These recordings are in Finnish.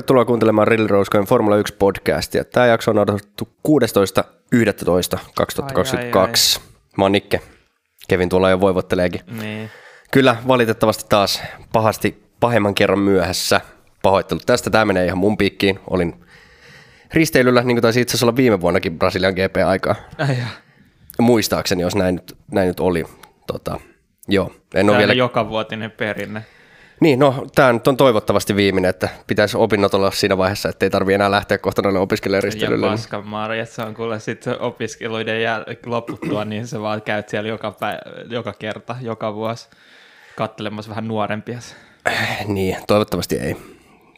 Tervetuloa kuuntelemaan Rilli Rouskojen Formula 1 podcastia. Tämä jakso on odotettu 16.11.2022. Mä oon Nikke. Kevin tuolla jo voivotteleekin. Niin. Kyllä, valitettavasti taas pahasti pahemman kerran myöhässä. Pahoittelut tästä. Tämä menee ihan mun piikkiin. Olin risteilyllä, niin kuin taisi itse asiassa olla viime vuonnakin Brasilian GP-aikaa. Ai ja. Muistaakseni, jos näin nyt, näin nyt oli. Tota, joo, en ole vielä on jokavuotinen perinne. Niin, no tämä nyt on toivottavasti viimeinen, että pitäisi opinnot olla siinä vaiheessa, että ei tarvitse enää lähteä kohta noille Ja opiskelijaristelylle. paskan marjat, on kuule sitten opiskeluiden jäl- loputtua, niin se vaan käyt siellä joka, pä- joka kerta, joka vuosi kattelemassa vähän nuorempia. Niin, toivottavasti ei.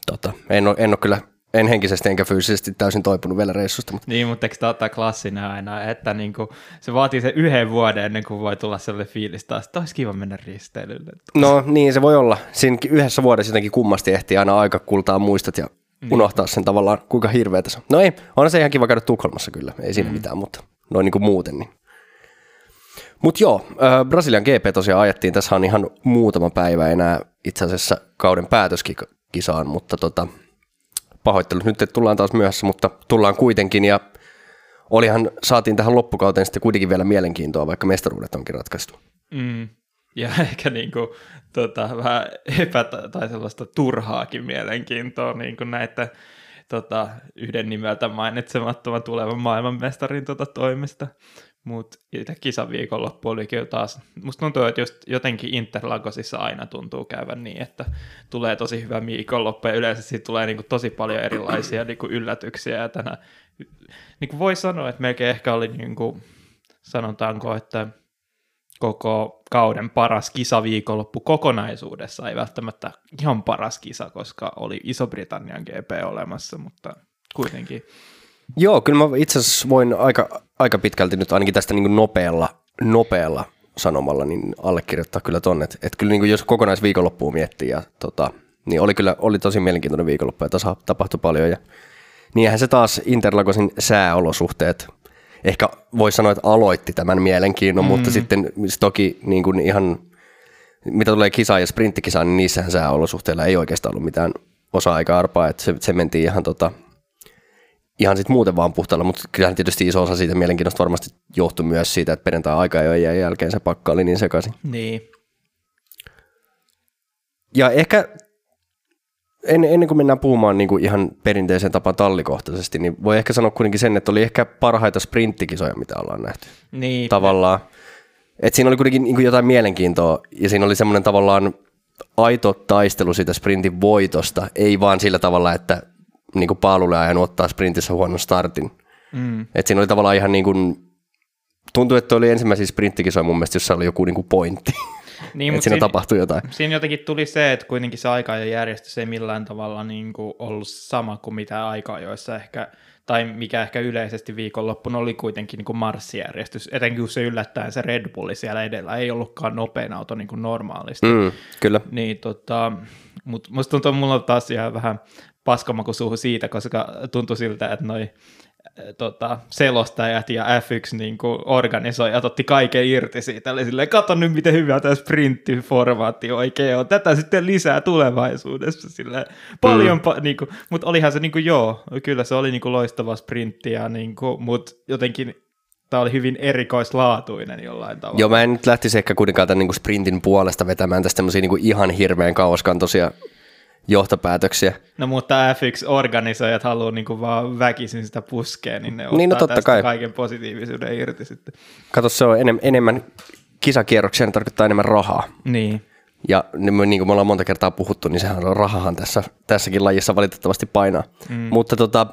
Tota, en, ole, en ole kyllä, en henkisesti enkä fyysisesti täysin toipunut vielä reissusta, mutta Niin, mutta eikö tämä ottaa klassina aina, että niinku, se vaatii sen yhden vuoden ennen kuin voi tulla sellainen fiilis taas, että olisi kiva mennä risteilylle. no niin se voi olla. Siinä yhdessä vuodessa jotenkin kummasti ehtii aina aika kultaa muistot ja unohtaa sen tavallaan, kuinka hirveätä se on. No ei, on se ihan kiva käydä Tukholmassa kyllä, ei siinä mitään, mutta noin niin kuin muuten. Niin. Mutta joo, äh, Brasilian GP tosiaan ajettiin, tässä on ihan muutama päivä enää itse asiassa kauden päätöskisaan, mutta tota, pahoittelut nyt, tullaan taas myöhässä, mutta tullaan kuitenkin ja olihan, saatiin tähän loppukauteen sitten kuitenkin vielä mielenkiintoa, vaikka mestaruudet onkin ratkaistu. Mm. Ja ehkä niinku, tota, vähän epä- tai sellaista turhaakin mielenkiintoa niinku näitä tota, yhden nimeltä mainitsemattoman tulevan maailmanmestarin tota, toimesta. Mutta itse kisaviikonloppu oli kyllä taas, musta tuntuu, että just jotenkin Interlagosissa aina tuntuu käyvän niin, että tulee tosi hyvä viikonloppu ja yleensä siitä tulee niinku tosi paljon erilaisia niinku yllätyksiä ja tänä, niinku voi sanoa, että melkein ehkä oli niinku, sanotaanko, että koko kauden paras kisaviikonloppu kokonaisuudessa, ei välttämättä ihan paras kisa, koska oli Iso-Britannian GP olemassa, mutta kuitenkin. Joo, kyllä mä itse asiassa voin aika, aika pitkälti nyt ainakin tästä niin nopealla, nopealla sanomalla niin allekirjoittaa kyllä tonne. Että et kyllä niin jos kokonaisviikonloppua miettii, ja, tota, niin oli kyllä oli tosi mielenkiintoinen viikonloppu ja tässä tapahtui paljon. Ja, niinhän se taas Interlagosin sääolosuhteet, ehkä voi sanoa, että aloitti tämän mielenkiinnon, mm. mutta sitten toki niin kuin ihan, mitä tulee kisaan ja sprinttikisaan, niin niissähän sääolosuhteilla ei oikeastaan ollut mitään osa-aikaa arpaa, että se, se mentiin ihan tota, ihan sitten muuten vaan puhtaalla, mutta kyllähän tietysti iso osa siitä mielenkiinnosta varmasti johtui myös siitä, että perjantai aika ja jälkeen se pakka oli niin sekaisin. Niin. Ja ehkä en, ennen kuin mennään puhumaan niin kuin ihan perinteiseen tapaan tallikohtaisesti, niin voi ehkä sanoa kuitenkin sen, että oli ehkä parhaita sprinttikisoja, mitä ollaan nähty. Niin. Tavallaan. Et siinä oli kuitenkin niin kuin jotain mielenkiintoa ja siinä oli semmoinen tavallaan aito taistelu siitä sprintin voitosta, ei vaan sillä tavalla, että niin kuin paalulle ajanut ottaa sprintissä huonon startin. Mm. Et siinä oli tavallaan ihan niin kuin, tuntui, että oli ensimmäisiä sprinttikisoja mun mielestä, jossa oli joku niin kuin pointti. Niin, että siinä siinä, tapahtui jotain. siinä jotenkin tuli se, että kuitenkin se aika ja järjestys ei millään tavalla niin kuin ollut sama kuin mitä aikaa, joissa ehkä tai mikä ehkä yleisesti viikonloppuna oli kuitenkin niin kuin marssijärjestys, etenkin kun se yllättäen se Red Bulli siellä edellä ei ollutkaan nopein auto niin kuin normaalisti. Mm, kyllä. Niin tota, mutta musta tuntuu, että mulla on taas ihan vähän paskamaku suuhun siitä, koska tuntui siltä, että noi tota, selostajat ja F1 niin kuin organisoijat otti kaiken irti siitä. Eli silleen, kato nyt miten hyvä tämä sprinttiformaatti oikein on. Tätä sitten lisää tulevaisuudessa. Silleen, paljon, mm. pa- niin kuin, mutta olihan se niin kuin, joo, kyllä se oli niin kuin loistava sprintti, ja, niin kuin, mutta jotenkin tämä oli hyvin erikoislaatuinen jollain tavalla. Joo, mä en nyt lähtisi ehkä kuitenkaan tämän niin kuin sprintin puolesta vetämään tästä niin kuin ihan hirveän kauaskantoisia johtopäätöksiä. No mutta F1-organisoijat haluaa niinku vaan väkisin sitä puskea, niin ne ottaa Niin, no totta tästä kai. kaiken positiivisuuden irti sitten. Kato, se on enem, enemmän kisakierroksia, ne tarkoittaa enemmän rahaa. Niin. Ja niin me- niin kuin me ollaan monta kertaa puhuttu, niin sehän on rahahan tässä, tässäkin lajissa valitettavasti painaa. Mm. Mutta tota,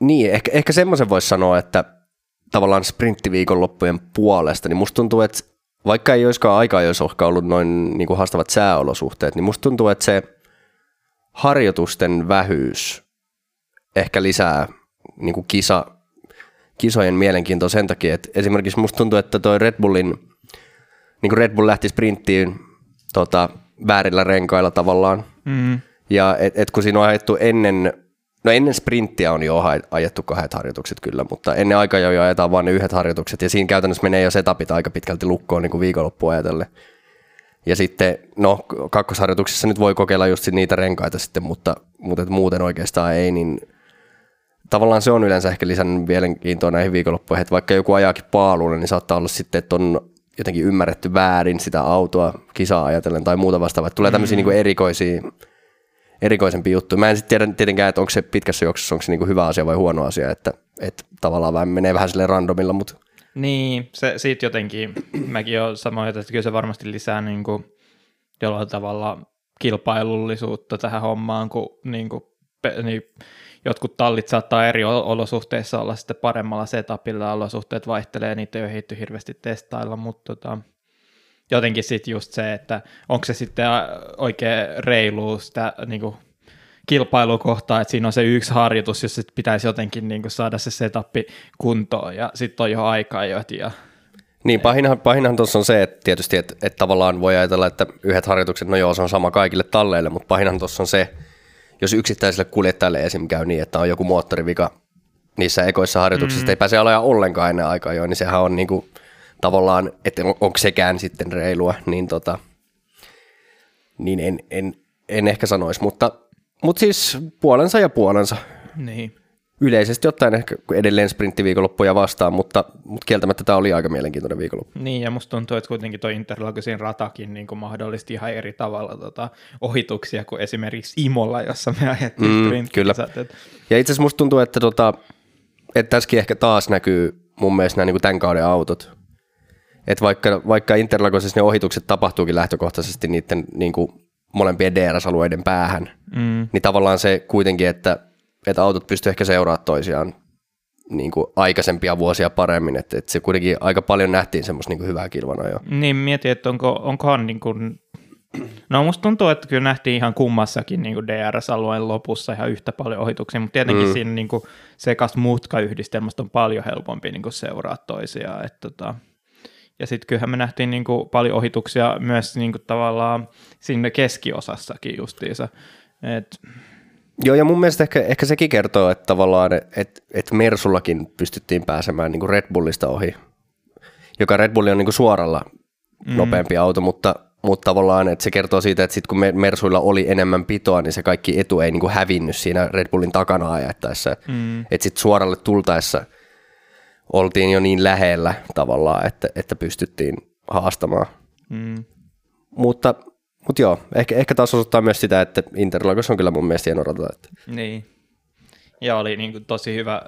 niin, ehkä, ehkä semmoisen voisi sanoa, että tavallaan sprinttiviikonloppujen puolesta, niin musta tuntuu, että vaikka ei olisikaan aikaa, jos olisi ollut noin niin kuin haastavat sääolosuhteet, niin musta tuntuu, että se harjoitusten vähyys ehkä lisää niin kuin kisa, kisojen mielenkiintoa sen takia, että esimerkiksi musta tuntuu, että toi Red Bullin, niin kuin Red Bull lähti sprinttiin tota, väärillä renkailla tavallaan, Mm. ja et, et kun siinä on ajettu ennen, no ennen sprinttiä on jo aj- ajettu kahdet harjoitukset kyllä, mutta ennen aikaa jo ajetaan vain ne yhdet harjoitukset, ja siinä käytännössä menee jo setupit aika pitkälti lukkoon niin kuin viikonloppu ajatellen. Ja sitten, no kakkosharjoituksessa nyt voi kokeilla just niitä renkaita sitten, mutta, mutta et muuten oikeastaan ei, niin tavallaan se on yleensä ehkä lisännyt mielenkiintoa näihin viikonloppuihin, että vaikka joku ajaakin paaluun, niin saattaa olla sitten, että on jotenkin ymmärretty väärin sitä autoa kisaa ajatellen tai muuta vastaavaa. Tulee tämmöisiä mm. niin erikoisia, erikoisempia juttuja. Mä en sitten tiedä tietenkään, että onko se pitkässä juoksussa onko se niin hyvä asia vai huono asia, että, että tavallaan vähän menee vähän sille randomilla, mutta niin, se, siitä jotenkin, mäkin olen samoin, että kyllä se varmasti lisää niin kuin, jollain tavalla kilpailullisuutta tähän hommaan, kun niin kuin, niin, jotkut tallit saattaa eri olosuhteissa olla sitten paremmalla setupilla, olosuhteet vaihtelee, niitä ei ole hirveästi testailla, mutta tota, jotenkin sitten just se, että onko se sitten oikein reilu sitä niin kuin, kilpailukohtaa, että siinä on se yksi harjoitus, jos pitäisi jotenkin niin kuin saada se setappi kuntoon ja sitten on jo aikaa jo. Ja... Niin, pahinhan, pahinhan tuossa on se, että tietysti, että, että tavallaan voi ajatella, että yhdet harjoitukset, no joo, se on sama kaikille talleille, mutta pahinhan tuossa on se, jos yksittäiselle kuljettajalle esim. käy niin, että on joku moottorivika niissä ekoissa harjoituksissa, mm. ei pääse aloja ollenkaan ennen aikaa jo, niin sehän on niin kuin, tavallaan, että on, onko sekään sitten reilua, niin, tota, niin en, en, en ehkä sanoisi, mutta mutta siis puolensa ja puolensa. Niin. Yleisesti ottaen ehkä edelleen sprinttiviikonloppuja vastaan, mutta, mutta kieltämättä tämä oli aika mielenkiintoinen viikonloppu. Niin, ja musta tuntuu, että kuitenkin tuo Interlagosin ratakin niin mahdollisti ihan eri tavalla tota, ohituksia kuin esimerkiksi Imolla, jossa me ajettiin mm, Kyllä. Ja itse asiassa musta tuntuu, että, tota, että tässäkin ehkä taas näkyy mun mielestä nämä niin tämän kauden autot. Että vaikka, vaikka Interlagosissa ne ohitukset tapahtuukin lähtökohtaisesti niiden niin kuin molempien DRS-alueiden päähän, mm. niin tavallaan se kuitenkin, että, että autot pystyvät ehkä seuraamaan toisiaan niin kuin aikaisempia vuosia paremmin, että, että se kuitenkin aika paljon nähtiin semmoista niin kuin hyvää kilvana jo. Niin, mietin, että onko, onkohan niin kuin, no musta tuntuu, että kyllä nähtiin ihan kummassakin niin kuin DRS-alueen lopussa ihan yhtä paljon ohituksia, mutta tietenkin mm. siinä niin kuin sekas mutkayhdistelmästä on paljon helpompi niin kuin seuraa toisiaan, että tota, ja sitten kyllähän me nähtiin niin kuin paljon ohituksia myös niin kuin tavallaan sinne keskiosassakin justiinsa. Et... Joo, ja mun mielestä ehkä, ehkä sekin kertoo, että tavallaan, että et Mersullakin pystyttiin pääsemään niin kuin Red Bullista ohi, joka Red Bulli on niin kuin suoralla mm. nopeampi auto, mutta, mutta tavallaan, että se kertoo siitä, että sitten kun Mersuilla oli enemmän pitoa, niin se kaikki etu ei niin kuin hävinnyt siinä Red Bullin takana ajattaessa. Mm. Että sitten suoralle tultaessa – oltiin jo niin lähellä tavallaan, että, että pystyttiin haastamaan. Mm. Mutta, mutta joo, ehkä, ehkä taas osoittaa myös sitä, että Interlagos on kyllä mun mielestä hieno rata. Että. Niin. Ja oli niin kuin tosi hyvä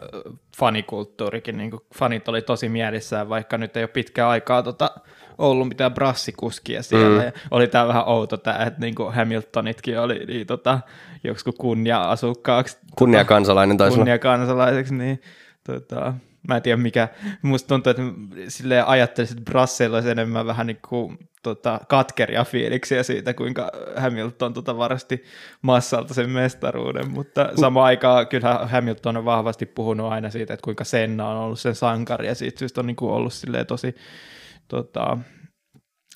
fanikulttuurikin, niin kuin fanit oli tosi mielissään, vaikka nyt ei ole pitkää aikaa tota, ollut mitään brassikuskia siellä. Mm. Ja oli tämä vähän outo tämä, että niin kuin Hamiltonitkin oli niin, tota, joku kunnia-asukkaaksi. Kunnia-kansalainen taisi Kunnia-kansalaiseksi, niin tota, Mä en tiedä mikä, musta tuntuu, että sille ajattelisin, että Brasseilla olisi enemmän vähän niin kuin tota, katkeria fiiliksiä siitä, kuinka Hamilton tota, varasti massalta sen mestaruuden, mutta samaan aikaan kyllä Hamilton on vahvasti puhunut aina siitä, että kuinka Senna on ollut sen sankari ja siitä syystä on niin kuin ollut tosi tota,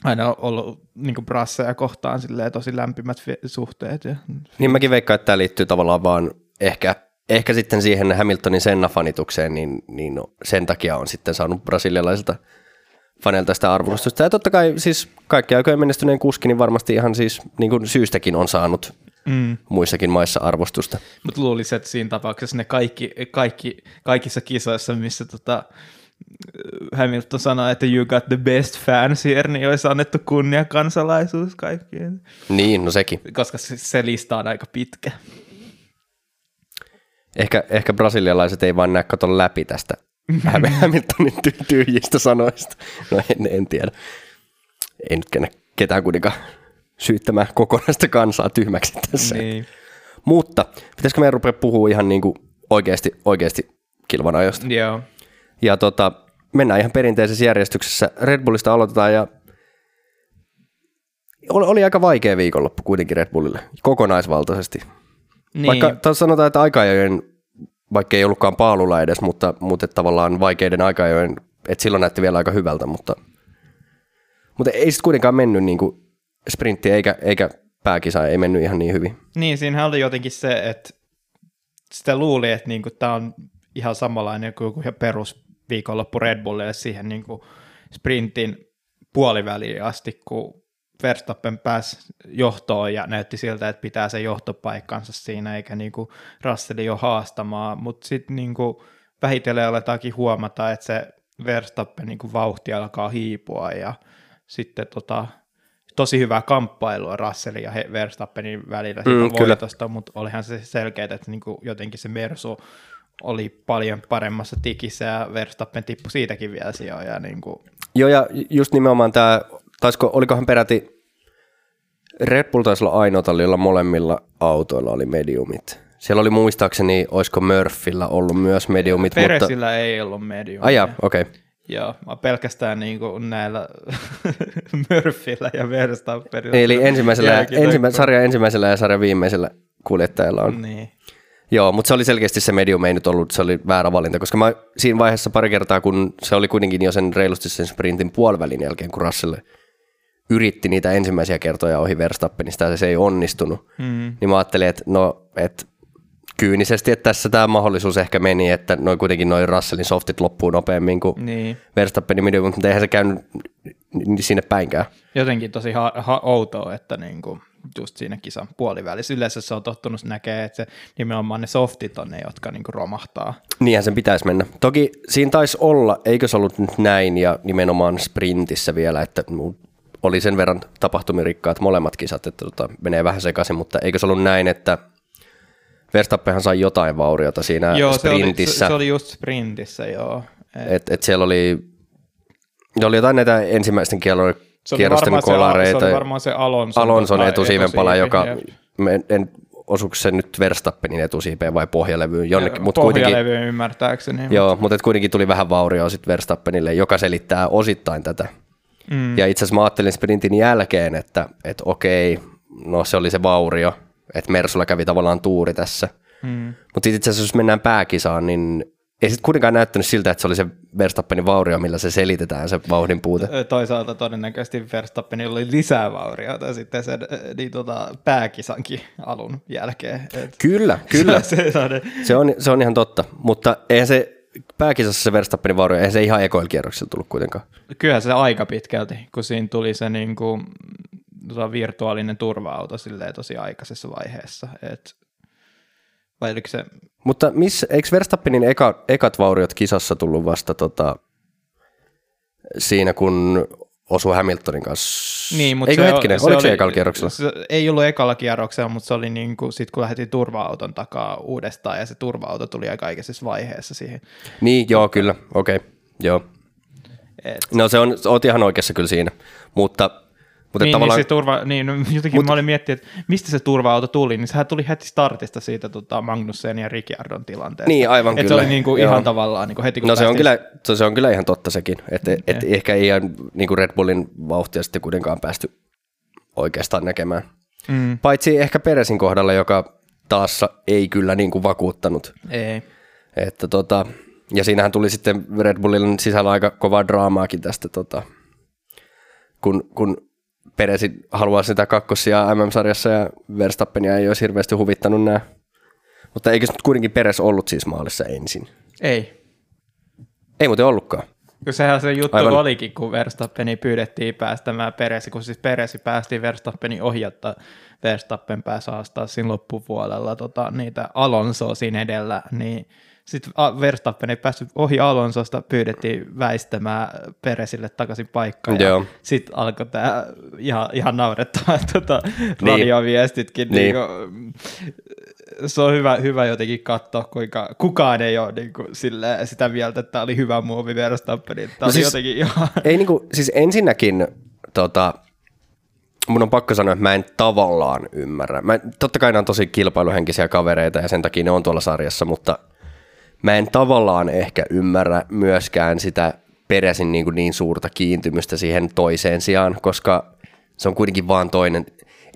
aina ollut niin Brasseja kohtaan tosi lämpimät suhteet. Ja... Niin mäkin veikkaan, että tämä liittyy tavallaan vaan ehkä ehkä sitten siihen Hamiltonin Senna-fanitukseen, niin, niin sen takia on sitten saanut brasilialaisilta faneilta sitä arvostusta. Ja totta kai siis kaikki aikojen menestyneen kuski, niin varmasti ihan siis niin kuin syystäkin on saanut mm. muissakin maissa arvostusta. Mutta luulisin, että siinä tapauksessa ne kaikki, kaikki, kaikissa kisoissa, missä tota, Hamilton sanoi, että you got the best fans here, niin olisi annettu kunnia kansalaisuus kaikkien. Niin, no sekin. Koska se lista on aika pitkä. Ehkä, ehkä brasilialaiset ei vaan näe katon läpi tästä Hamiltonin ty- tyhjistä sanoista. No en, en tiedä. Ei nyt kennä ketään kuitenkaan syyttämään kokonaista kansaa tyhmäksi tässä. Niin. Mutta pitäisikö meidän rupea puhua ihan niin kuin oikeasti, oikeasti kilvan ajosta? Joo. Ja tota, mennään ihan perinteisessä järjestyksessä. Red Bullista aloitetaan ja oli, oli aika vaikea viikonloppu kuitenkin Red Bullille kokonaisvaltaisesti. Niin. Vaikka sanotaan, että aikajojen, vaikka ei ollutkaan paalulla edes, mutta, mutta tavallaan vaikeiden aikajojen, että silloin näytti vielä aika hyvältä, mutta, mutta ei sitten kuitenkaan mennyt niin kuin sprintti eikä, eikä pääkisa ei mennyt ihan niin hyvin. Niin, siinä oli jotenkin se, että sitä luuli, että niin tämä on ihan samanlainen kuin perus viikonloppu Red Bullille siihen niin kuin sprintin puoliväliin asti, kun Verstappen pääsi johtoon ja näytti siltä, että pitää se johtopaikkansa siinä, eikä niinku Russell jo haastamaan, mutta sitten niinku vähitellen aletaankin huomata, että se Verstappen niinku vauhti alkaa hiipua ja sitten tota, tosi hyvää kamppailua Russellin ja Verstappenin välillä mm, voitosta, mutta olihan se selkeä, että niinku jotenkin se Mersu oli paljon paremmassa tikissä ja Verstappen tippui siitäkin vielä sijoja. Niin kuin. Joo ja just nimenomaan tämä, taisiko, olikohan peräti Red Bull taisi olla ainoa jolla molemmilla autoilla oli mediumit. Siellä oli muistaakseni, olisiko Murphyllä ollut myös mediumit. Peresillä mutta... ei ollut mediumit. Ai okei. Okay. Joo, pelkästään niin kuin näillä Murphyllä ja Verstappenilla. Eli ensimmäisellä, ensimmä, sarjan ensimmäisellä ja sarjan viimeisellä kuljettajalla on. Niin. Joo, mutta se oli selkeästi se medium ei nyt ollut, se oli väärä valinta, koska mä siinä vaiheessa pari kertaa, kun se oli kuitenkin jo sen reilusti sen sprintin puolivälin jälkeen, kun Russell yritti niitä ensimmäisiä kertoja ohi Verstappenista ja se ei onnistunut, mm. niin mä ajattelin, että no, että kyynisesti, että tässä tämä mahdollisuus ehkä meni, että noin kuitenkin noin Russellin softit loppuu nopeammin kuin niin. Verstappenin medium, mutta eihän se käynyt sinne päinkään. Jotenkin tosi ha- ha- outoa, että niinku just siinä kisan puolivälissä. Yleensä se on tottunut näkee, että se nimenomaan ne softit on ne, jotka niinku romahtaa. Niinhän sen pitäisi mennä. Toki siinä taisi olla, eikö se ollut nyt näin, ja nimenomaan sprintissä vielä, että oli sen verran tapahtumirikkaat molemmat kisat, että tota, menee vähän sekaisin, mutta eikö se ollut näin, että Verstappenhan sai jotain vauriota siinä joo, sprintissä. Se oli, se, se oli just sprintissä, joo. Et, et, et siellä oli, oli jotain näitä ensimmäisten kierrojen kierrosten kolareita. Se, oli varmaan se Alonson, Alonson etusiiven pala, joka en, en osuuko se nyt Verstappenin etusiipeen vai pohjalevyyn jonnekin. Mut pohjalevyyn ymmärtääkseni. Joo, mutta kuitenkin tuli vähän vaurioa sitten Verstappenille, joka selittää osittain tätä. Mm. Ja itse asiassa mä ajattelin sprintin jälkeen, että, että okei, no se oli se vaurio, että Mersulla kävi tavallaan tuuri tässä. Mm. Mutta itse asiassa jos mennään pääkisaan, niin ei sitten kuitenkaan näyttänyt siltä, että se oli se Verstappenin vaurio, millä se selitetään se vauhdin puute. Toisaalta todennäköisesti Verstappenilla oli lisää vauriota sitten sen niin tota, pääkisankin alun jälkeen. Et kyllä, kyllä. se, se, on, se on ihan totta, mutta eihän se pääkisassa se Verstappenin vaurio, eihän se ihan ekoilla kierroksilla tullut kuitenkaan. Kyllä se aika pitkälti, kun siinä tuli se niin kuin, tota, virtuaalinen turva-auto tosi aikaisessa vaiheessa. Et, vai oliko se mutta miss, eikö Verstappenin eka, ekat vauriot kisassa tullut vasta tota, siinä, kun osui Hamiltonin kanssa? Niin, mutta Eikö se, hetkinen, se oliko se, oli, ekalla kierroksella? Se, ei ollut ekalla kierroksella, mutta se oli niin kuin, sit kun lähdettiin turva-auton takaa uudestaan, ja se turva-auto tuli aika aikaisessa vaiheessa siihen. Niin, joo, kyllä, okei, okay, joo. Et. No se on, oot ihan oikeassa kyllä siinä, mutta mutta niin, tavallaan... niin, se turva, niin, no, jotenkin Mut... mä olin miettinyt, että mistä se turva-auto tuli, niin sehän tuli heti startista siitä tota, Magnussen ja Ricciardon tilanteesta. Niin, aivan Et kyllä. Se oli niin kuin ihan tavallaan niin kuin heti kun No se on, kyllä, se on kyllä ihan totta sekin, että mm, et ehkä ei ihan niin kuin Red Bullin vauhtia sitten kuitenkaan päästy oikeastaan näkemään. Mm. Paitsi ehkä Peresin kohdalla, joka taas ei kyllä niin kuin vakuuttanut. Ei. Että tota, ja siinähän tuli sitten Red Bullin sisällä aika kovaa draamaakin tästä, tota, kun, kun Peresi haluaa sitä kakkosia MM-sarjassa ja Verstappenia ei olisi hirveästi huvittanut nämä. Mutta eikö nyt kuitenkin Peres ollut siis maalissa ensin? Ei. Ei muuten ollutkaan. Kun sehän se juttu Aivan. olikin, kun Verstappeni pyydettiin päästämään Peresi, kun siis Peresi päästi Verstappeni ohjatta, Verstappen pääsi haastaa siinä loppupuolella tota, niitä Alonsoa siinä edellä, niin sitten Verstappen ei päässyt ohi Alonsosta, pyydettiin väistämään Peresille takaisin paikkaan. Ja sitten alkoi tämä ihan, ihan naurettava tota, niin. radioviestitkin. Niin. Niin se on hyvä, hyvä jotenkin katsoa, kuinka kukaan ei ole niin kuin, sille, sitä mieltä, että tämä oli hyvä muovi Verstappenin. Tämä no siis, jotenkin ihan... Ei, niin kuin, siis ensinnäkin tota, mun on pakko sanoa, että mä en tavallaan ymmärrä. Mä, totta kai ne on tosi kilpailuhenkisiä kavereita ja sen takia ne on tuolla sarjassa, mutta – mä en tavallaan ehkä ymmärrä myöskään sitä peräisin niin, niin suurta kiintymystä siihen toiseen sijaan, koska se on kuitenkin vaan toinen.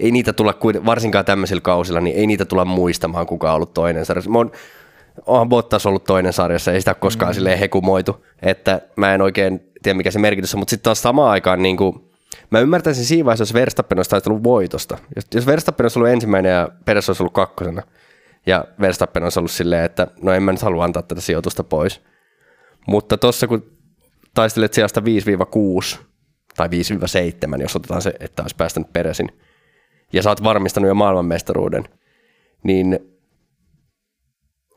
Ei niitä tulla, varsinkaan tämmöisillä kausilla, niin ei niitä tulla muistamaan, kuka on ollut toinen sarjassa. Mä oon, onhan Bottas ollut toinen sarjassa, ei sitä koskaan mm. silleen hekumoitu, että mä en oikein tiedä, mikä se merkitys on, mutta sitten taas samaan aikaan niin kuin, mä ymmärtäisin siinä vaiheessa, jos Verstappen olisi taistellut voitosta. Jos, jos Verstappen olisi ollut ensimmäinen ja Peres olisi ollut kakkosena, ja Verstappen on ollut silleen, että no en mä nyt halua antaa tätä sijoitusta pois. Mutta tuossa kun taistelet sijasta 5-6, tai 5-7, jos otetaan se, että olisi päästänyt Peresin, ja sä oot varmistanut jo maailmanmestaruuden, niin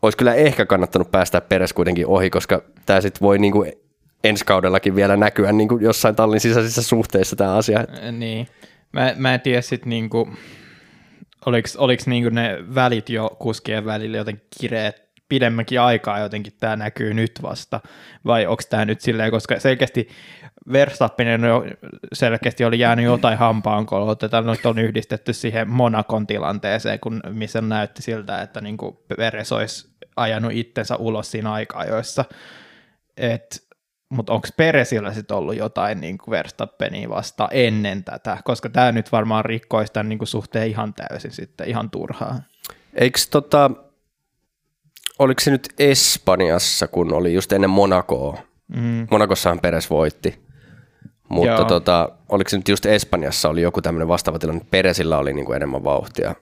olisi kyllä ehkä kannattanut päästä Peres kuitenkin ohi, koska tämä sitten voi niinku ensi kaudellakin vielä näkyä niinku jossain tallin sisäisissä suhteissa tämä asia. Niin. Mä, mä en tiedä sitten niinku, oliko, oliko niinku ne välit jo kuskien välillä jotenkin kireet pidemmänkin aikaa jotenkin tämä näkyy nyt vasta, vai onko tämä nyt silleen, koska selkeästi Verstappen selkeästi oli jäänyt jotain hampaankoloa, että nyt on yhdistetty siihen Monakon tilanteeseen, kun, missä näytti siltä, että niin Peres olisi ajanut itsensä ulos siinä aika-ajoissa. Mutta onko Peresillä sitten ollut jotain niin kuin Verstappenia vasta ennen tätä, koska tämä nyt varmaan rikkoisi tämän niin kuin suhteen ihan täysin sitten, ihan turhaa. Eikö tota, oliko se nyt Espanjassa, kun oli just ennen Monakoa? Mm. Monakossahan Peres voitti. Mutta tota, oliko se nyt just Espanjassa oli joku tämmöinen vastaava tilanne, että Peresillä oli niin kuin enemmän vauhtia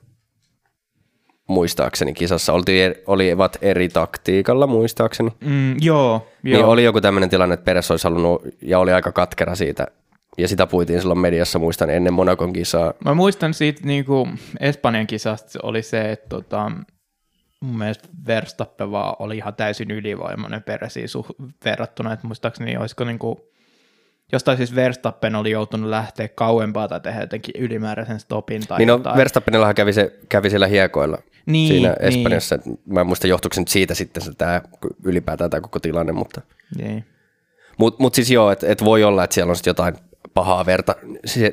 muistaakseni kisassa. Oltiin, olivat eri taktiikalla muistaakseni. Mm, joo, niin joo. Niin oli joku tämmöinen tilanne, että Peres olisi halunnut, ja oli aika katkera siitä, ja sitä puitiin silloin mediassa, muistan ennen Monakon kisaa. Mä muistan siitä niin kuin Espanjan kisasta oli se, että tota, mun mielestä Verstappen vaan oli ihan täysin ylivoimainen Peresiin suh- verrattuna, että muistaakseni olisiko niin kuin, jostain siis Verstappen oli joutunut lähteä kauempaa tai tehdä jotenkin ylimääräisen stopin tai Niin no, Verstappenillahan kävi, se, kävi siellä hiekoilla niin, siinä niin. Espanjassa. Niin. Mä en muista johtuuko se nyt siitä sitten se tämä ylipäätään tämä koko tilanne, mutta... Niin. Mutta mut siis joo, että et voi olla, että siellä on sitten jotain pahaa verta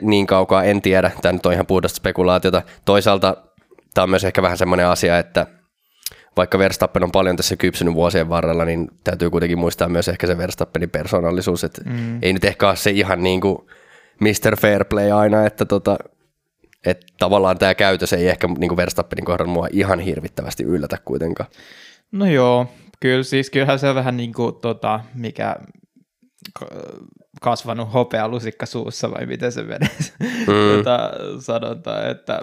niin kaukaa, en tiedä. Tämä nyt on ihan puhdasta spekulaatiota. Toisaalta tämä on myös ehkä vähän semmoinen asia, että – vaikka Verstappen on paljon tässä kypsynyt vuosien varrella, niin täytyy kuitenkin muistaa myös ehkä se Verstappenin persoonallisuus, että mm. ei nyt ehkä ole se ihan niin kuin Mr. Fairplay aina, että tota, että tavallaan tämä käytös ei ehkä niin kuin Verstappenin kohdalla mua ihan hirvittävästi yllätä kuitenkaan. No joo, kyllä siis kyllähän se on vähän niin kuin tota, mikä kasvanut hopealusikka suussa vai miten se menee mm. tota, sanotaan, että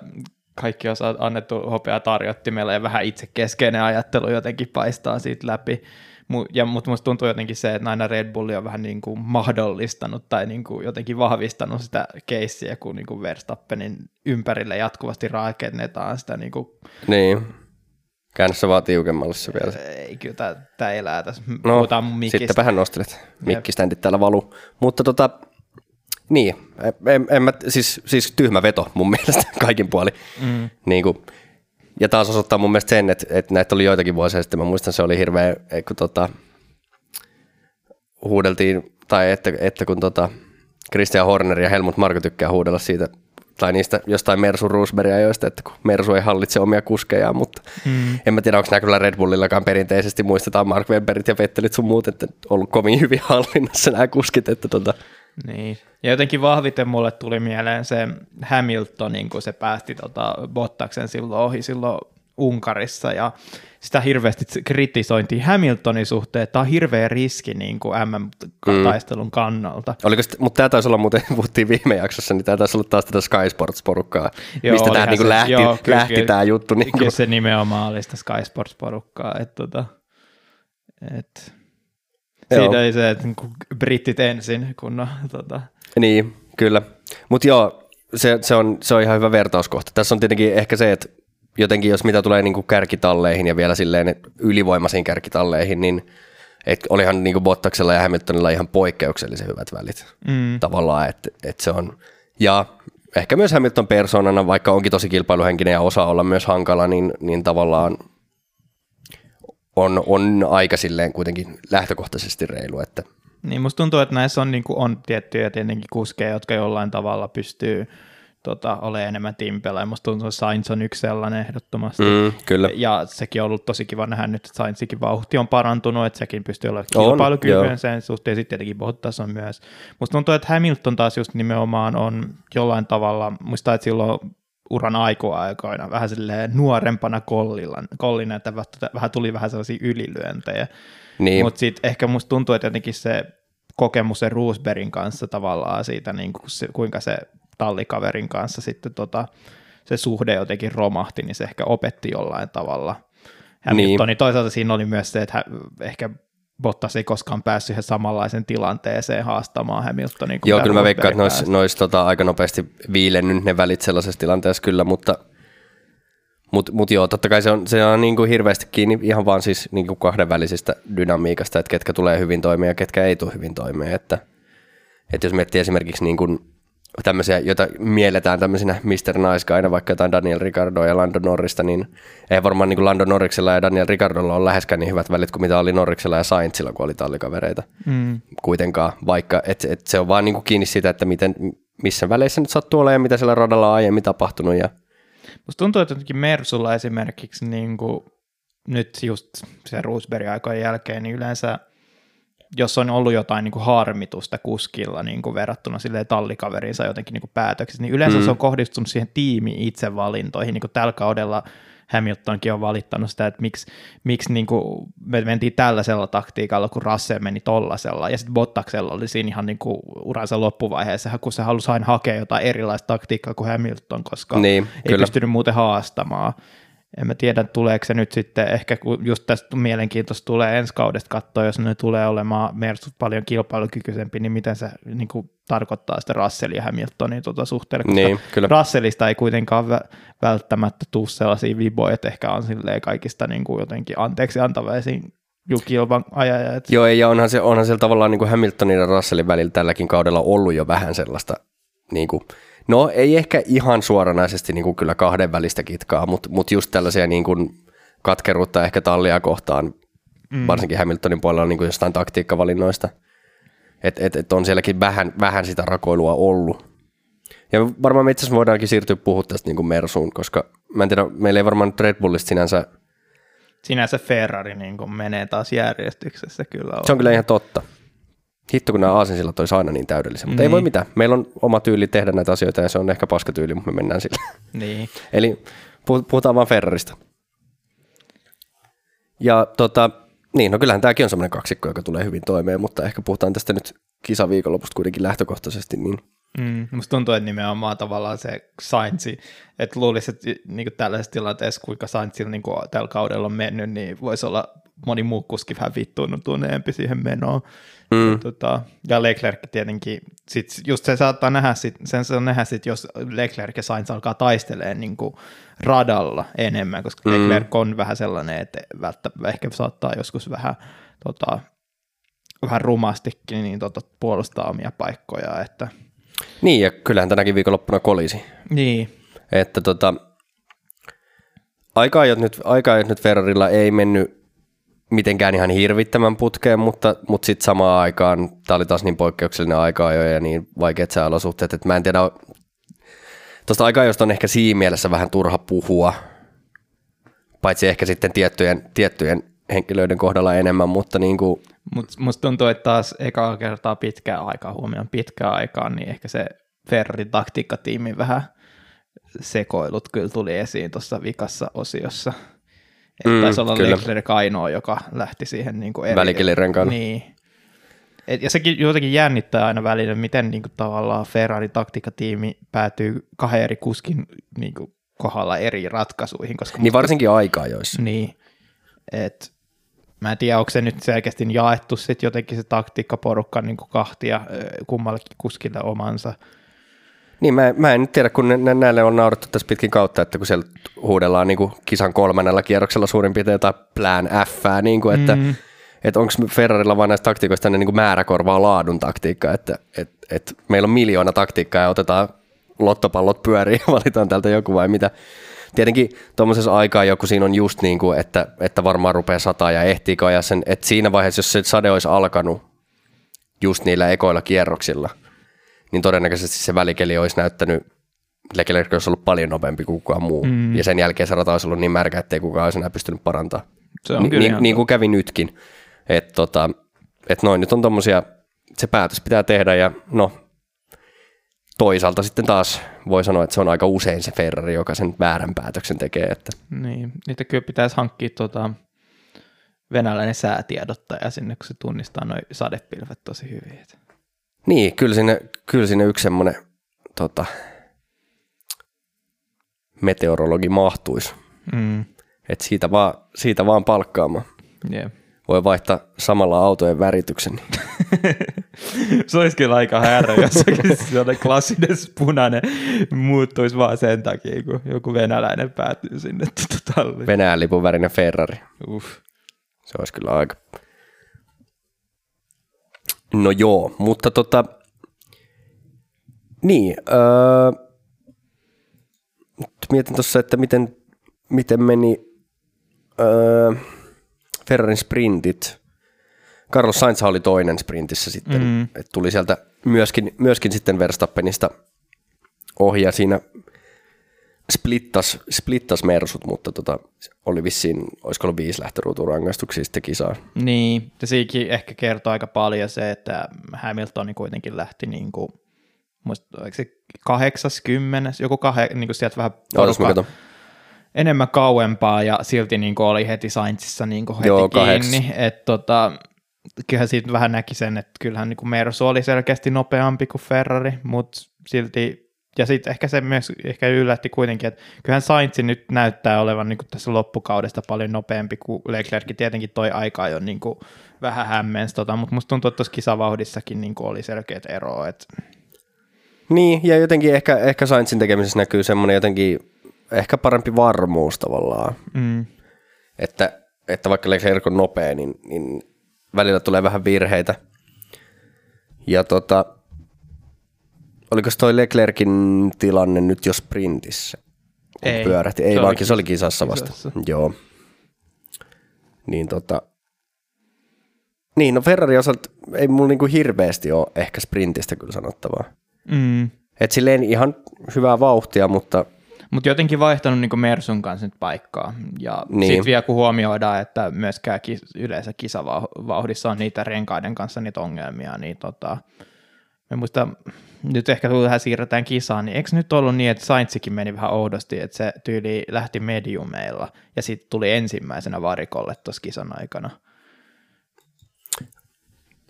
kaikki on annettu hopea tarjottimella ja vähän itsekeskeinen ajattelu jotenkin paistaa siitä läpi. Ja, mutta musta tuntuu jotenkin se, että aina Red Bull on vähän niin kuin mahdollistanut tai niin kuin jotenkin vahvistanut sitä keissiä, kun niin kuin Verstappenin ympärille jatkuvasti rakennetaan sitä. Niin, kuin... niin. Käännössä vaan tiukemmalle se vielä. Ei, kyllä tämä elää tässä. No, sittenpä hän nostelet. Mikkiständit täällä valu. Mutta tota, niin, en, en mä, siis, siis tyhmä veto mun mielestä kaikin puoli. Mm. Niin kuin, ja taas osoittaa mun mielestä sen, että, että näitä oli joitakin vuosia sitten, mä muistan se oli hirveä, kun tota, huudeltiin, tai että, että kun tota, Christian Horner ja Helmut Marko tykkää huudella siitä, tai niistä jostain Mersu Roosbergia joista, että kun Mersu ei hallitse omia kuskejaan, mutta mm. en mä tiedä, onko nämä kyllä Red Bullillakaan perinteisesti muistetaan Mark Webberit ja Vettelit sun muut, että ollut kovin hyvin hallinnassa nämä kuskit, että tota, niin. Ja jotenkin vahviten mulle tuli mieleen se Hamiltonin, kun se päästi tota Bottaksen silloin ohi silloin Unkarissa ja sitä hirveästi kritisointiin Hamiltonin suhteen, että tämä on hirveä riski niin kuin MM-taistelun kannalta. Oliko sit, mutta tämä taisi olla muuten, puhuttiin viime jaksossa, niin tämä taisi olla taas tätä Sky Sports-porukkaa, joo, mistä tämä niin lähti, joo, lähti kyllä, tämä juttu. Niin kuin. se nimenomaan oli sitä Sky Sports-porukkaa, että tota, et, Siinä oli se, että niinku britit ensin, kun no, tota. Niin, kyllä. Mutta joo, se, se, on, se on ihan hyvä vertauskohta. Tässä on tietenkin ehkä se, että jotenkin jos mitä tulee niin kärkitalleihin ja vielä silleen ylivoimaisiin kärkitalleihin, niin et olihan niin Bottaksella ja Hamiltonilla ihan poikkeuksellisen hyvät välit mm. tavallaan, että et se on, ja ehkä myös Hamilton persoonana, vaikka onkin tosi kilpailuhenkinen ja osaa olla myös hankala, niin, niin tavallaan on, on aika silleen kuitenkin lähtökohtaisesti reilu. Että. Niin musta tuntuu, että näissä on, niin kuin, on tiettyjä tietenkin kuskeja, jotka jollain tavalla pystyy tota, olemaan enemmän timpellä. Ja musta tuntuu, että Sainz on yksi sellainen ehdottomasti. Mm, kyllä. Ja sekin on ollut tosi kiva nähdä nyt, että Sainzikin vauhti on parantunut, että sekin pystyy olemaan kilpailukykyinen sen suhteen. Sitten tietenkin Bottas on myös. Musta tuntuu, että Hamilton taas just nimenomaan on jollain tavalla, muista, että silloin uran aikoina vähän silleen nuorempana kollilla, kollina, että vähän tuli vähän sellaisia ylilyöntejä. Niin. Mutta sitten ehkä musta tuntuu, että jotenkin se kokemus sen Roosbergin kanssa tavallaan siitä, niin kuin se, kuinka se tallikaverin kanssa sitten tota, se suhde jotenkin romahti, niin se ehkä opetti jollain tavalla. Hamiltoni. Niin. Toisaalta siinä oli myös se, että ehkä Bottas ei koskaan päässyt siihen samanlaisen tilanteeseen haastamaan Hamiltonin. Joo, kyllä mä veikkaan, että ne olisi tota, aika nopeasti viilennyt ne välit sellaisessa tilanteessa kyllä, mutta mutta mut joo, totta kai se on, se on niin kuin hirveästi kiinni ihan vaan siis niin kuin kahdenvälisestä dynamiikasta, että ketkä tulee hyvin toimeen ja ketkä ei tule hyvin toimeen. Että, että jos miettii esimerkiksi niin kuin tämmöisiä, joita mielletään tämmöisinä Mr. Nice aina vaikka jotain Daniel Ricardo ja Lando Norrista, niin ei varmaan niin kuin Lando Norriksella ja Daniel Ricardolla ole läheskään niin hyvät välit kuin mitä oli Norriksella ja Sainzilla, kun oli tallikavereita mm. kuitenkaan, vaikka et, et se on vaan niin kuin kiinni siitä, että miten, missä väleissä nyt sattuu olemaan ja mitä siellä radalla on aiemmin tapahtunut ja Musta tuntuu, että jotenkin Mersulla esimerkiksi niin kuin nyt just se Roosberg aikojen jälkeen, niin yleensä jos on ollut jotain niin kuin harmitusta kuskilla niin kuin verrattuna sille tallikaverinsa jotenkin niin kuin päätöksissä, niin yleensä mm. se on kohdistunut siihen tiimi itsevalintoihin. Niin kuin tällä kaudella Hamiltonkin on valittanut sitä, että miksi, miksi niin kuin me mentiin tällaisella taktiikalla, kun Russell meni tollasella, ja sitten Bottaksella oli siinä ihan niin kuin uransa loppuvaiheessa, kun se halusi aina hakea jotain erilaista taktiikkaa kuin Hamilton, koska niin, ei kyllä. pystynyt muuten haastamaan. En mä tiedä, tuleeko se nyt sitten, ehkä kun just tästä mielenkiintoista tulee ensi kaudesta katsoa, jos ne tulee olemaan Mersu paljon kilpailukykyisempi, niin miten se niin kuin, tarkoittaa sitä Russell ja Hamiltonin tuota suhteella, koska niin, kyllä. Russellista ei kuitenkaan vä- välttämättä tule sellaisia viboja, että ehkä on kaikista niin kuin, jotenkin anteeksi antavaisiin kilpan ajajat. Joo, ja onhan, se, onhan siellä tavallaan niin kuin Hamiltonin ja Russellin välillä tälläkin kaudella ollut jo vähän sellaista niin kuin, No ei ehkä ihan suoranaisesti niin kuin kyllä kahden välistä kitkaa, mutta, mutta just tällaisia niin kuin katkeruutta ehkä tallia kohtaan, mm. varsinkin Hamiltonin puolella niin kuin jostain taktiikkavalinnoista. Että et, et on sielläkin vähän, vähän sitä rakoilua ollut. Ja varmaan me itse asiassa voidaankin siirtyä puhua tästä niin kuin Mersuun, koska mä en tiedä, meillä ei varmaan Red Bullista sinänsä... Sinänsä Ferrari niin kuin menee taas järjestyksessä kyllä. Se on kyllä ihan totta. Hitto, kun nämä aasinsillat olisi aina niin täydellisiä. Mutta niin. ei voi niin. mitään. Meillä on oma tyyli tehdä näitä asioita ja se on ehkä paskatyyli, mutta me mennään sillä. Niin. Eli puhutaan vaan Ferrarista. Ja tota, niin, no kyllähän tämäkin on semmoinen kaksikko, joka tulee hyvin toimeen, mutta ehkä puhutaan tästä nyt kisaviikonlopusta kuitenkin lähtökohtaisesti, niin Mm, musta tuntuu, että nimenomaan tavallaan se Saintsi, että luulisi, että niin tällaisessa tilanteessa, kuinka Saintsilla niin tällä kaudella on mennyt, niin voisi olla moni muu kuski vähän vittuuntuneempi siihen menoon. Mm. Ja, tota, ja Leclerc tietenkin, sit just se saattaa nähdä, sit, sen saa nähdä sit, jos Leclerc ja Sainz alkaa taisteleen niin kuin radalla enemmän, koska mm. Leclerc on vähän sellainen, että välttämättä ehkä saattaa joskus vähän, tota, vähän rumastikin niin tota, puolustaa omia paikkoja. Että... Niin, ja kyllähän tänäkin viikonloppuna kolisi. Niin. Että tota, aika nyt, aika nyt Ferrarilla ei mennyt mitenkään ihan hirvittävän putkeen, mutta, mutta sitten samaan aikaan tämä oli taas niin poikkeuksellinen aika jo ja niin vaikeat sääolosuhteet, että mä en tiedä, tuosta aikaa, josta on ehkä siinä mielessä vähän turha puhua, paitsi ehkä sitten tiettyjen, tiettyjen henkilöiden kohdalla enemmän, mutta niin kuin... Mut musta tuntuu, että taas eka kertaa pitkää aikaa huomioon pitkää aikaa, niin ehkä se Ferrarin taktiikkatiimi vähän sekoilut kyllä tuli esiin tuossa vikassa osiossa. Että mm, taisi olla kyllä. Leclerc ainoa, joka lähti siihen niin kuin eri... Välikelirenkaan. Niin. Et, ja sekin jotenkin jännittää aina välillä, miten niin kuin, tavallaan Ferrari taktiikatiimi päätyy kahden eri kuskin niin kuin, kohdalla eri ratkaisuihin. Koska niin varsinkin aikaa joissa. Niin. Et, mä en tiedä, onko se nyt selkeästi jaettu sit jotenkin se taktiikkaporukka niin kuin kahtia kummallakin kuskille omansa. Niin, mä, mä en tiedä, kun nä- näille on naurettu tässä pitkin kautta, että kun siellä huudellaan niin kuin kisan kolmannella kierroksella suurin piirtein jotain plan F, niin kuin, että mm. että onko Ferrarilla vaan näistä taktiikoista niin kuin määräkorvaa laadun taktiikka, että et, et meillä on miljoona taktiikkaa ja otetaan lottopallot pyöriin ja valitaan täältä joku vai mitä. Tietenkin tuommoisessa aikaa joku siinä on just niin kuin, että, että varmaan rupeaa sataa ja ehtiikö ja sen, että siinä vaiheessa, jos se sade olisi alkanut just niillä ekoilla kierroksilla – niin todennäköisesti se välikeli olisi näyttänyt, Leclerc olisi ollut paljon nopeampi kuin kukaan muu. Mm. Ja sen jälkeen se rata olisi ollut niin märkä, ettei kukaan olisi enää pystynyt parantamaan. Se on Ni- niin, niin kuin kävi nytkin. Että tota, et noin nyt on tommosia, se päätös pitää tehdä ja no toisaalta sitten taas voi sanoa, että se on aika usein se Ferrari, joka sen väärän päätöksen tekee. Että. Niin, niitä kyllä pitäisi hankkia tota, venäläinen säätiedottaja sinne, kun se tunnistaa noin sadepilvet tosi hyvin. Että. Niin, kyllä sinne, kyllä sinne yksi semmoinen tota, meteorologi mahtuisi. Mm. Et siitä, vaan, siitä vaan palkkaamaan. Yeah. Voi vaihtaa samalla autojen värityksen. se olisi kyllä aika härä, jos sellainen klassinen punainen muuttuisi vaan sen takia, kun joku venäläinen päätyy sinne talliin. Venäjän lipun värinen Ferrari. Uff. Se olisi kyllä aika... No joo, mutta tota... Niin, öö, mietin tuossa, että miten, miten meni öö, Ferrarin sprintit. Carlos Sainz oli toinen sprintissä sitten, mm. että tuli sieltä myöskin, myöskin sitten Verstappenista ohi ja siinä splittas, splittas Mersut, mutta tota, oli vissiin, olisiko ollut viisi lähtöruuturangaistuksia sitten kisaa. Niin, ja siinäkin ehkä kertoo aika paljon se, että Hamiltoni kuitenkin lähti niin kuin, muista, oliko se 80, joku kah, niin kuin sieltä vähän porukka, enemmän kauempaa ja silti niin kuin oli heti Sainzissa niin kuin heti Joo, kiinni. että tota, kyllähän siitä vähän näki sen, että kyllähän niin kuin Mersu oli selkeästi nopeampi kuin Ferrari, mutta silti, ja sitten ehkä se myös ehkä yllätti kuitenkin, että kyllähän Sainz nyt näyttää olevan niin tässä loppukaudesta paljon nopeampi kuin Leclerc, tietenkin toi aika jo niin kuin vähän hämmensi, tota, mutta musta tuntuu, että tuossa kisavauhdissakin niin oli selkeät eroa. Että... Niin, ja jotenkin ehkä, ehkä Sainzin tekemisessä näkyy semmoinen jotenkin ehkä parempi varmuus tavallaan. Mm. Että, että vaikka Leclerc on nopea, niin, niin välillä tulee vähän virheitä. Ja tota, oliko toi Leclerkin tilanne nyt jo sprintissä? Ei. Pyörähti. Ei, se vaankin se oli kisassa vasta. Kisassa. Joo. Niin tota, niin, no Ferrari osalta ei mulla niinku hirveästi ole ehkä sprintistä kyllä sanottavaa. Mm. Et silleen ihan hyvää vauhtia, mutta mutta jotenkin vaihtanut niin Mersun kanssa nyt paikkaa. Ja niin. sitten vielä kun huomioidaan, että myöskään kis, yleensä kisavauhdissa on niitä renkaiden kanssa niitä ongelmia, niin tota, me muista, nyt ehkä tähän siirretään kisaan, niin eikö nyt ollut niin, että Saintsikin meni vähän oudosti, että se tyyli lähti mediumeilla ja sitten tuli ensimmäisenä varikolle tuossa kisan aikana?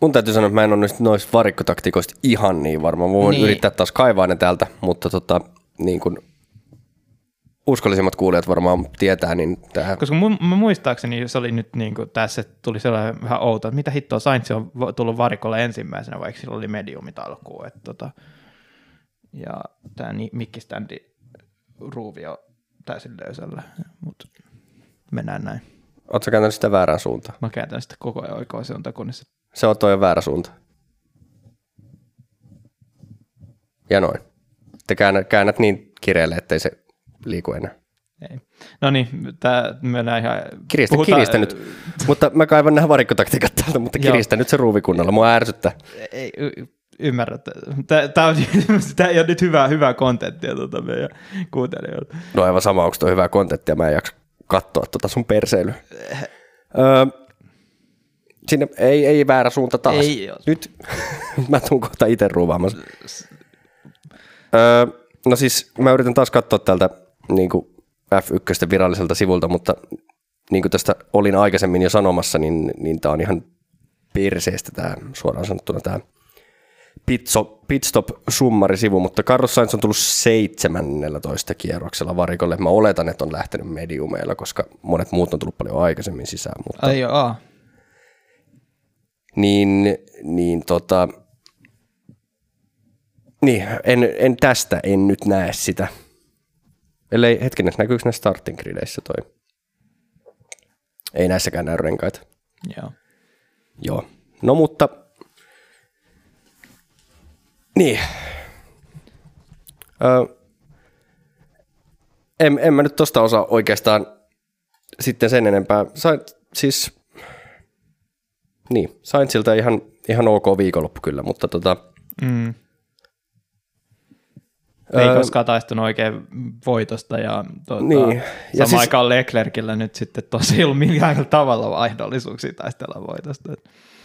Mun täytyy sanoa, että mä en ole noista varikkotaktikoista ihan niin varma. Mä voin niin. yrittää taas kaivaa ne täältä, mutta tota, niin kun uskollisimmat kuulijat varmaan tietää, niin tähän... Koska mä muistaakseni se oli nyt niin kuin tässä, tuli sellainen vähän outo, että mitä hittoa Sainz on tullut varikolle ensimmäisenä, vaikka sillä oli mediumit alkuun. Että tota, ja tämä mikkiständi ruuvi on täysin löysällä, mutta mennään näin. Oletko kääntänyt sitä väärään suuntaan? Mä kääntän sitä koko ajan oikeaan suuntaan, kunnes... Se on toi väärä suunta. Ja noin. Te käännät, käännät niin kireelle, ettei se liiku enää. Ei. No niin, tämä mennään ihan... Kiristä, puhutaan... kiristä nyt. mutta mä kaivan nämä varikkotaktiikat täältä, mutta kiristä nyt se ruuvikunnalla. Mua ärsyttää. Ei, y- ymmärrä. Tämä, on, tämä ei ole nyt hyvää, hyvää kontenttia tuota meidän kuuntelijoilta. No aivan sama, onko tuo hyvää kontenttia. Mä en jaksa katsoa tuota sun perseilyä. öö, sinne ei, ei väärä suunta taas. Ei, Nyt mä tuun kohta itse ruuvaamassa. öö, no siis mä yritän taas katsoa täältä niin kuin F1 viralliselta sivulta, mutta niin kuin tästä olin aikaisemmin jo sanomassa, niin, niin tämä on ihan perseestä tämä suoraan sanottuna tämä pitstop, summari-sivu, mutta Carlos Sainz on tullut 17 kierroksella varikolle. Mä oletan, että on lähtenyt mediumeilla, koska monet muut on tullut paljon aikaisemmin sisään. Mutta, Ai joo. Niin, niin tota, niin, en, en tästä en nyt näe sitä Ellei, hetkinen, näkyykö ne starting grideissä toi? Ei näissäkään näy renkaita. Joo. Joo. No mutta, niin. Ö, en, en mä nyt tosta osaa oikeastaan sitten sen enempää. Sain, siis, niin, sain siltä ihan, ihan ok viikonloppu kyllä, mutta tota, mm. Ei öö, koskaan taistunut oikein voitosta ja, tuota, niin. ja samaan siis, aikaan Leclercillä nyt sitten tosi ei ollut millään tavalla mahdollisuuksia taistella voitosta.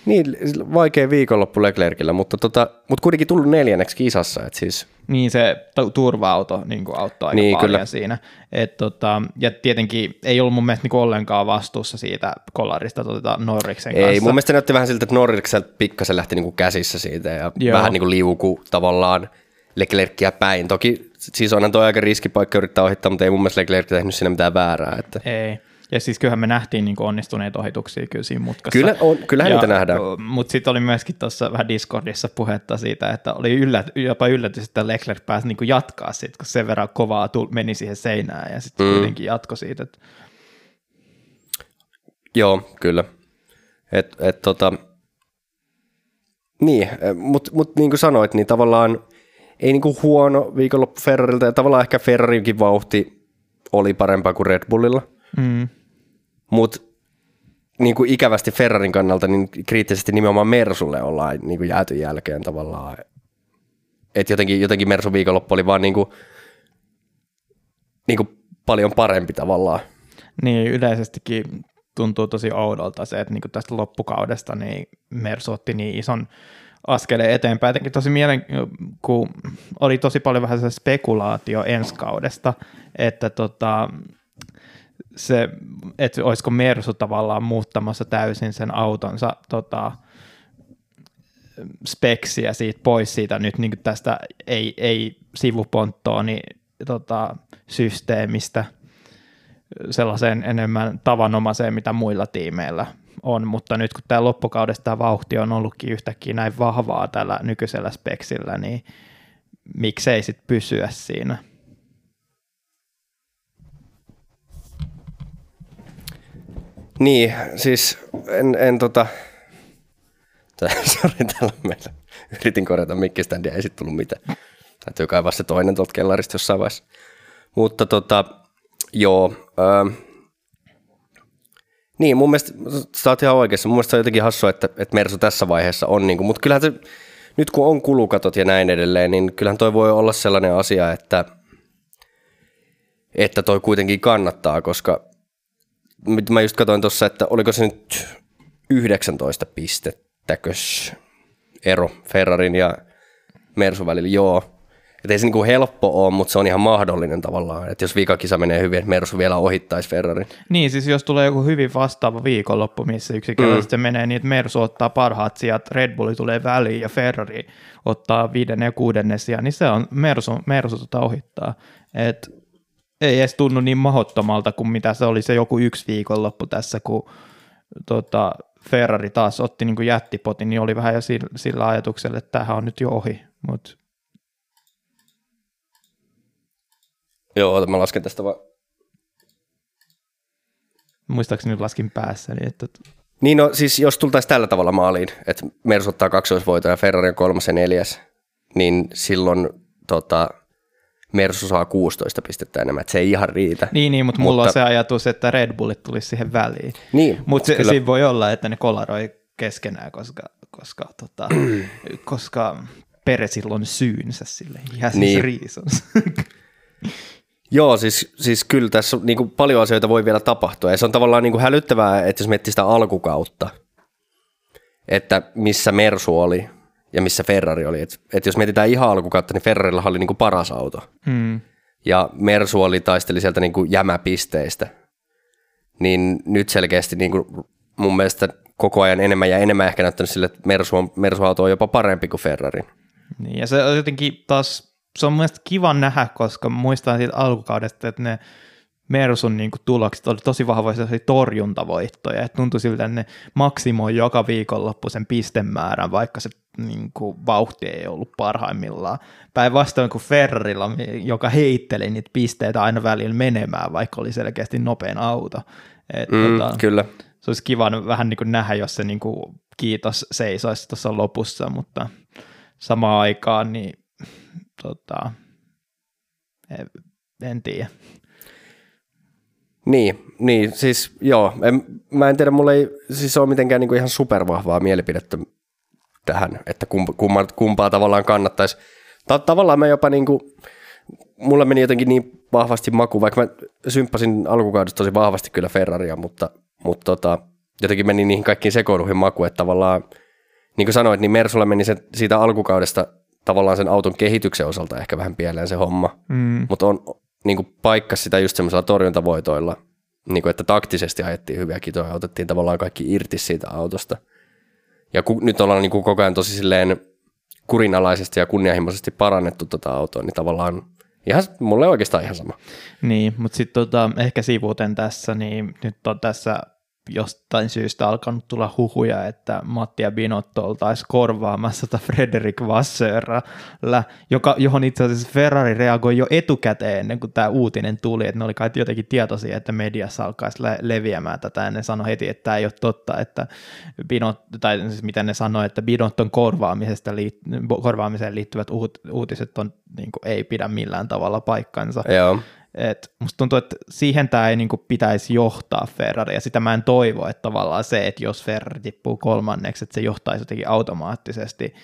Niin, vaikea viikonloppu Leclercillä, mutta, tota, mutta kuitenkin tullut neljänneksi kisassa. Et siis. Niin se turva-auto niin auttoi aika niin, paljon kyllä. siinä. Et, tota, ja tietenkin ei ollut mun mielestä niin ollenkaan vastuussa siitä kollarista tota, Norriksen kanssa. Ei, mun mielestä näytti vähän siltä, että Norrikselta pikkasen lähti niin käsissä siitä ja Joo. vähän niin kuin liuku tavallaan Leclercia päin. Toki siis onhan tuo aika riskipaikka yrittää ohittaa, mutta ei mun mielestä Leclerc tehnyt siinä mitään väärää. Että. Ei. Ja siis kyllähän me nähtiin niin onnistuneita ohituksia kyllä siinä mutkassa. Kyllä on, kyllähän ja, niitä nähdään. Mutta sitten oli myöskin tuossa vähän Discordissa puhetta siitä, että oli yllät, jopa yllätys, että Leclerc pääsi niin jatkaa siitä, kun sen verran kovaa tuli, meni siihen seinään ja sitten mm. kuitenkin jatko siitä. Että... Joo, kyllä. Et, et, tota, niin, mutta mut, niin kuin sanoit, niin tavallaan ei niin kuin huono viikonloppu Ferrarilta ja tavallaan ehkä Ferrarinkin vauhti oli parempaa kuin Red Bullilla. Mm. Mutta niin kuin ikävästi Ferrarin kannalta, niin kriittisesti nimenomaan Mersulle ollaan niin kuin jääty jälkeen tavallaan. Et jotenkin, jotenkin Mersun viikonloppu oli vaan niin kuin, niin kuin paljon parempi tavallaan. Niin, yleisestikin tuntuu tosi oudolta se, että niin kuin tästä loppukaudesta niin Mersu otti niin ison askeleen eteenpäin. Jotenkin tosi mielen, kun oli tosi paljon vähän se spekulaatio ensi kaudesta, että tota, se, että olisiko Mersu tavallaan muuttamassa täysin sen autonsa tota, speksiä siitä pois siitä nyt niin tästä ei, ei sivuponttoon niin, tota, systeemistä sellaiseen enemmän tavanomaiseen, mitä muilla tiimeillä on, mutta nyt kun tämä loppukaudesta tämä vauhti on ollutkin yhtäkkiä näin vahvaa tällä nykyisellä speksillä, niin miksei sitten pysyä siinä? Niin, siis en, en tota, sori täällä meillä, yritin korjata mikkiständiä, ei sitten tullut mitään. Täytyy kaivaa se toinen tuolta kellarista jossain vaiheessa. Mutta tota, joo, öö, niin mun mielestä, sä oot ihan oikeassa, mun mielestä se on jotenkin hassua, että, että Mersu tässä vaiheessa on, niin kuin, mutta kyllähän se, nyt kun on kulukatot ja näin edelleen, niin kyllähän toi voi olla sellainen asia, että, että toi kuitenkin kannattaa, koska mä just katsoin tuossa, että oliko se nyt 19 pistettäkös ero Ferrarin ja Mersun välillä, joo. Että ei se niinku helppo ole, mutta se on ihan mahdollinen tavallaan, että jos viikakisa menee hyvin, että Mersu vielä ohittaisi Ferrarin. Niin, siis jos tulee joku hyvin vastaava viikonloppu, missä yksinkertaisesti mm. menee niin, että Mersu ottaa parhaat sijat, Red Bulli tulee väliin ja Ferrari ottaa viiden ja kuudennen sijaan, niin se on Mersu, Mersu tota ohittaa. Et ei edes tunnu niin mahottomalta kuin mitä se oli se joku yksi viikonloppu tässä, kun tota, Ferrari taas otti niin kuin jättipotin, niin oli vähän jo sillä, sillä ajatuksella, että tämähän on nyt jo ohi, mutta Joo, mä lasken tästä vaan. Muistaakseni nyt laskin päässä. Niin, että... niin no siis jos tultaisiin tällä tavalla maaliin, että Mersu ottaa kaksoisvoiton ja Ferrari on kolmas ja neljäs, niin silloin tota, Mersu saa 16 pistettä enemmän, että se ei ihan riitä. Niin, niin mutta mulla mutta... on se ajatus, että Red Bullit tulisi siihen väliin. Niin, mutta se, siinä voi olla, että ne kolaroi keskenään, koska, koska, tota, koska Peresillä on syynsä sille. Yes, niin. reasons. Joo, siis, siis kyllä tässä niin kuin paljon asioita voi vielä tapahtua. Ja se on tavallaan niin kuin hälyttävää, että jos miettii sitä alkukautta, että missä Mersu oli ja missä Ferrari oli. Että et jos mietitään ihan alkukautta, niin Ferrarilla oli niin kuin paras auto. Hmm. Ja Mersu oli taisteli sieltä niin kuin jämäpisteistä. Niin nyt selkeästi niin kuin mun mielestä koko ajan enemmän ja enemmän ehkä näyttänyt sille, että Mersu, on, Mersu-auto on jopa parempi kuin Ferrari. Niin, ja se on jotenkin taas se on mielestäni kiva nähdä, koska muistan siitä alkukaudesta, että ne Mersun niin kuin, tulokset oli tosi vahvoja torjuntavoittoja, että tuntui siltä, että ne maksimoi joka viikonloppu sen pistemäärän, vaikka se niin kuin, vauhti ei ollut parhaimmillaan. Päinvastoin kuin Ferrarilla, joka heitteli niitä pisteitä aina välillä menemään, vaikka oli selkeästi nopein auto. Et, mm, tota, kyllä. Se olisi kiva vähän niin kuin nähdä, jos se niin kuin, kiitos seisoisi tuossa lopussa, mutta samaan aikaan niin tota, en tiedä. Niin, niin, siis joo, en, mä en tiedä, mulla ei siis ole mitenkään niinku ihan supervahvaa mielipidettä tähän, että kumpaa, kumpaa tavallaan kannattaisi. Ta- tavallaan mä jopa niinku, mulla meni jotenkin niin vahvasti maku, vaikka mä symppasin alkukaudesta tosi vahvasti kyllä Ferraria, mutta, mutta tota, jotenkin meni niihin kaikkiin sekoiluihin maku, että tavallaan, niin kuin sanoit, niin Mersulla meni se siitä alkukaudesta tavallaan sen auton kehityksen osalta ehkä vähän pieleen se homma, mm. mutta on niin kuin paikka sitä just semmoisella torjuntavoitoilla, niin kuin, että taktisesti ajettiin hyviä kitoja ja otettiin tavallaan kaikki irti siitä autosta. Ja ku, nyt ollaan niin kuin koko ajan tosi silleen kurinalaisesti ja kunnianhimoisesti parannettu tätä tota autoa, niin tavallaan Ihan, mulle oikeastaan ihan sama. Niin, mutta sitten tota, ehkä sivuuten tässä, niin nyt on tässä jostain syystä alkanut tulla huhuja, että Matti ja Binotto oltaisiin korvaamassa tätä Frederick Vassörllä, joka, johon itse asiassa Ferrari reagoi jo etukäteen ennen kuin tämä uutinen tuli, että ne oli kai jotenkin tietoisia, että mediassa alkaisi le- leviämään tätä, ja ne sanoi heti, että tämä ei ole totta, että Binot, tai siis miten ne sanoi, että Binotton korvaamisesta liit- korvaamiseen liittyvät uut- uutiset on, niin kuin, ei pidä millään tavalla paikkansa. Joo. Et musta tuntuu, että siihen tämä ei niinku pitäisi johtaa Ferrari, ja sitä mä en toivo, että tavallaan se, että jos Ferrari tippuu kolmanneksi, että se johtaisi jotenkin automaattisesti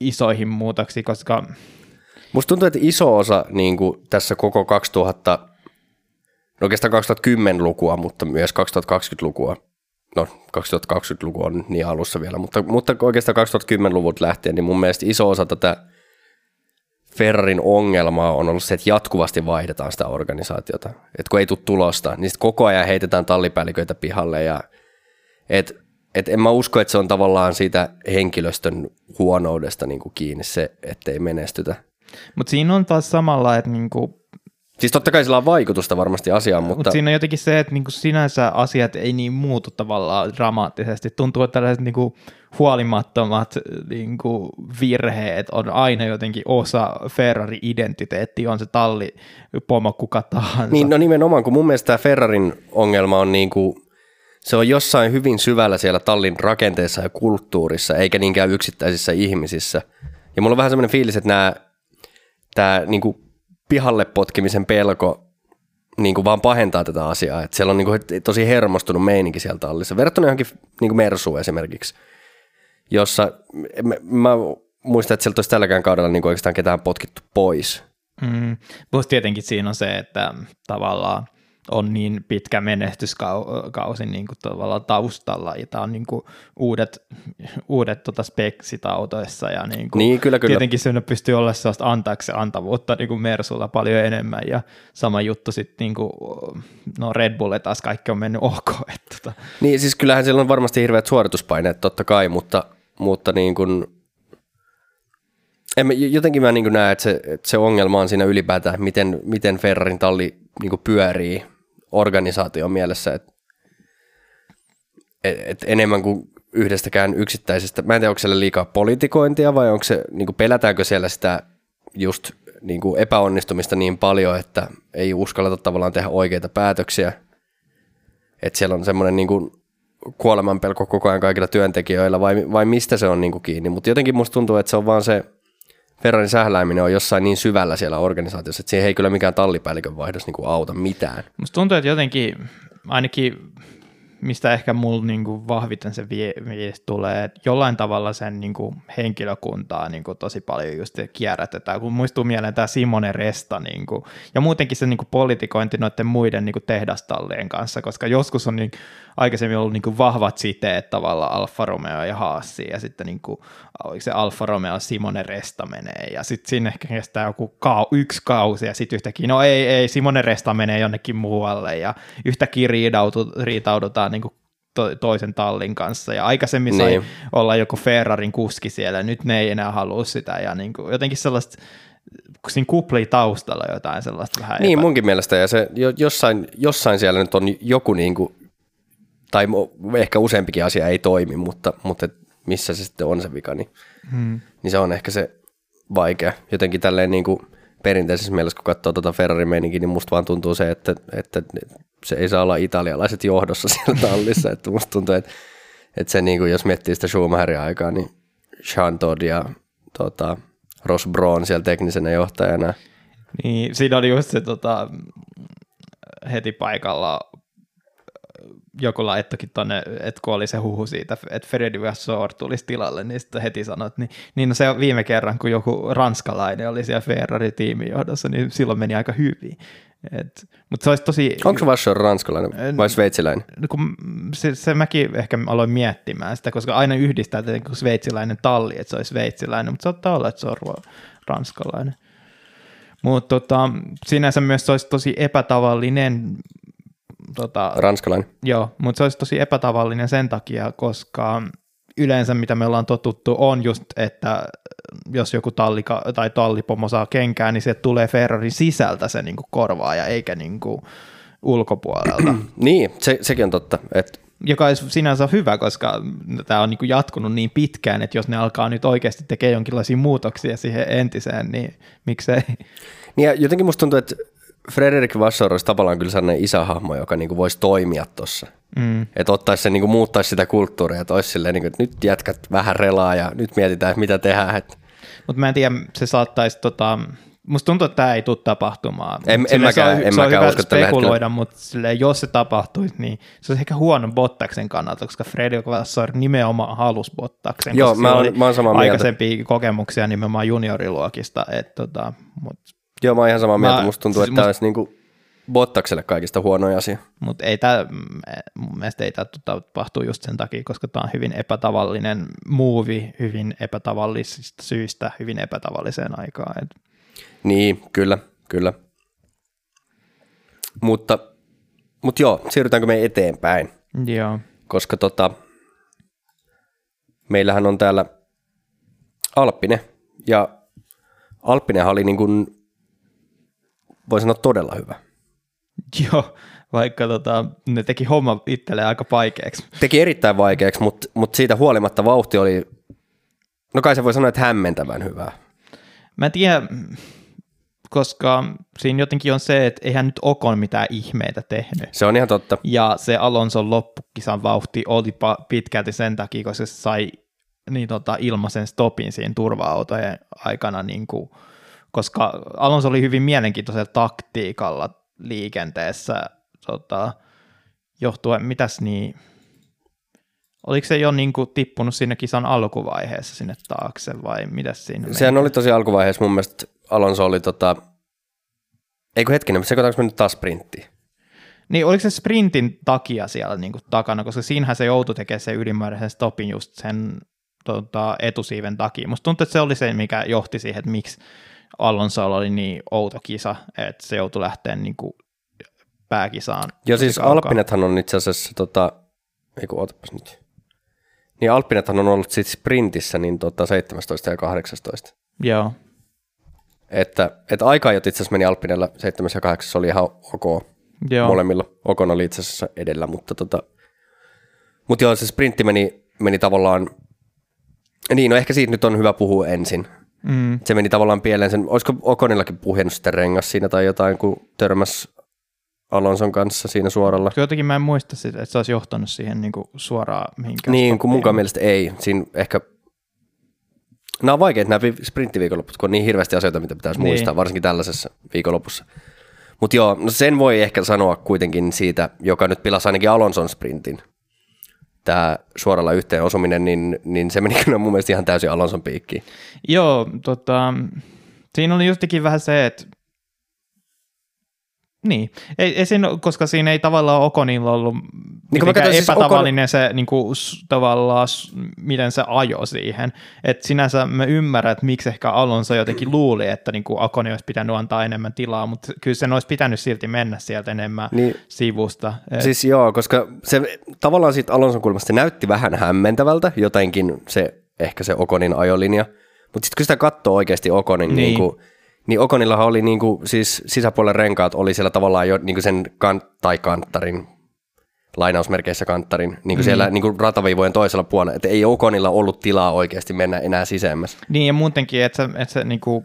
isoihin muutoksiin, koska... Musta tuntuu, että iso osa niin kuin tässä koko 2000, no oikeastaan 2010-lukua, mutta myös 2020-lukua, no 2020-luku on niin alussa vielä, mutta, mutta oikeastaan 2010-luvut lähtien, niin mun mielestä iso osa tätä Ferrarin ongelma on ollut se, että jatkuvasti vaihdetaan sitä organisaatiota. Että kun ei tule tulosta, niin sitten koko ajan heitetään tallipäälliköitä pihalle. Ja, et, et en mä usko, että se on tavallaan siitä henkilöstön huonoudesta niin kuin kiinni se, ettei menestytä. Mutta siinä on taas samalla, että niinku Siis totta kai sillä on vaikutusta varmasti asiaan, mutta... Mutta siinä on jotenkin se, että niinku sinänsä asiat ei niin muutu tavallaan dramaattisesti. Tuntuu, että tällaiset niinku huolimattomat niinku virheet on aina jotenkin osa Ferrari-identiteetti, on se talli, pomo, kuka tahansa. Niin, no nimenomaan, kun mun mielestä tämä Ferrarin ongelma on niinku, se on jossain hyvin syvällä siellä tallin rakenteessa ja kulttuurissa, eikä niinkään yksittäisissä ihmisissä. Ja mulla on vähän semmoinen fiilis, että nämä, tämä niinku pihalle potkimisen pelko niin kuin vaan pahentaa tätä asiaa. Että siellä on niin kuin tosi hermostunut meininki siellä tallissa. Verrattuna johonkin niin kuin Mersuun esimerkiksi, jossa mä, mä muistan, että sieltä olisi tälläkään kaudella niin kuin oikeastaan ketään potkittu pois. Mm. Plus tietenkin siinä on se, että tavallaan – on niin pitkä menestyskausi niin kuin tavallaan taustalla, ja tämä on niin kuin uudet, uudet tota speksit autoissa, ja niin kuin niin, kyllä, kyllä. tietenkin sinne pystyy olla sellaista antaaksi antavuutta niin kuin Mersulla paljon enemmän, ja sama juttu sitten, niin kuin, no Red Bull taas kaikki on mennyt ok. Että, tota. Niin, siis kyllähän siellä on varmasti hirveät suorituspaineet totta kai, mutta, mutta niin kuin, en, jotenkin mä niin näen, että se, että se ongelma on siinä ylipäätään, miten, miten Ferrarin talli niin pyörii organisaation mielessä, että et, et enemmän kuin yhdestäkään yksittäisestä, mä en tiedä, onko siellä liikaa politikointia vai onko se, niin kuin pelätäänkö siellä sitä just niin kuin epäonnistumista niin paljon, että ei uskalleta tavallaan tehdä oikeita päätöksiä. Että siellä on semmoinen niin kuin kuolemanpelko koko ajan kaikilla työntekijöillä vai, vai mistä se on niin kuin kiinni. Mutta jotenkin musta tuntuu, että se on vaan se Ferrarin sählääminen on jossain niin syvällä siellä organisaatiossa, että siihen ei kyllä mikään tallipäällikön vaihdos niin kuin auta mitään. Musta tuntuu, että jotenkin ainakin mistä ehkä mulla niin vahviten se viesti tulee, että jollain tavalla sen niin kuin henkilökuntaa niin kuin tosi paljon just kierrätetään, kun muistuu mieleen tämä Simone Resta niin kuin, ja muutenkin se niin kuin politikointi noiden muiden niin kuin tehdastallien kanssa, koska joskus on niin, aikaisemmin ollut niin kuin vahvat siteet tavallaan Alfa Romeo ja Haassi, ja sitten niin kuin, se Alfa Romeo Simone Resta menee, ja sitten sinne ehkä kestää joku kau, yksi kausi, ja sitten yhtäkkiä, no ei, ei, Simone Resta menee jonnekin muualle, ja yhtäkkiä riidautu, riitaudutaan niin kuin to, toisen tallin kanssa, ja aikaisemmin sai niin. olla joku Ferrarin kuski siellä, nyt ne ei enää halua sitä, ja niin kuin, jotenkin sellaista, siinä kuplii taustalla jotain sellaista vähän Niin, epä... munkin mielestä, ja se jossain, jossain siellä nyt on joku niin kuin, tai ehkä useampikin asia ei toimi, mutta, mutta missä se sitten on se vika, niin, hmm. niin se on ehkä se vaikea. Jotenkin tälleen niin kuin perinteisessä mielessä, kun katsoo tuota meininkin, niin musta vaan tuntuu se, että, että se ei saa olla italialaiset johdossa siellä tallissa. että musta tuntuu, että, että se, niin kuin, jos miettii sitä Schumacherin aikaa, niin Jean Todt ja tota, Ross Braun siellä teknisenä johtajana. Niin, siinä oli just se tota, heti paikalla joku laittokin tuonne, että kun oli se huhu siitä, että Freddy Vassor tulisi tilalle, niin sitten heti sanoi, että niin, niin no se viime kerran, kun joku ranskalainen oli siellä Ferrari-tiimin johdossa, niin silloin meni aika hyvin. Et, mutta se olisi tosi... Onko Vassor ranskalainen vai sveitsiläinen? No kun se, se mäkin ehkä aloin miettimään sitä, koska aina yhdistää tietenkin sveitsiläinen talli, että se olisi sveitsiläinen, mutta saattaa olla, että se on ranskalainen. Mutta tota, sinänsä myös se olisi tosi epätavallinen Tota, Ranskalainen. Joo, mutta se olisi tosi epätavallinen sen takia, koska yleensä, mitä me ollaan totuttu, on just, että jos joku tallika, tai tallipomo saa kenkää, niin se tulee Ferrarin sisältä se niin kuin korvaaja, eikä niin kuin ulkopuolelta. niin, se, sekin on totta. Että joka olisi sinänsä hyvä, koska tämä on niin jatkunut niin pitkään, että jos ne alkaa nyt oikeasti tekemään jonkinlaisia muutoksia siihen entiseen, niin miksei. Niin ja jotenkin musta tuntuu, että Frederik Vassor olisi tavallaan kyllä sellainen isähahmo, joka niin kuin voisi toimia tuossa. Mm. Että ottaisi se, niin kuin muuttaisi sitä kulttuuria, että olisi silleen, niin kuin, että nyt jätkät vähän relaa ja nyt mietitään, että mitä tehdään. Mutta mä en tiedä, se saattaisi tota, Musta tuntuu, että tämä ei tule tapahtumaan. En, en mäkään, se on, en se on hyvä usko spekuloida, mutta silleen, jos se tapahtuisi, niin se olisi ehkä huono Bottaksen kannalta, koska Fredrik Vassar nimenomaan halusi Bottaksen. Joo, mä oon, mä oon samaa aikaisempia mieltä. kokemuksia nimenomaan junioriluokista. Et, tota, mut, Joo, mä oon ihan samaa mieltä. Musta tuntuu, siis että tämä olisi niinku Bottakselle kaikista huonoja asia. Mutta ei tämä, mun mielestä ei tämä tapahtuu just sen takia, koska tämä on hyvin epätavallinen muuvi, hyvin epätavallisista syistä, hyvin epätavalliseen aikaan. Et niin, kyllä, kyllä. Mutta, mutta joo, siirrytäänkö me eteenpäin? Joo. Koska tota, meillähän on täällä Alppine, ja Alppinenhan oli niin kuin, voi sanoa todella hyvä. Joo, vaikka tota, ne teki homma itselleen aika vaikeaksi. Teki erittäin vaikeaksi, mutta, mutta siitä huolimatta vauhti oli, no kai se voi sanoa, että hämmentävän hyvää. Mä en tiedä, koska siinä jotenkin on se, että eihän nyt Okon mitään ihmeitä tehnyt. Se on ihan totta. Ja se Alonson loppukisan vauhti oli pitkälti sen takia, koska se sai niin tota, ilmaisen stopin siinä turva-autojen aikana, niin kuin, koska Alonso oli hyvin mielenkiintoisella taktiikalla liikenteessä tota, johtuen, mitäs niin, oliko se jo niin kuin tippunut sinne kisan alkuvaiheessa sinne taakse vai mitä siinä Sehän meni? oli tosi alkuvaiheessa mun mielestä Alonso oli tota, eikö hetkinen, sekoitaanko me nyt taas sprinttiin? Niin, oliko se sprintin takia siellä niin kuin takana, koska siinähän se joutui tekemään se ylimääräisen stopin just sen tota, etusiiven takia. Musta tuntuu, että se oli se, mikä johti siihen, että miksi Alonso oli niin outo kisa, että se joutui lähteä niin kuin pääkisaan. Joo, siis Alpinethan on itse asiassa, tota, ei kun ootapas nyt. Niin Alpinethan on ollut sitten sprintissä niin tota 17 ja 18. Joo. Että, että jo itse asiassa meni Alppinella 7 ja 8, oli ihan ok joo. molemmilla. Okon oli itse asiassa edellä, mutta tota, mutta joo, se sprintti meni, meni tavallaan, niin no ehkä siitä nyt on hyvä puhua ensin. Mm. Se meni tavallaan pieleen sen, olisiko Okonillakin puhjennut sitten rengas siinä tai jotain, kun törmäs Alonson kanssa siinä suoralla. Jotenkin mä en muista sitä, että se olisi johtanut siihen niin kuin suoraan mihinkään. Niin, kun munkaan mielestä ei. Siinä ehkä Nämä on vaikeita nämä sprinttiviikonloput, kun on niin hirveästi asioita, mitä pitäisi niin. muistaa, varsinkin tällaisessa viikonlopussa. Mutta joo, no sen voi ehkä sanoa kuitenkin siitä, joka nyt pilasi ainakin Alonson sprintin. Tämä suoralla yhteen osuminen, niin, niin se meni kyllä mun mielestä ihan täysin Alonson piikkiin. Joo, tota, siinä oli justikin vähän se, että niin, ei, ei siinä, koska siinä ei tavallaan Okonilla ollut niin mitenkään siis epätavallinen siis Okon... se niin kuin, tavallaan, miten se ajo siihen. Et sinänsä mä ymmärrän, että miksi ehkä Alonso jotenkin luuli, että niin kuin Okoni olisi pitänyt antaa enemmän tilaa, mutta kyllä sen olisi pitänyt silti mennä sieltä enemmän niin, sivusta. Et... Siis joo, koska se tavallaan siitä Alonson kulmasta näytti vähän hämmentävältä, jotenkin se ehkä se Okonin ajolinja, mutta sitten kun sitä katsoo oikeasti Okonin niin. Niin kuin, niin Okonillahan oli niinku, siis sisäpuolen renkaat oli siellä tavallaan jo niinku sen kan, tai kanttarin, lainausmerkeissä kanttarin, niin kuin mm. siellä niin kuin rataviivojen toisella puolella, että ei Okonilla ollut tilaa oikeasti mennä enää sisemmässä. Niin ja muutenkin, että se, että se niin kuin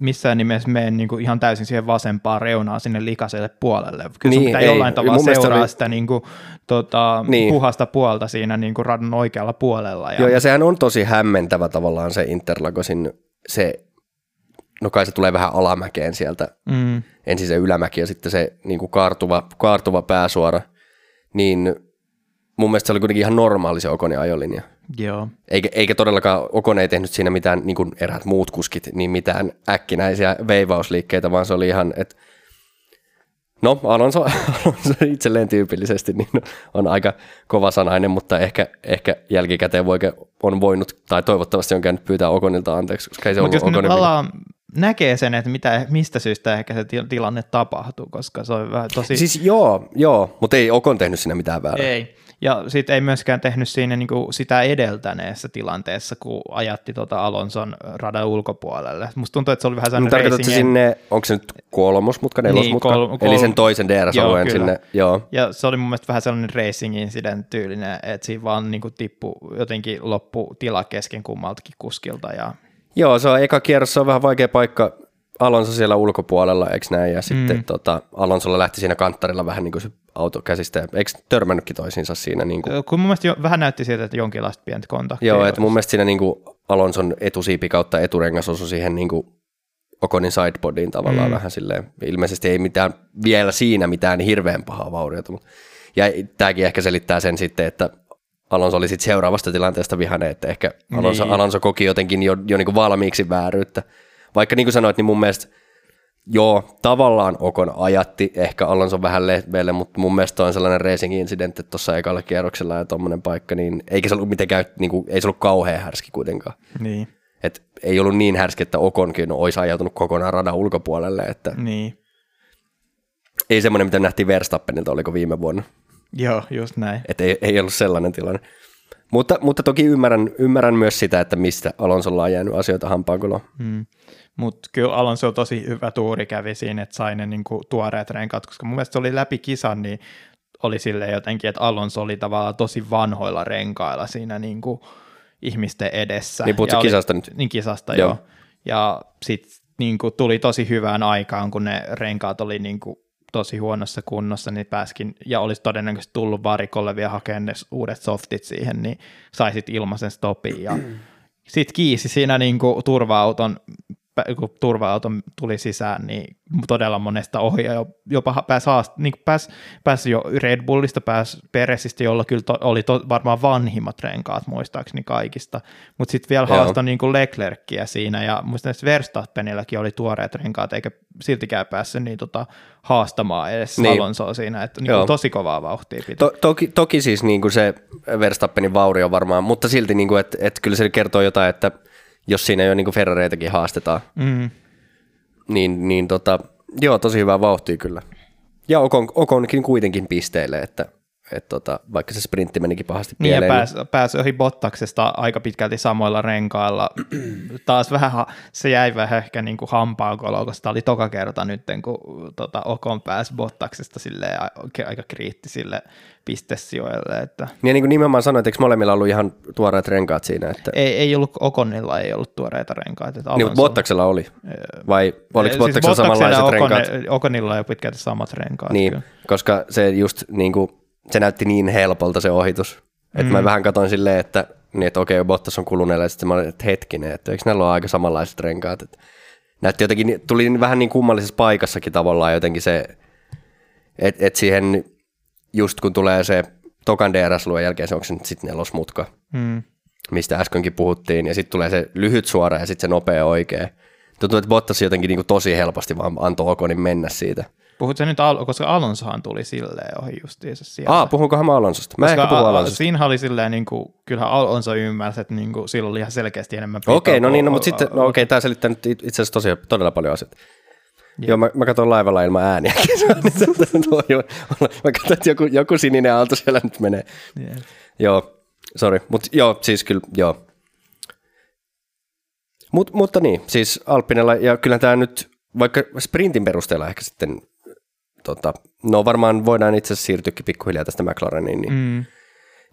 missään nimessä mene niin kuin ihan täysin siihen vasempaan reunaan sinne likaiselle puolelle. Kyllä niin, pitää ei. jollain tavalla seuraa oli... sitä niin kuin, tota, niin. puhasta puolta siinä niin kuin radan oikealla puolella. Ja... Joo, ja sehän on tosi hämmentävä tavallaan se Interlagosin se no kai se tulee vähän alamäkeen sieltä, mm. ensin se ylämäki ja sitten se niin kuin kaartuva, kaartuva pääsuora, niin mun mielestä se oli kuitenkin ihan normaali se Okonin ajolinja. Joo. Eikä, eikä todellakaan Okone ei tehnyt siinä mitään, niin kuin eräät muut kuskit, niin mitään äkkinäisiä veivausliikkeitä, vaan se oli ihan, että No, Alonso, Alonso itselleen tyypillisesti niin on aika kova sanainen, mutta ehkä, ehkä jälkikäteen voike, on voinut, tai toivottavasti on käynyt pyytää Okonilta anteeksi, koska ei se Mutta jos Okonin näkee sen, että mitä, mistä syystä ehkä se tilanne tapahtuu, koska se on vähän tosi... Siis joo, joo mutta ei Okon tehnyt sinne mitään väärää. Ei, Ja sitten ei myöskään tehnyt siinä niin kuin sitä edeltäneessä tilanteessa, kun ajatti tota Alonson radan ulkopuolelle. Musta tuntuu, että se oli vähän sellainen Tarkoitatko racing- sinne, onko se nyt kolmosmutka, nelosmutka? Niin, kol- Eli kol- sen toisen DRS-alueen sinne, joo. Ja se oli mun mielestä vähän sellainen racing incident tyylinen, että siinä vaan niin kuin tippu jotenkin loppu tila kesken kummaltakin kuskilta. Ja... Joo, se on eka kierros, se on vähän vaikea paikka. Alonso siellä ulkopuolella, eikö näin? Ja sitten mm. tota, Alonsolla lähti siinä kanttarilla vähän niin kuin se auto käsistä. Eikö törmännytkin toisiinsa siinä? Niin kuin, Kun mun mielestä jo, vähän näytti siltä, että jonkinlaista pientä kontaktia. joo, että mun mielestä siinä niin kuin Alonson etusiipi kautta eturengas osui siihen niin kuin Okonin sidepodiin tavallaan mm. vähän silleen. Ilmeisesti ei mitään, vielä siinä mitään hirveän pahaa vauriota. Mutta, ja tämäkin ehkä selittää sen sitten, että Alonso oli sitten seuraavasta tilanteesta vihainen, että ehkä Alonso, Niin. Alonso koki jotenkin jo, jo niin kuin valmiiksi vääryyttä. Vaikka niin kuin sanoit, niin mun mielestä joo, tavallaan Okon ajatti ehkä Alonso vähän lehmeelle, mutta mun mielestä on sellainen racing incident, että tuossa ekalla kierroksella ja tommonen paikka, niin eikä se ollut mitenkään, niin kuin, ei se ollut kauhean härski kuitenkaan. Niin, Et ei ollut niin härski, että Okonkin olisi ajautunut kokonaan radan ulkopuolelle, että niin. ei semmoinen, mitä nähtiin Verstappenilta, oliko viime vuonna. Joo, just näin. Että ei, ei ollut sellainen tilanne. Mutta, mutta toki ymmärrän, ymmärrän myös sitä, että mistä Alonsolla on jäänyt asioita hampaankoloon. Mm. Mutta kyllä Alonso tosi hyvä tuuri kävi siinä, että sai ne niinku tuoreet renkaat, koska mun mielestä se oli läpi kisan, niin oli sille jotenkin, että Alonso oli tavallaan tosi vanhoilla renkailla siinä niinku ihmisten edessä. Niin puhutko Ja oli- kisasta nyt? Niin kisasta, Joo. joo. joo. Ja sitten niinku tuli tosi hyvään aikaan, kun ne renkaat oli niinku tosi huonossa kunnossa, niin pääskin, ja olisi todennäköisesti tullut varikolle vielä hakemaan ne uudet softit siihen, niin saisit ilmaisen stopin. Ja sitten kiisi siinä niinku turva-auton, kun turva-auto tuli sisään, niin todella monesta ohi, ja jopa pääsi, haast, niin pääsi, pääsi jo Red Bullista, pääsi Peresistä, jolla kyllä to, oli to, varmaan vanhimmat renkaat muistaakseni kaikista, mutta sitten vielä haastoi niin Leclerckiä siinä, ja muistaakseni Verstappenilläkin oli tuoreet renkaat, eikä siltikään päässyt niin tota, haastamaan edes Niin. Alonsoa siinä, että niin kuin tosi kovaa vauhtia piti. To, toki, toki siis niin kuin se Verstappenin vaurio varmaan, mutta silti, niin kuin, että, että kyllä se kertoo jotain, että jos siinä jo niin kuin Ferrareitakin haastetaan, Mm. niin, niin tota, joo, tosi hyvää vauhtia kyllä. Ja Okon, Okonkin kuitenkin pisteille, että, että tota, vaikka se sprintti menikin pahasti Niin pieleen. pääsi, pääsi ohi Bottaksesta aika pitkälti samoilla renkailla. Taas vähän, se jäi vähän ehkä niin kuin hampaankoloon, koska tämä oli toka kerta nyt, kun tota, Okon pääsi Bottaksesta silleen, aika kriittisille pistesijoille. Että Niin, ja niin kuin nimenomaan sanoin, että molemmilla ollut ihan tuoreet renkaat siinä, että ei, ei ollut, Okonilla ei ollut tuoreita renkaita. Että niin, mutta Bottaksella oli. Vai oliko Siis Bottaksella samanlaiset Okon, renkaat? Okonilla on jo pitkälti samat renkaat. Niin, kyllä. koska se just niin kuin, se näytti niin helpolta se ohitus. Että Mm. mä vähän katsoin silleen, että, niin, että okei, Bottas on kuluneella, ja sitten mä olin, että hetkinen, että eikö näillä ole aika samanlaiset renkaat. Että näytti jotenkin, tuli vähän niin kummallisessa paikassakin tavallaan jotenkin se, että et siihen just kun tulee se tokan DRS-luon jälkeen, se onko se nyt sitten nelosmutka, Mm. mistä äskenkin puhuttiin, ja sitten tulee se lyhyt suora ja sitten se nopea oikea. Tuntuu, että Bottas jotenkin niin kuin tosi helposti vaan antoi Okonin mennä siitä. Puhutko nyt, Al- koska Alonsohan tuli silleen ohi justiinsa siellä. Aa, puhunkohan mä Alonsosta? Mä Koska ehkä puhun Alonsosta. Siinä oli silleen, niin kuin, kyllähän Alonso ymmärsi, että niin kuin, sillä oli ihan selkeästi enemmän Okei, no pitoa niin, no, mutta sitten, no okei, tämä selittää nyt it- itse asiassa tosi, todella paljon asioita. Joo, mä, mä katson laivalla ilman ääniäkin. mä katson, että joku, joku sininen aalto siellä nyt menee. Jep. Joo, sorry. Mutta joo, siis kyllä, joo. Mut, mutta niin, siis Alppinella, ja kyllä tämä nyt, vaikka sprintin perusteella ehkä sitten, tota, no varmaan voidaan itse asiassa siirtyäkin pikkuhiljaa tästä McLareniin, niin, mm.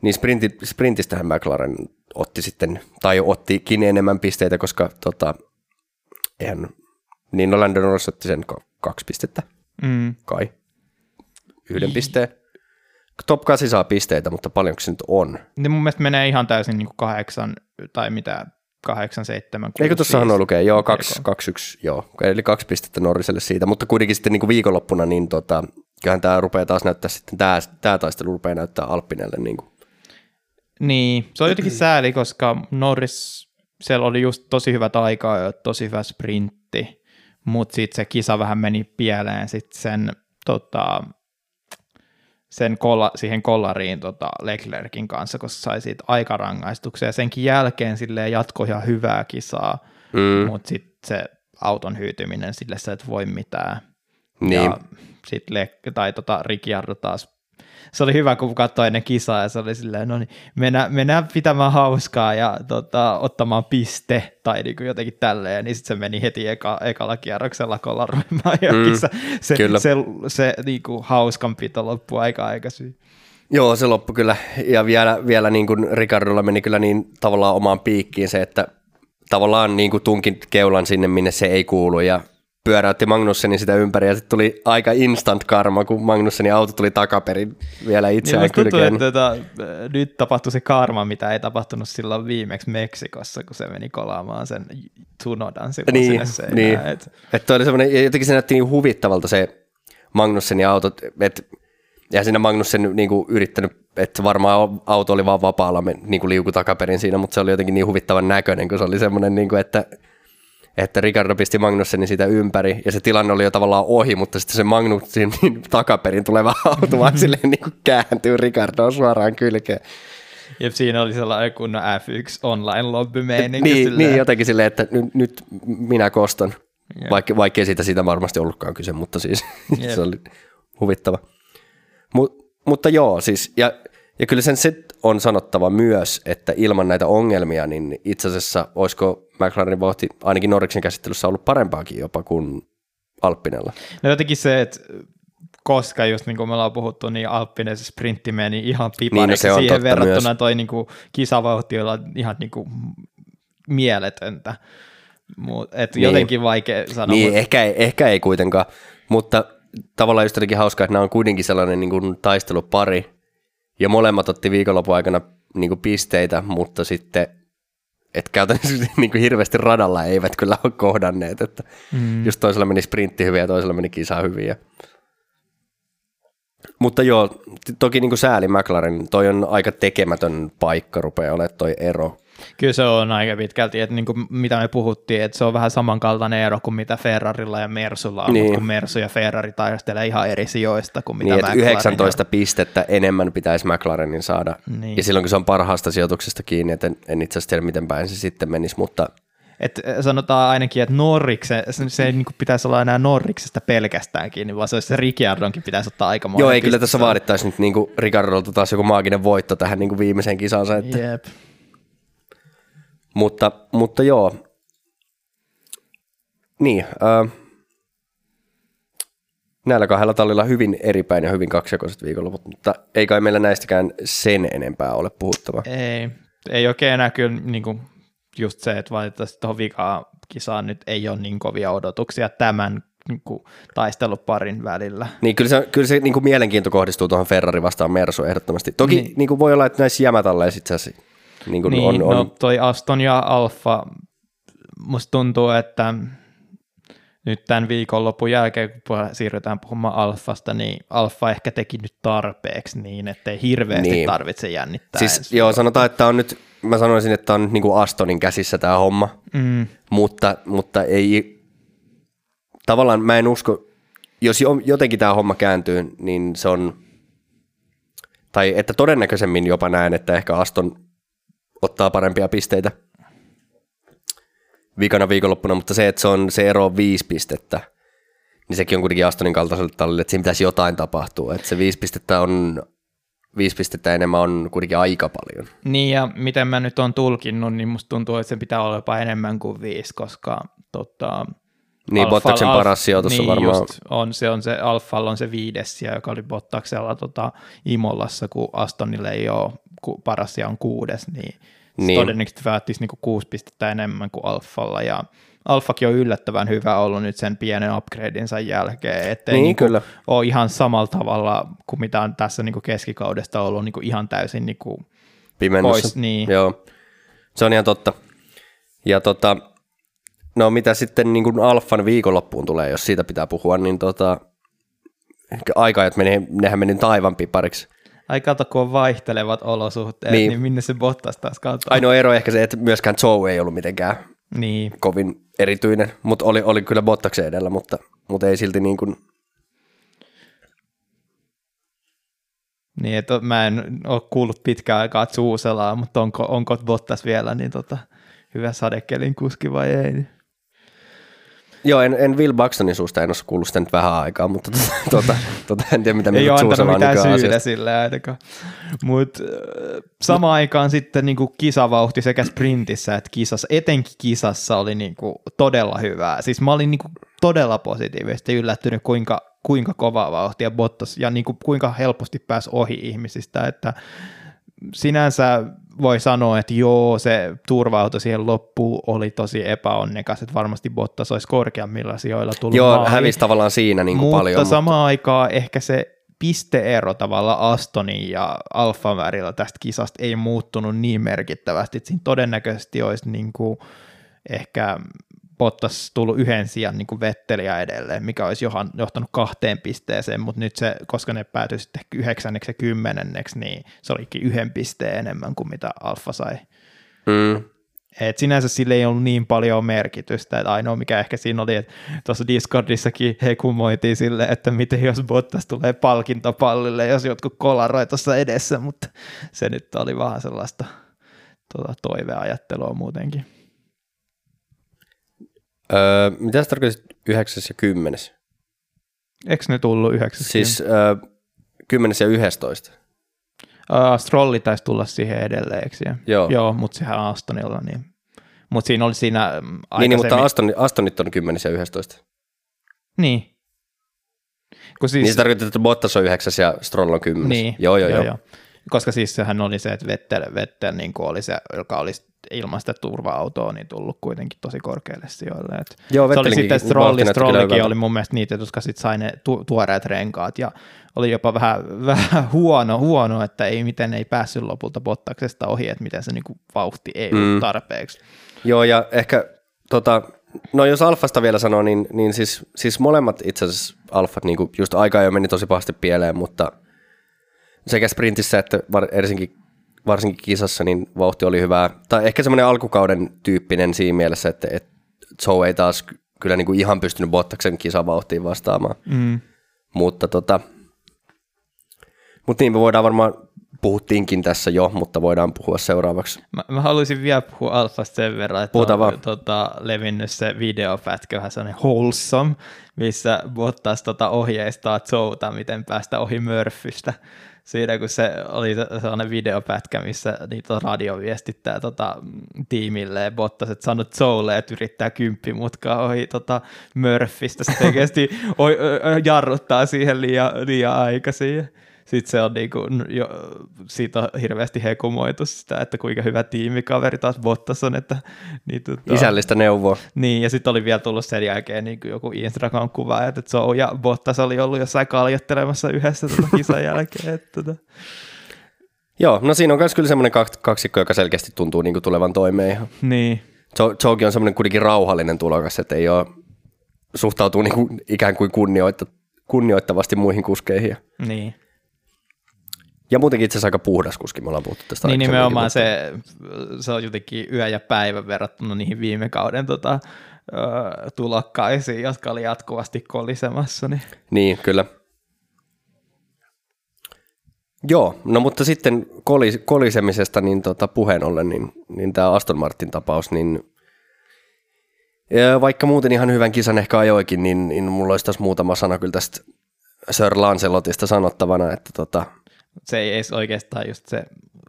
Niin sprinti, sprintistähän McLaren otti sitten, tai ottikin enemmän pisteitä, koska tota, eihän, niin Landon Norris otti sen ka- kaksi pistettä, Mm. kai, yhden pisteen. Top 8 saa pisteitä, mutta paljonko se nyt on? Niin mun mielestä menee ihan täysin niin kuin kahdeksan tai mitä, kahdeksan, seitsemän, kuusi, Eikö tuossahan ole lukee? Joo, kaksi, Eikö? kaksi, yksi, joo. Eli kaksi pistettä Norriselle siitä, mutta kuitenkin sitten niin kuin viikonloppuna, niin tota, kyllähän tämä rupeaa taas näyttää sitten, tämä, tämä taistelu rupeaa näyttää Alppinelle. Niin kuin. Niin, se on jotenkin sääli, koska Norris, siellä oli just tosi hyvät aikaa ja tosi hyvä sprintti, mutta sitten se kisa vähän meni pieleen sitten sen, tota, sen kolla, siihen kollariin tota Leclerkin kanssa, koska sai siitä aikarangaistuksia ja senkin jälkeen sille jatkoi ihan hyvää kisaa, Mm, mutta sitten se auton hyytyminen sille sä et voi mitään. niin, Ja sitten Le- tai tota Ricciardo taas se oli hyvä, kun katsoi ennen kisaa ja se oli silleen, no niin, mennään, mennään pitämään hauskaa ja tota, ottamaan piste tai niin kuin jotenkin tälleen, niin sitten se meni heti eka, ekalla kierroksella kolaroimaan ja mm, se, se, se, se, se niin kuin hauskanpito loppui aika aikaisin. Joo, se loppui kyllä. Ja vielä, vielä niin kuin Ricardolla meni kyllä niin tavallaan omaan piikkiin se, että tavallaan niin kuin tunkin keulan sinne, minne se ei kuulu ja pyöräytti Magnussenin sitä ympäri ja sitten tuli aika instant karma, kun Magnussenin auto tuli takaperin vielä itseään niin, kylkeen. Tuntuu, että tota, nyt tapahtui se karma, mitä ei tapahtunut silloin viimeksi Meksikossa, kun se meni kolaamaan sen Tunodan silloin niin, sinne Niin. Et... Et toi oli semmoinen, jotenkin se näytti niin huvittavalta se Magnussenin auto, että ja siinä Magnussen niin kuin yrittänyt, että varmaan auto oli vaan vapaalla niin kuin liuku takaperin siinä, mutta se oli jotenkin niin huvittavan näköinen, kun se oli semmoinen, niin kuin, että että Ricardo pisti Magnussenin siitä ympäri, ja se tilanne oli jo tavallaan ohi, mutta sitten se Magnussin niin takaperin tuleva auto vaan silleen niin kuin kääntyy Ricardoon suoraan kylkeen. Ja siinä oli sellainen kunnon F1 online lobby niin, niin, jotenkin silleen, että nyt, nyt minä kostan, vaikka, vaikka ei siitä, siitä varmasti ollutkaan kyse, mutta siis se oli huvittava. Mut, mutta joo, siis, ja, ja kyllä sen sit on sanottava myös, että ilman näitä ongelmia, niin itse asiassa olisiko McLarenin vauhti ainakin Norriksen käsittelyssä ollut parempaakin jopa kuin Alppinella. No jotenkin se, että koska just niin kuin me ollaan puhuttu, niin Alppinen se sprintti meni ihan pipariksi niin, no siihen verrattuna myös. toi niin kuin kisavauhti on ihan niin kuin mieletöntä. Mut, et niin. jotenkin vaikea sanoa. Niin, mutta... ehkä, ei, ehkä ei kuitenkaan, mutta tavallaan just jotenkin hauskaa, että nämä on kuitenkin sellainen niin kuin taistelupari, ja molemmat otti viikonlopun aikana niin pisteitä, mutta sitten et käytännössä niin kuin hirveästi radalla eivät kyllä ole kohdanneet, että mm. just toisella meni sprintti hyvin ja toisella meni kisa hyvin. Ja... Mutta joo, toki niin kuin sääli McLaren, toi on aika tekemätön paikka rupeaa olemaan toi ero Kyllä se on aika pitkälti, että niin kuin mitä me puhuttiin, että se on vähän samankaltainen ero kuin mitä Ferrarilla ja Mersulla on, niin. mutta kun Mersu ja Ferrari taistelee ihan eri sijoista kuin mitä niin, 19 pistettä enemmän pitäisi McLarenin saada, niin. ja silloin kun se on parhaasta sijoituksesta kiinni, että en, en itse asiassa tiedä miten päin se sitten menisi, mutta et sanotaan ainakin, että Norrikse, se, se ei niin pitäisi olla enää Norriksesta pelkästäänkin, niin vaan se, se Ricciardonkin pitäisi ottaa aika Joo, ei kyllä tässä vaadittaisi nyt niin Ricciardolta taas joku maaginen voitto tähän niin viimeiseen kisansa. Että... Jep. Mutta, mutta joo, niin, äh, näillä kahdella tallilla hyvin eripäin ja hyvin kaksijakoiset viikonloput, mutta ei kai meillä näistäkään sen enempää ole puhuttava. Ei, ei oikein enää kyllä niin kuin just se, että valitettavasti tuohon vikaan kisaan nyt ei ole niin kovia odotuksia tämän niin kuin, taisteluparin välillä. Niin kyllä se, kyllä se niin kuin mielenkiinto kohdistuu tuohon Ferrari vastaan Mersu ehdottomasti. Toki niin. Niin kuin voi olla, että näissä jämätalleissa itse asiassa niin, kuin niin on, on... No, toi Aston ja Alfa, musta tuntuu, että nyt tämän viikonlopun jälkeen, kun siirrytään puhumaan Alfasta, niin Alfa ehkä teki nyt tarpeeksi niin, ettei hirveästi niin. tarvitse jännittää. Siis joo, sanotaan, että on nyt, mä sanoisin, että on nyt niin kuin Astonin käsissä tämä homma, mm. mutta, mutta ei, tavallaan mä en usko, jos jotenkin tämä homma kääntyy, niin se on, tai että todennäköisemmin jopa näen, että ehkä Aston ottaa parempia pisteitä viikana viikonloppuna, mutta se, että se, on, se ero on viisi pistettä, niin sekin on kuitenkin Astonin kaltaiselle tallille, että siinä pitäisi jotain tapahtua. Että se viisi pistettä on viisi pistettä enemmän on kuitenkin aika paljon. Niin ja miten mä nyt on tulkinnut, niin musta tuntuu, että se pitää olla jopa enemmän kuin viisi, koska tota, niin, Alfa, Bottaksen Alfa, paras sijoitus niin, on varmaan. on, se on se, Alfalla on se viides, joka oli Bottaksella tota, Imolassa, kun Astonille ei ole paras ja on kuudes, niin, niin. todennäköisesti vaattisi niinku kuusi pistettä enemmän kuin Alfalla, ja Alfakin on yllättävän hyvä ollut nyt sen pienen upgradeinsa jälkeen, ettei niin, niinku kyllä. ole ihan samalla tavalla kuin mitä on tässä niinku keskikaudesta ollut niinku ihan täysin niinku pois. Niin. Joo, se on ihan totta. Ja tota, no mitä sitten niin kuin Alfan viikonloppuun tulee, jos siitä pitää puhua, niin tota, aika, meni, nehän meni taivan pipariksi ai kato, kun on vaihtelevat olosuhteet, niin, niin minne se Bottas taas kautta. Ainoa ero ehkä se, että myöskään Joe ei ollut mitenkään niin. kovin erityinen, mutta oli, oli kyllä Bottaksen edellä, mutta, mutta ei silti niin kuin... Niin, että mä en ole kuullut pitkään aikaa Zuuselaa, mutta onko, onko Bottas vielä niin tota, hyvä sadekelin kuski vai ei? Joo, en, en Will Buxtonin suusta en ole kuullut sitä nyt vähän aikaa, mutta tuota, tuota, tuota, en tiedä mitä mieltä antanut on mitään syytä asiasta. sille ainakaan. Mutta samaan aikaan sitten niinku kisavauhti sekä sprintissä että kisassa, etenkin kisassa oli niinku todella hyvää. Siis mä olin niinku todella positiivisesti yllättynyt, kuinka, kuinka kova vauhtia Bottas ja niinku kuinka helposti pääsi ohi ihmisistä, että sinänsä voi sanoa, että joo, se turvauto siihen loppuun oli tosi epäonnekas, että varmasti Bottas olisi korkeammilla sijoilla tullut Joo, maaliin. hävisi tavallaan siinä niin kuin mutta paljon. samaan aikaan ehkä se pisteero tavalla Astonin ja Alfan välillä tästä kisasta ei muuttunut niin merkittävästi, että siinä todennäköisesti olisi niin kuin ehkä Bottas tullut yhden sijaan niin Vetteliä edelleen, mikä olisi johan, johtanut kahteen pisteeseen, mutta nyt se, koska ne päätyi sitten yhdeksänneksi ja kymmenenneksi, niin se olikin yhden pisteen enemmän kuin mitä Alfa sai. Mm. Et sinänsä sille ei ollut niin paljon merkitystä, että ainoa mikä ehkä siinä oli, että tuossa Discordissakin he kumoitiin sille, että miten jos Bottas tulee palkintopallille, jos jotkut kolaroi tuossa edessä, mutta se nyt oli vähän sellaista tuota, toiveajattelua muutenkin. Öö, mitä se tarkoitti 9 ja 10? Eikö ne tullut 90? Siis öö, 10 ja 11. Uh, Strolli taisi tulla siihen siihen? Joo. Joo, mutta sehän on Astonilla, niin. Mutta siinä oli siinä mm, Niin, niin, mutta aikaisemmin- Aston, Astonit on 10 ja 11. Niin. Kun siis, Niin se tarkoittaa, että Bottas on 9 ja Stroll on 10. Niin, Joo, joo, joo. Koska siis sehän oli se, että Vettel, Vettel niin oli se, joka oli ilman sitä turva-autoa, niin tullut kuitenkin tosi korkealle sijoille. Et Joo, se oli sitten Strolli, Strollikin oli mun mielestä niitä, jotka sitten sai ne tu- tuoreet renkaat ja oli jopa vähän, vähän huono, huono, että ei miten ei päässyt lopulta Bottaksesta ohi, että miten se niin kuin vauhti ei ollut Mm. tarpeeksi. Joo, ja ehkä, tota, no jos Alfasta vielä sanoo, niin, niin siis, siis molemmat itse asiassa Alfat, niin just aika jo meni tosi pahasti pieleen, mutta sekä sprintissä että var, varsinkin, varsinkin kisassa, niin vauhti oli hyvää. Tai ehkä semmoinen alkukauden tyyppinen siinä mielessä, että, että Joe ei taas kyllä niin kuin ihan pystynyt Bottaksen kisavauhtiin vastaamaan. Mm. Mutta tota, mutta niin me voidaan varmaan, puhuttiinkin tässä jo, mutta voidaan puhua seuraavaksi. Mä, mä haluaisin vielä puhua Alfasta sen verran, että Puhutaan on vaan. tota, levinnyt se videopätkä, vähän sellainen wholesome, missä Bottas tota, ohjeistaa Zouta, miten päästä ohi Murphystä. Siinä kun se oli se- sellainen videopätkä, missä niitä radio viestittää tota, mm, tiimille Bottas, että sanot Zoulle, että yrittää kymppimutkaa ohi tota, Murphystä. Se oikeasti jarruttaa siihen liian, liian aikaisin. Sitten se on niinku, jo, siitä on hirveästi hekumoitu sitä, että kuinka hyvä tiimikaveri taas Bottas on, että niin, tota, Isällistä neuvoa. niin, ja sitten oli vielä tullut sen jälkeen niin joku Instagram-kuva, että Joe ja Bottas oli ollut jossain kaljottelemassa yhdessä tota kisan jälkeen. Että, tota. Joo, no siinä on myös kyllä semmoinen kak- kaksikko, joka selkeästi tuntuu niin kuin tulevan toimeen ihan. Niin, Jo- Jogi on semmoinen kuitenkin rauhallinen tulokas, että ei ole, suhtautuu niin kuin ikään kuin kunnioitta, kunnioittavasti muihin kuskeihin. Niin. Ja muutenkin itse asiassa aika puhdas kuski, me ollaan puhuttu tästä niin nimenomaan se, se on jotenkin yö ja päivä verrattuna niihin viime kauden tota, tulokkaisiin, jotka oli jatkuvasti kolisemassa. Niin. Niin, kyllä. Joo, no mutta sitten kolis, kolisemisesta niin tota, puheen ollen, niin, niin tämä Aston Martin tapaus, niin vaikka muuten ihan hyvän kisan ehkä ajoikin, niin, niin mulla olisi tässä muutama sana kyllä tästä Sir Lancelotista sanottavana, että tota, Se ei edes oikeastaan just se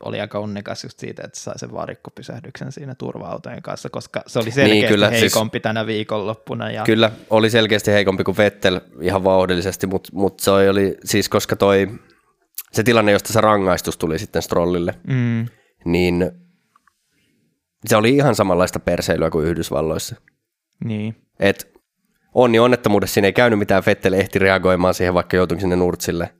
oli aika onnekas just siitä, että sai sen varikkopysähdyksen siinä turva-autojen kanssa, koska se oli selkeästi Niin, kyllä, niin, siis- heikompi siis... tänä viikonloppuna. Ja... Kyllä, oli selkeästi heikompi kuin Vettel ihan vauhdillisesti, mutta mut se oli siis, koska toi, se tilanne, josta se rangaistus tuli sitten Strollille, Mm, niin se oli ihan samanlaista perseilyä kuin Yhdysvalloissa. niin. Et onni onnettomuudessa siinä ei käynyt mitään, Vettel ehti reagoimaan siihen, vaikka joutuikin sinne nurtsille.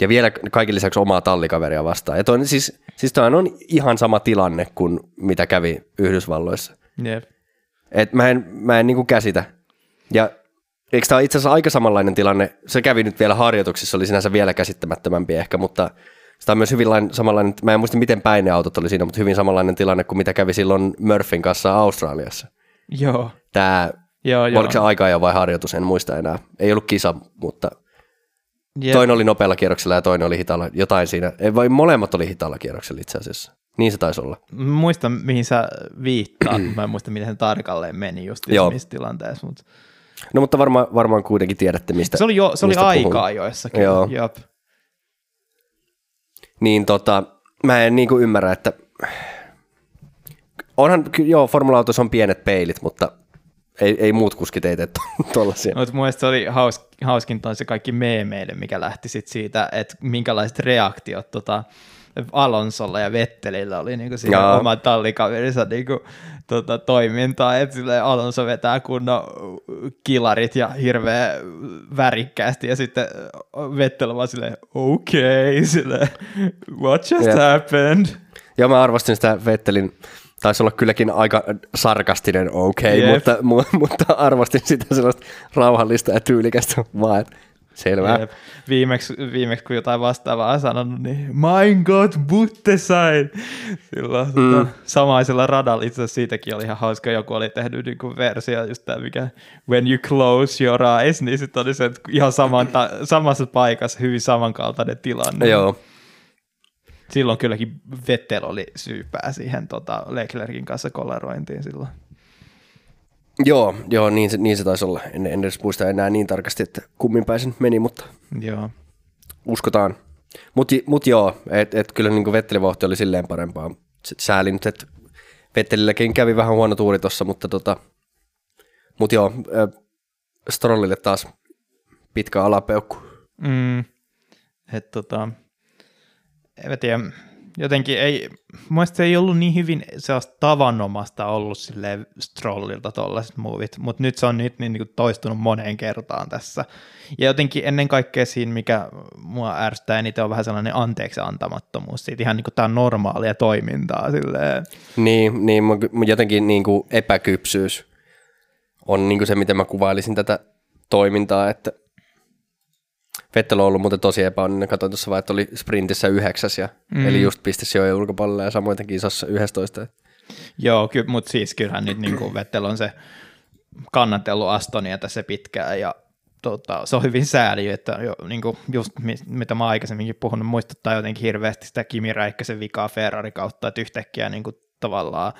Ja vielä kaiken lisäksi omaa tallikaveria vastaan. Ja toinen, siis, siis toihan on ihan sama tilanne kuin mitä kävi Yhdysvalloissa. Jep. Et mä en, mä en niinku käsitä. Ja eikö tämä itse asiassa aika samanlainen tilanne? Se kävi nyt vielä harjoituksissa, oli sinänsä vielä käsittämättömämpi ehkä, mutta sitä on myös hyvin lain, samanlainen, mä en muista miten päin ne autot oli siinä, mutta hyvin samanlainen tilanne kuin mitä kävi silloin Murphyn kanssa Australiassa. Joo, Tämä, joo, joo. oliko se aika vai harjoitus, en muista enää. Ei ollut kisa, mutta Jep. toinen oli nopealla kierroksella ja toinen oli hitaalla, jotain siinä. Ei, vai molemmat oli hitaalla kierroksella itse asiassa. Niin se taisi olla. Mä muistan, mihin sä viittaat, mä en muista, miten se tarkalleen meni just missä tilanteessa. Mutta No mutta varmaan, varmaan kuitenkin tiedätte, mistä se oli, jo, se oli mistä puhun. aikaa joissakin. Joo. Jop. Niin tota, mä en niinku ymmärrä, että onhan, joo, formula-autossa on pienet peilit, mutta ei, ei muut kuskit ei tee tollasia. Mutta mun se oli haus, hauskinta on se kaikki meemeille, mikä lähti sit siitä, että minkälaiset reaktiot tota, Alonsolla ja Vettelillä oli niinku siinä oman tallikaverinsa niinku, tota, toimintaa, että silleen Alonso vetää kunnon kilarit ja hirveä värikkäästi ja sitten Vettel vaan silleen okei, okay, silleen what just Jep. happened? Joo, mä arvostin sitä Vettelin, taisi olla kylläkin aika sarkastinen okei, okay, Jep. mutta, mu- mutta arvostin sitä sellaista rauhallista ja tyylikästä vaan, selvä. Jep. Viimeksi, viimeksi, kun jotain vastaavaa on sanonut, niin mein Gott, Buttesain! Silloin mm. tota, samaisella radalla, itse asiassa siitäkin oli ihan hauska, joku oli tehnyt niin kuin versio, just tämä mikä when you close your eyes, niin sitten oli se, ihan saman, ta- samassa paikassa hyvin samankaltainen tilanne. Joo, Silloin kylläkin Vettel oli syypää siihen tota, Leclerkin kanssa kollarointiin silloin. joo, joo niin, se, niin se taisi olla. En, en edes muista enää niin tarkasti, että kummin päin se nyt meni, mutta Joo. uskotaan. Mutta mut joo, että et kyllä niin Vettelin vauhti oli silleen parempaa. Sääli nyt, että Vettelilläkin kävi vähän huono tuuri tossa, mutta tota, mut joo, äh, Strollille taas pitkä alapeukku. Mm. Et tota, en tiedä, jotenkin ei, mun se ei ollut niin hyvin sellaista tavanomasta ollut silleen Strollilta tollaiset movit, mutta nyt se on nyt niin, niin toistunut moneen kertaan tässä. Ja jotenkin ennen kaikkea siinä, mikä mua ärsyttää eniten, on vähän sellainen anteeksi antamattomuus siitä, ihan niin kuin tämä normaalia toimintaa silleen. Niin, niin jotenkin niin kuin epäkypsyys on niin kuin se, miten mä kuvailisin tätä toimintaa, että Vettel on ollut muuten tosi epäonninen. Katsoin tuossa vaan, että oli sprintissä yhdeksäs, ja, mm. eli just pisti sijojen ulkopuolelle ja samoin kisassa 11. Joo, ky- mutta siis kyllähän nyt niin kuin Vettel on se kannatellut Astonia tässä pitkään ja tota, se on hyvin sääli, että jo, niin kuin just mi- mitä mä aikaisemminkin puhunut, muistuttaa jotenkin hirveästi sitä Kimi Räikkösen vikaa Ferrari kautta, että yhtäkkiä niin kuin tavallaan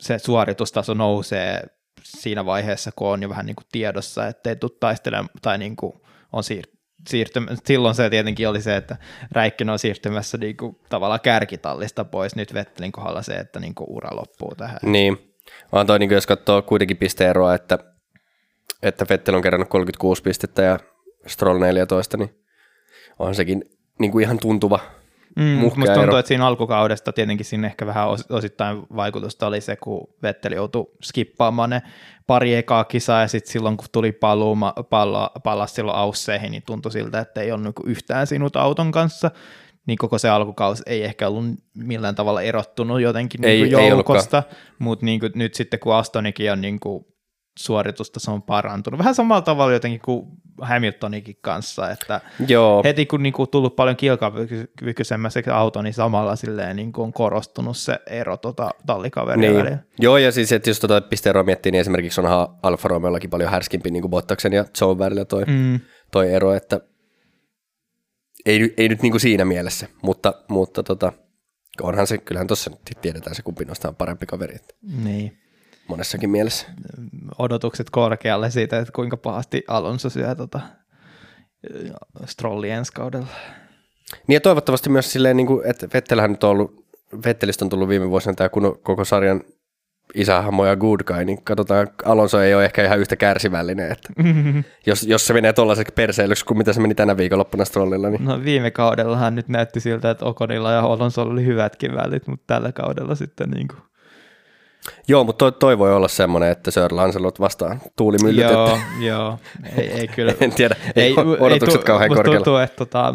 se suoritustaso nousee siinä vaiheessa, kun on jo vähän niin kuin tiedossa, ettei tule taistelemaan tai niin kuin on siir- siirtymä, silloin se tietenkin oli se, että Räikkönen on siirtymässä niin kuin tavallaan kärkitallista pois, nyt Vettelin kohdalla se, että niin kuin ura loppuu tähän. Niin, vaan toi, niin kuin jos katsoo kuitenkin pisteeroa, että, että Vettel on kerännyt 36 pistettä ja Stroll 14, niin on sekin niin kuin ihan tuntuva Mm, musta tuntuu, ero. että siinä alkukaudesta tietenkin sinne ehkä vähän os- osittain vaikutusta oli se, kun Vetteli joutui skippaamaan ne pari ekaa kisaa ja sitten silloin kun tuli paluu, pallo, pallas silloin ausseihin, niin tuntui siltä, että ei ollut niinku yhtään sinut auton kanssa, niin koko se alkukaus ei ehkä ollut millään tavalla erottunut jotenkin Ei- ei joukosta, mutta niinku nyt sitten kun Astonikin on niinku suoritusta on parantunut. Vähän samalla tavalla jotenkin kuin Hamiltonikin kanssa, että Joo, heti kun niinku tullut paljon kilpakykyisemmäksi auto, niin samalla silleen niinku on korostunut se ero tota tallikaverien Niin. välillä. Joo, ja siis että jos tuota pisteeroa miettii, niin esimerkiksi onhan Alfa Romeollakin paljon härskimpi niin kuin Bottaksen ja Zhou välillä toi, Mm. toi ero, että ei, ei nyt niin kuin siinä mielessä, mutta, mutta tota, onhan se, kyllähän tuossa nyt tiedetään se, kumpi noista on parempi kaveri, että Niin. Monessakin mielessä. Odotukset korkealle siitä, että kuinka pahasti Alonso syö tota Strolli ensi kaudella. Niin ja toivottavasti myös silleen, niin kuin, että Vettelhän nyt on ollut, Vettelistä on tullut viime vuosina tämä kun koko sarjan isähahmo ja good guy, niin katsotaan, Alonso ei ole ehkä ihan yhtä kärsivällinen, että jos, jos se menee tuollaiseksi perseilyksi kuin mitä se meni tänä viikonloppuna Strollilla, niin No viime kaudellahan nyt näytti siltä, että Okonilla ja Alonso oli hyvätkin välit, mutta tällä kaudella sitten niin kuin Joo, mutta toi, toi voi olla semmoinen, että Sir Lancelot vastaan tuulimyllyt, Joo, että joo. Ei, ei kyllä. en tiedä, ei, ei odotukset tu- kauhean korkealla. tuntuu, että tota,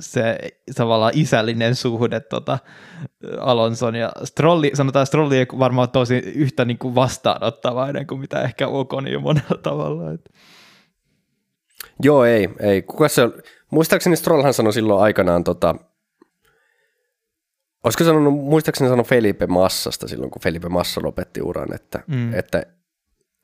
se tavallaan isällinen suhde tota, Alonson ja Strolli, sanotaan Strolli ei varmaan tosi yhtä niin kuin vastaanottavainen kuin mitä ehkä Ocon jo monella tavalla. Että. Joo, ei, ei. Kuka se on? Muistaakseni Strollhan sanoi silloin aikanaan, tota, olisiko sanonut, muistaakseni sanoi Felipe Massasta silloin, kun Felipe Massa lopetti uran, että, Mm. että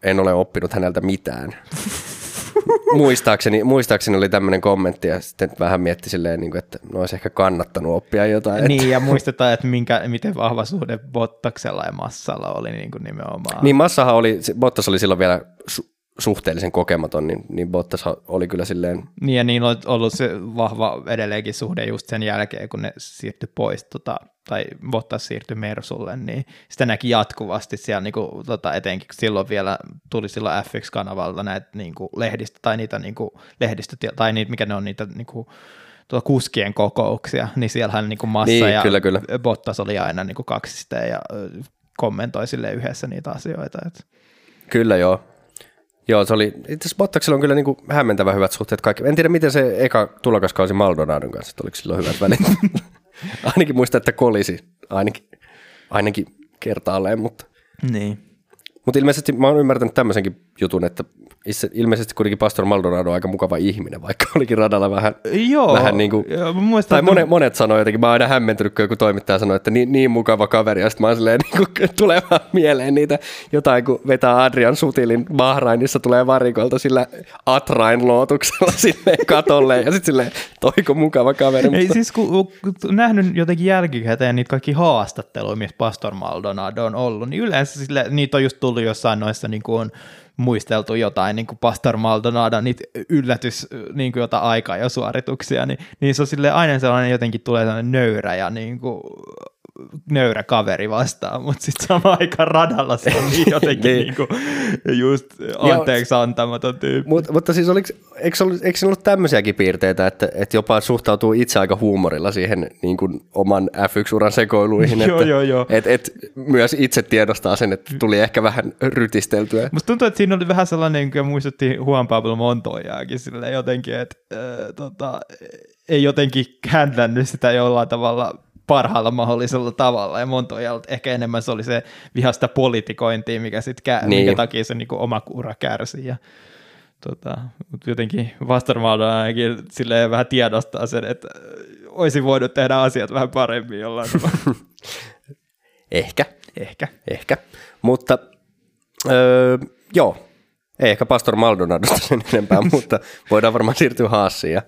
en ole oppinut häneltä mitään. muistaakseni, muistaakseni oli tämmöinen kommentti ja sitten vähän mietti silleen, niin kuin, että no olisi ehkä kannattanut oppia jotain. Niin ja muistetaan, että minkä, miten vahva suhde Bottaksella ja Massalla oli niin kuin nimenomaan. Niin Massahan oli, Bottas oli silloin vielä su- suhteellisen kokematon, niin, niin Bottas oli kyllä silleen... Niin ja niin on ollut se vahva edelleenkin suhde just sen jälkeen, kun ne siirtyi pois, tota, tai Bottas siirtyi Mersulle, niin sitä näki jatkuvasti siellä, niin kuin, tota, etenkin silloin vielä tuli silloin FX-kanavalta näitä niin kuin lehdistä, tai niitä niin kuin, lehdistä, tai niitä, mikä ne on niitä niin kuin, tuota kuskien kokouksia, niin siellähän niin kuin Massa Niin, ja kyllä, kyllä. Bottas oli aina niin kuin kaksisteen ja kommentoi sille yhdessä niitä asioita. Että. Kyllä joo. Joo, se oli, itse asiassa Bottaksella on kyllä niin kuin hämmentävän hyvät suhteet kaikki. En tiedä, miten se eka tulokaskausi Maldonadon kanssa, että oliko silloin hyvät välit. ainakin muista, että kolisi, ainakin, ainakin kertaalleen, mutta, Niin. mutta ilmeisesti mä oon ymmärtänyt tämmöisenkin jutun, että itse, ilmeisesti kuitenkin Pastor Maldonado on aika mukava ihminen, vaikka olikin radalla vähän, Joo, vähän niin kuin, joo, muistan, tai monet, monet sanoi jotenkin, mä oon aina hämmentynyt, kun joku toimittaja sanoi, että niin, niin mukava kaveri, ja sitten mä oon silleen, niin kuin, tulee vaan mieleen niitä jotain, kun vetää Adrian Sutilin Bahrainissa, tulee varikolta sillä Atrain lootuksella silleen katolle, ja sitten silleen, toiko mukava kaveri, Ei mutta siis kun, kun nähnyt jotenkin jälkikäteen niitä kaikki haastatteluja, missä Pastor Maldonado on ollut, niin yleensä sille, niitä on just tullut jossain noissa niin kuin on muisteltu jotain niin kuin Pastor Maldonado, niitä yllätys, niin kuin jotain aikaa ja suorituksia, niin, niin se on sille aina sellainen jotenkin tulee sellainen nöyrä ja niin kuin, nöyrä kaveri vastaan, mutta sitten samaan aikaan radalla se on niin jotenkin Niin. niin. kuin, just anteeksi antamaton tyyppi. Mut, mutta siis oliko, eikö, ollut, eikö ollut tämmöisiäkin piirteitä, että, että jopa suhtautuu itse aika huumorilla siihen niin kuin oman F1-uran sekoiluihin, Joo, että joo, joo. Et, et myös itse tiedostaa sen, että tuli ehkä vähän rytisteltyä. Musta tuntuu, että siinä oli vähän sellainen, kun muistutti Juan Pablo Montoyaakin jotenkin, että äh, tota, ei jotenkin kääntänyt sitä jollain tavalla parhaalla mahdollisella tavalla, ja Montoyalla ehkä enemmän se oli se vihasta politikointia, mikä sit kä- Niin. minkä takia se niinku oma ura kärsi, ja tota, mut jotenkin Vastermaalda ainakin silleen vähän tiedostaa sen, että olisi voinut tehdä asiat vähän paremmin jollain tavalla. Ehkä, ehkä. ehkä. Mutta öö, joo, ei ehkä Pastor Maldonadosta sen enempää, mutta voidaan varmaan siirtyä Haasiin. Ja,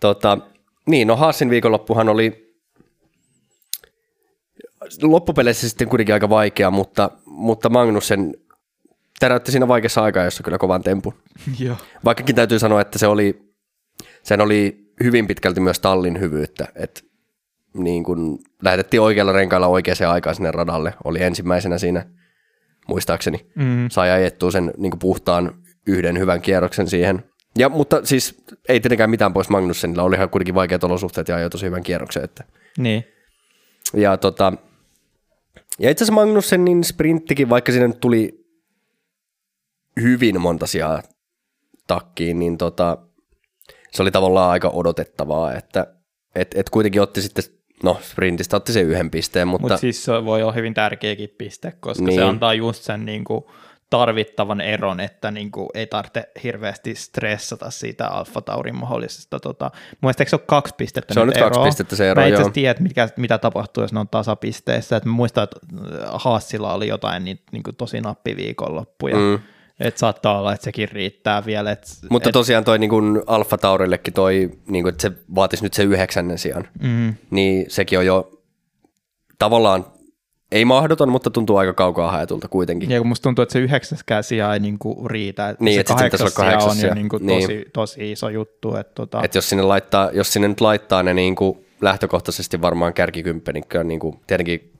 tota, niin, no Haasin viikonloppuhan oli loppupeleissä sitten kuitenkin aika vaikea, mutta, mutta Magnussen täräytti siinä vaikeassa aikaa, jossa kyllä kovan tempun. Joo. Vaikkakin täytyy sanoa, että se oli, sen oli hyvin pitkälti myös tallin hyvyyttä, että niin kun lähetettiin oikealla renkailla oikeaan aikaan sinne radalle, oli ensimmäisenä siinä, muistaakseni, Mm. sai ajettua sen niin puhtaan yhden hyvän kierroksen siihen. Ja, mutta siis ei tietenkään mitään pois Magnussenilla, olihan kuitenkin vaikeat olosuhteet ja ajoi tosi hyvän kierroksen. Että. Niin. Ja, tota, ja itse asiassa Magnussenin sprinttikin, vaikka siinä nyt tuli hyvin monta sijaa takkiin, niin tota, se oli tavallaan aika odotettavaa, että et, et kuitenkin otti sitten, no sprintistä otti se yhden pisteen, mutta, Mutta Mut siis se voi olla hyvin tärkeäkin piste, koska niin. Niin. se antaa just sen niin kuin, tarvittavan eron, että niin kuin, ei tarvitse hirveästi stressata siitä Alfa Taurin mahdollisesta. Tota, eikö se ole kaksi pistettä Se on nyt kaksi eroa? pistettä se ero, Mä itse mikä, mitä tapahtuu, jos ne on tasapisteissä. Et mä muistan, että Haasilla oli jotain niin, niin kuin tosi nappiviikonloppuja. Mm. Et saattaa olla, että sekin riittää vielä. Et, mutta et, tosiaan toi niin kuin Alfa Taurillekin toi, niin kuin, että se vaatisi nyt se yhdeksännen sijaan, mm, niin sekin on jo tavallaan, ei mahdoton, mutta tuntuu aika kaukaa haetulta kuitenkin. Ja kun musta tuntuu, että se yhdeksäskään sija ei niinku riitä, että Niin, se että kahdeksas sija on jo niinku Niin. tosi, tosi iso juttu. Että tota, Et jos sinne, laittaa, jos sinne nyt laittaa ne niin kuin lähtökohtaisesti varmaan kärkikymppenikköä, niin kuin tietenkin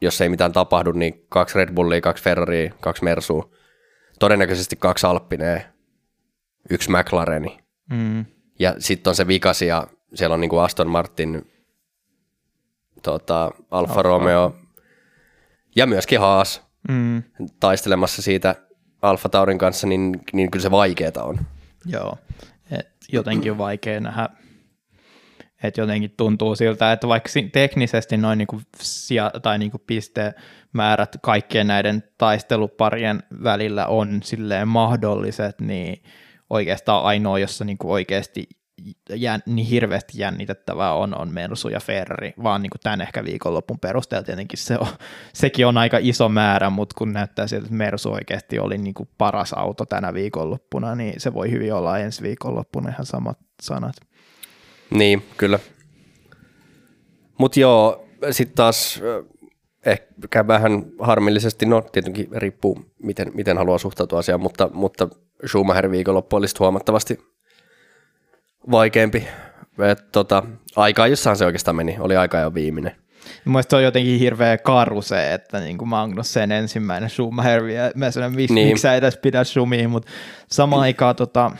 jos ei mitään tapahdu, niin kaksi Red Bullia, kaksi Ferraria, kaksi Mersua, todennäköisesti kaksi Alppinea, yksi McLareni. mm, Ja sitten on se vikasi ja siellä on niin kuin Aston Martin, tota, Alfa Alfa. Romeo ja myöskin Haas mm, taistelemassa siitä Alfa Taurin kanssa, niin, niin kyllä se vaikeeta on. joo, et jotenkin on vaikea nähdä, että jotenkin tuntuu siltä, että vaikka teknisesti noin niinku sija, tai niinku pistemäärät kaikkien näiden taisteluparien välillä on silleen mahdolliset, niin oikeastaan ainoa, jossa niinku oikeasti jän, niin hirveästi jännitettävää on, on Mersu ja Ferrari, vaan niin kuin tämän ehkä viikonlopun perusteella tietenkin se on, sekin on aika iso määrä, mutta kun näyttää siltä, että Mersu oikeasti oli niin kuin paras auto tänä viikonloppuna, niin se voi hyvin olla ensi viikonloppuna ihan samat sanat. Niin, kyllä. Mutta joo, sitten taas ehkä vähän harmillisesti, no tietenkin riippuu, miten, miten haluaa suhtautua asiaan, mutta, mutta Schumacher viikonloppu olisi huomattavasti vaikeampi. Et, tota, aikaa jossain se oikeastaan meni, oli aika jo viimeinen. Mielestäni on jotenkin hirveä karu se, että niin kuin Magnus sen ensimmäinen Schumacher vielä. Mä sanon, miksi, niin. miksi sä edes pidä Schumia, mutta samaan aikaan tota,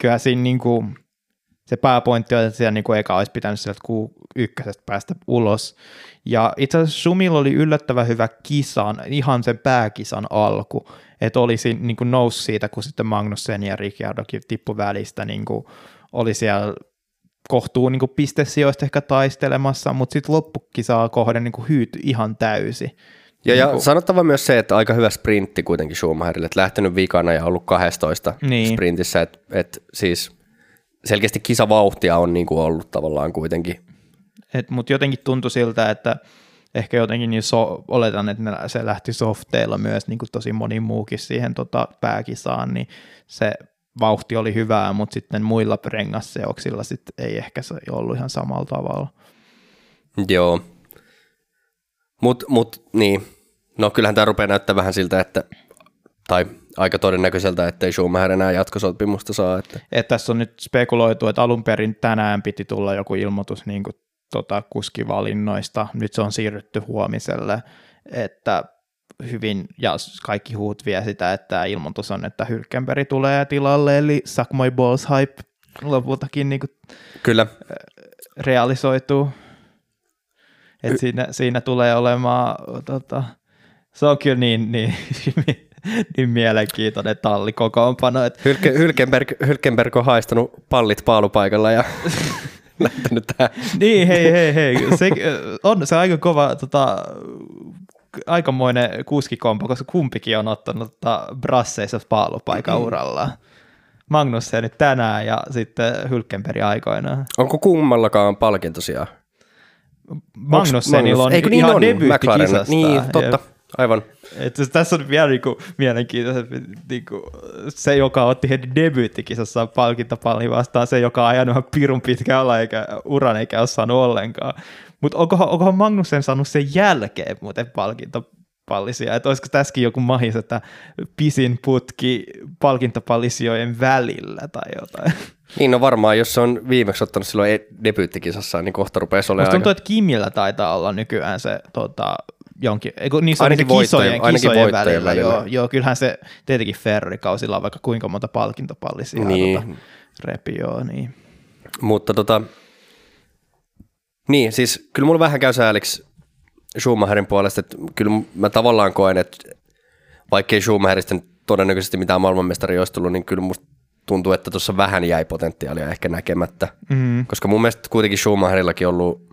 kyllä siinä niin kuin, se pääpointti on, että siellä niin kuin eka olisi pitänyt sieltä ykkösestä päästä ulos. Ja itse asiassa Schumilla oli yllättävän hyvä kisan, ihan sen pääkisan alku, että olisi niin kuin nousi siitä, kun sitten Magnussen ja Ricciardokin tippu välistä, niin kuin oli siellä kohtuu niin pistesijoista ehkä taistelemassa, mutta sitten loppukisaa kohden niin hyyty ihan täysi. Ja, ja niin sanottava myös se, että aika hyvä sprintti kuitenkin Schumacherille, että lähtenyt vikana ja ollut 12 niin. sprintissä, että, että siis selkeästi kisavauhtia on niin kuin ollut tavallaan kuitenkin. Mutta jotenkin tuntui siltä, että ehkä jotenkin niin so, oletan, että se lähti softeilla myös niin kuin tosi moni muukin siihen tota, pääkisaan, niin se vauhti oli hyvää, mutta sitten muilla rengasseoksilla sitten ei ehkä se ollut ihan samalla tavalla. Joo. Mutta mut, niin, no kyllähän tämä rupeaa näyttää vähän siltä, että tai aika todennäköiseltä, ettei Schumacher enää jatkosopimusta saa. Että. Et tässä on nyt spekuloitu, että alun perin tänään piti tulla joku ilmoitus niin kuin, tota, kuskivalinnoista, nyt se on siirrytty huomiselle, että hyvin, ja kaikki huut vie sitä, että ilmoitus on, että Hylkenberg tulee tilalle, eli Suck My Balls Hype lopultakin niin kuin, Kyllä. realisoituu. Et y- siinä, siinä tulee olemaan, tota, se on kyllä niin, niin, niin mielenkiintoinen tallikokoonpano. Että... Hylke, Hylkenberg, Hylkenberg on haistanut pallit paalupaikalla ja lähtenyt tähän. niin, hei, hei, hei. Se, on se aika kova tota, aikamoinen kuskikompo, koska kumpikin on ottanut tota brasseissa paalupaikan mm-hmm. uralla. Magnussen nyt tänään ja sitten Hylkenberg aikoinaan. Onko kummallakaan palkinto siellä? Magnussenilla on Eikö niin ihan on? debyyttikisasta. Niin, totta. Jep. Aivan. Että tässä on vielä niinku mielenkiintoista, niinku, se joka otti heti debyyttikisassa palkintopallin vastaan, se joka on ajanut ihan pirun pitkään eikä uran eikä ole saanut ollenkaan. Mutta onkohan, onkohan Magnussen saanut sen jälkeen muuten palkintopallisia, että olisiko tässäkin joku mahis, että pisin putki palkintopallisijojen välillä tai jotain. Niin no varmaan, jos se on viimeksi ottanut silloin e- debyyttikisassa, niin kohta rupeaa olemaan aika... tuntuu, että Kimillä taitaa olla nykyään se tota, jonkin, eikö, niin se ainakin kisojen, voittojen, kisojen ainakin välillä, välillä. Joo, joo, kyllähän se tietenkin Ferrari-kausilla on vaikka kuinka monta palkintopallisia niin. tota, repi, joo, niin. Mutta tota, niin, siis kyllä mulla vähän käy sääliksi Schumacherin puolesta, että kyllä mä tavallaan koen, että vaikkei Schumacherista todennäköisesti mitään maailmanmestari olisi tullut, niin kyllä musta tuntuu, että tuossa vähän jäi potentiaalia ehkä näkemättä. Mm. Koska mun mielestä kuitenkin Schumacherillakin ollut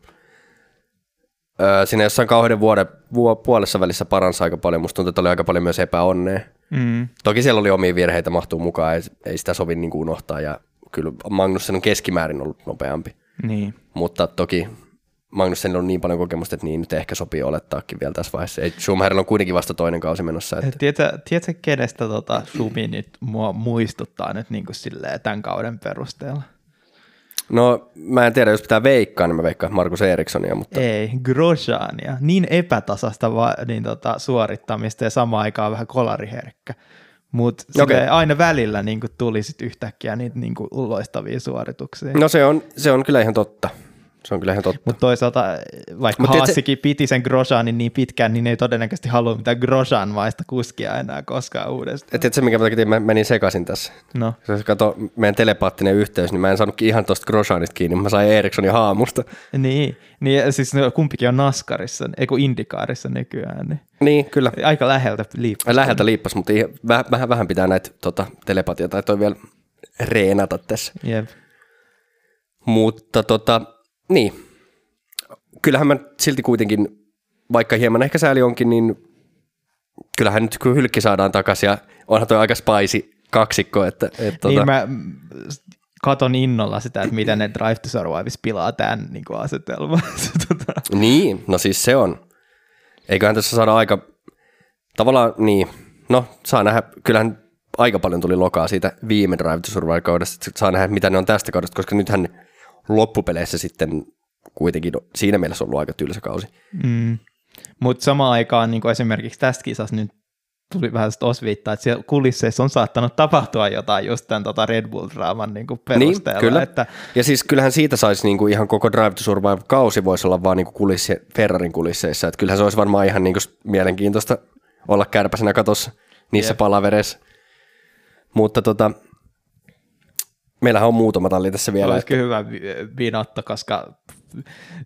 öö, siinä jossain kauheuden vuoden vuo, puolessa välissä paransi aika paljon. Musta tuntuu, että oli aika paljon myös epäonnea. Mm. Toki siellä oli omia virheitä mahtuu mukaan, ei, ei sitä sovi niin kuin unohtaa. Ja kyllä Magnussen on keskimäärin ollut nopeampi. Niin. Mutta toki Magnussen on niin paljon kokemusta, että niin nyt ehkä sopii olettaakin vielä tässä vaiheessa. Ei, Schumacherilla on kuitenkin vasta toinen kausi menossa. Että... Tiedätkö, tiedätkö kenestä tota Schumi nyt mua muistuttaa nyt niin kuin silleen tämän kauden perusteella? No mä en tiedä, jos pitää veikkaa, niin mä veikkaan Markus Erikssonia. Mutta... Ei, Grosjeania. Niin epätasasta va- niin tota, suorittamista ja samaan aikaan vähän kolariherkkä. Mutta okay. aina välillä niin tuli sit yhtäkkiä niitä niin loistavia suorituksia. No se on, se on kyllä ihan totta. Se on kyllä ihan totta. Mutta toisaalta, vaikka Mut Haasikin se... piti sen Grosjeanin niin pitkään, niin ei todennäköisesti halua mitään Grosjean maista kuskia enää koskaan uudestaan. Et se, minkä takia mä menin sekaisin tässä. No. Jos kato meidän telepaattinen yhteys, niin mä en saanut ihan tuosta Grosjeanista kiinni, mä sain Erikssonin haamusta. Niin, niin siis no, kumpikin on Naskarissa, ei kun Indikaarissa nykyään. Niin, niin kyllä. Aika läheltä liippas. Läheltä liippas, mutta vähän, vähän, vähän pitää näitä tota, telepatia tai toi vielä reenata tässä. Jep. Mutta tota, niin, kyllähän mä silti kuitenkin, vaikka hieman ehkä sääli onkin, niin kyllähän nyt kun hylkki saadaan takaisin ja onhan toi aika spaisi kaksikko. Että, että niin tota... mä, katon innolla sitä, että miten ne Drive to Survive pilaa tämän niin kuin asetelman. tota. Niin, no siis se on. Eiköhän tässä saada aika, tavallaan niin, no saa nähdä, kyllähän aika paljon tuli lokaa siitä viime Drive to Survive-kaudesta, että saa nähdä, mitä ne on tästä kaudesta, koska nythän loppupeleissä sitten kuitenkin siinä mielessä ollut aika tylsä kausi. Mm. Mutta samaan aikaan niin esimerkiksi tästä kisassa nyt tuli vähän sitä osviittaa, että siellä kulisseissa on saattanut tapahtua jotain just tämän tota Red Bull-draaman niin perusteella. Niin, kyllä. Että... Ja siis kyllähän siitä saisi niin kuin ihan koko Drive to Survive-kausi voisi olla vaan niin kuin kulissi, Ferrarin kulisseissa. Että kyllähän se olisi varmaan ihan niin kuin mielenkiintoista olla kärpäsenä katossa niissä yep. palavereissa. Mutta tota, meillähän on muutama talli tässä vielä. Olisiko että... hyvä vinotto, koska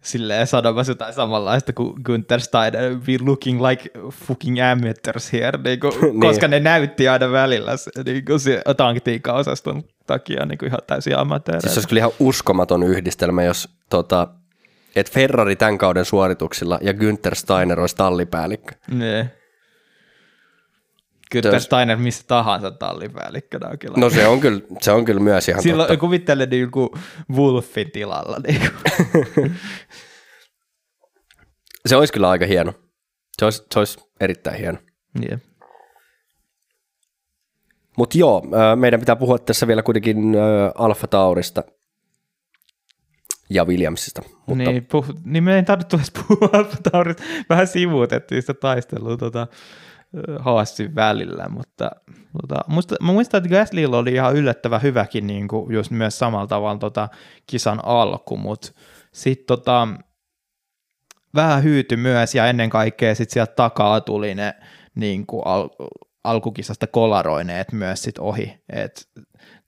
silleen sanomassa jotain samanlaista kuin Günther Steiner, we looking like fucking amateurs here, niin kuin, niin. koska ne näytti aina välillä niin kuin se taktiikka-osaston takia niin kuin ihan täysin amatöörejä. Siis se olisi kyllä ihan uskomaton yhdistelmä, jos tota, et Ferrari tämän kauden suorituksilla ja Günther Steiner olisi tallipäällikkö. Ne. Kyllä. Steiner missä tahansa tallipäällikkönä on kyllä. No se on kyllä, se on kyllä myös ihan Silloin totta. kuvittelen niin kuin Wolfin tilalla. Niin kuin. se olisi kyllä aika hieno. Se olisi, se olisi erittäin hieno. Yeah. Mutta joo, meidän pitää puhua tässä vielä kuitenkin Alfa Taurista ja Williamsista. Mutta... Niin, puh- niin me ei tarvitse puhua Alfa Taurista. Vähän sivuutettiin sitä taistelua tota, Haasin välillä, mutta tota, muista, mä muistan, että Gaslylla oli ihan yllättävän hyväkin niin kuin just myös samalla tavalla tota, kisan alku, mutta sitten tota, vähän hyyty myös ja ennen kaikkea sitten sieltä takaa tuli ne niin kuin al, alkukisasta kolaroineet myös sit ohi, et,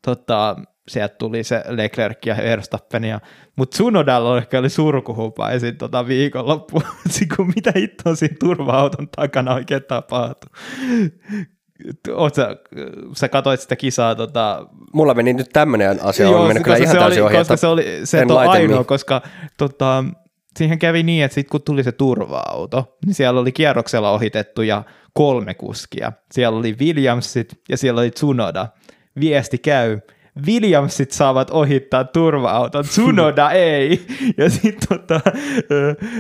tota, sieltä tuli se Leclerc ja Verstappen, ja, mutta Sunodalla ehkä oli surkuhupaisin tota viikonloppu, kun mitä hittoa siinä turva-auton takana oikein tapahtui. Oot sä, sä katsoit sitä kisaa? Tota... Mulla meni nyt tämmöinen asia, on mennyt kyllä ihan täysin ohi, koska se oli se to ainoa, koska tota, siihen kävi niin, että sitten kun tuli se turva-auto, niin siellä oli kierroksella ohitettu ja kolme kuskia. Siellä oli Williamsit ja siellä oli Tsunoda. Viesti käy, Williamsit saavat ohittaa turva-auton, Tsunoda ei. Ja sitten tota,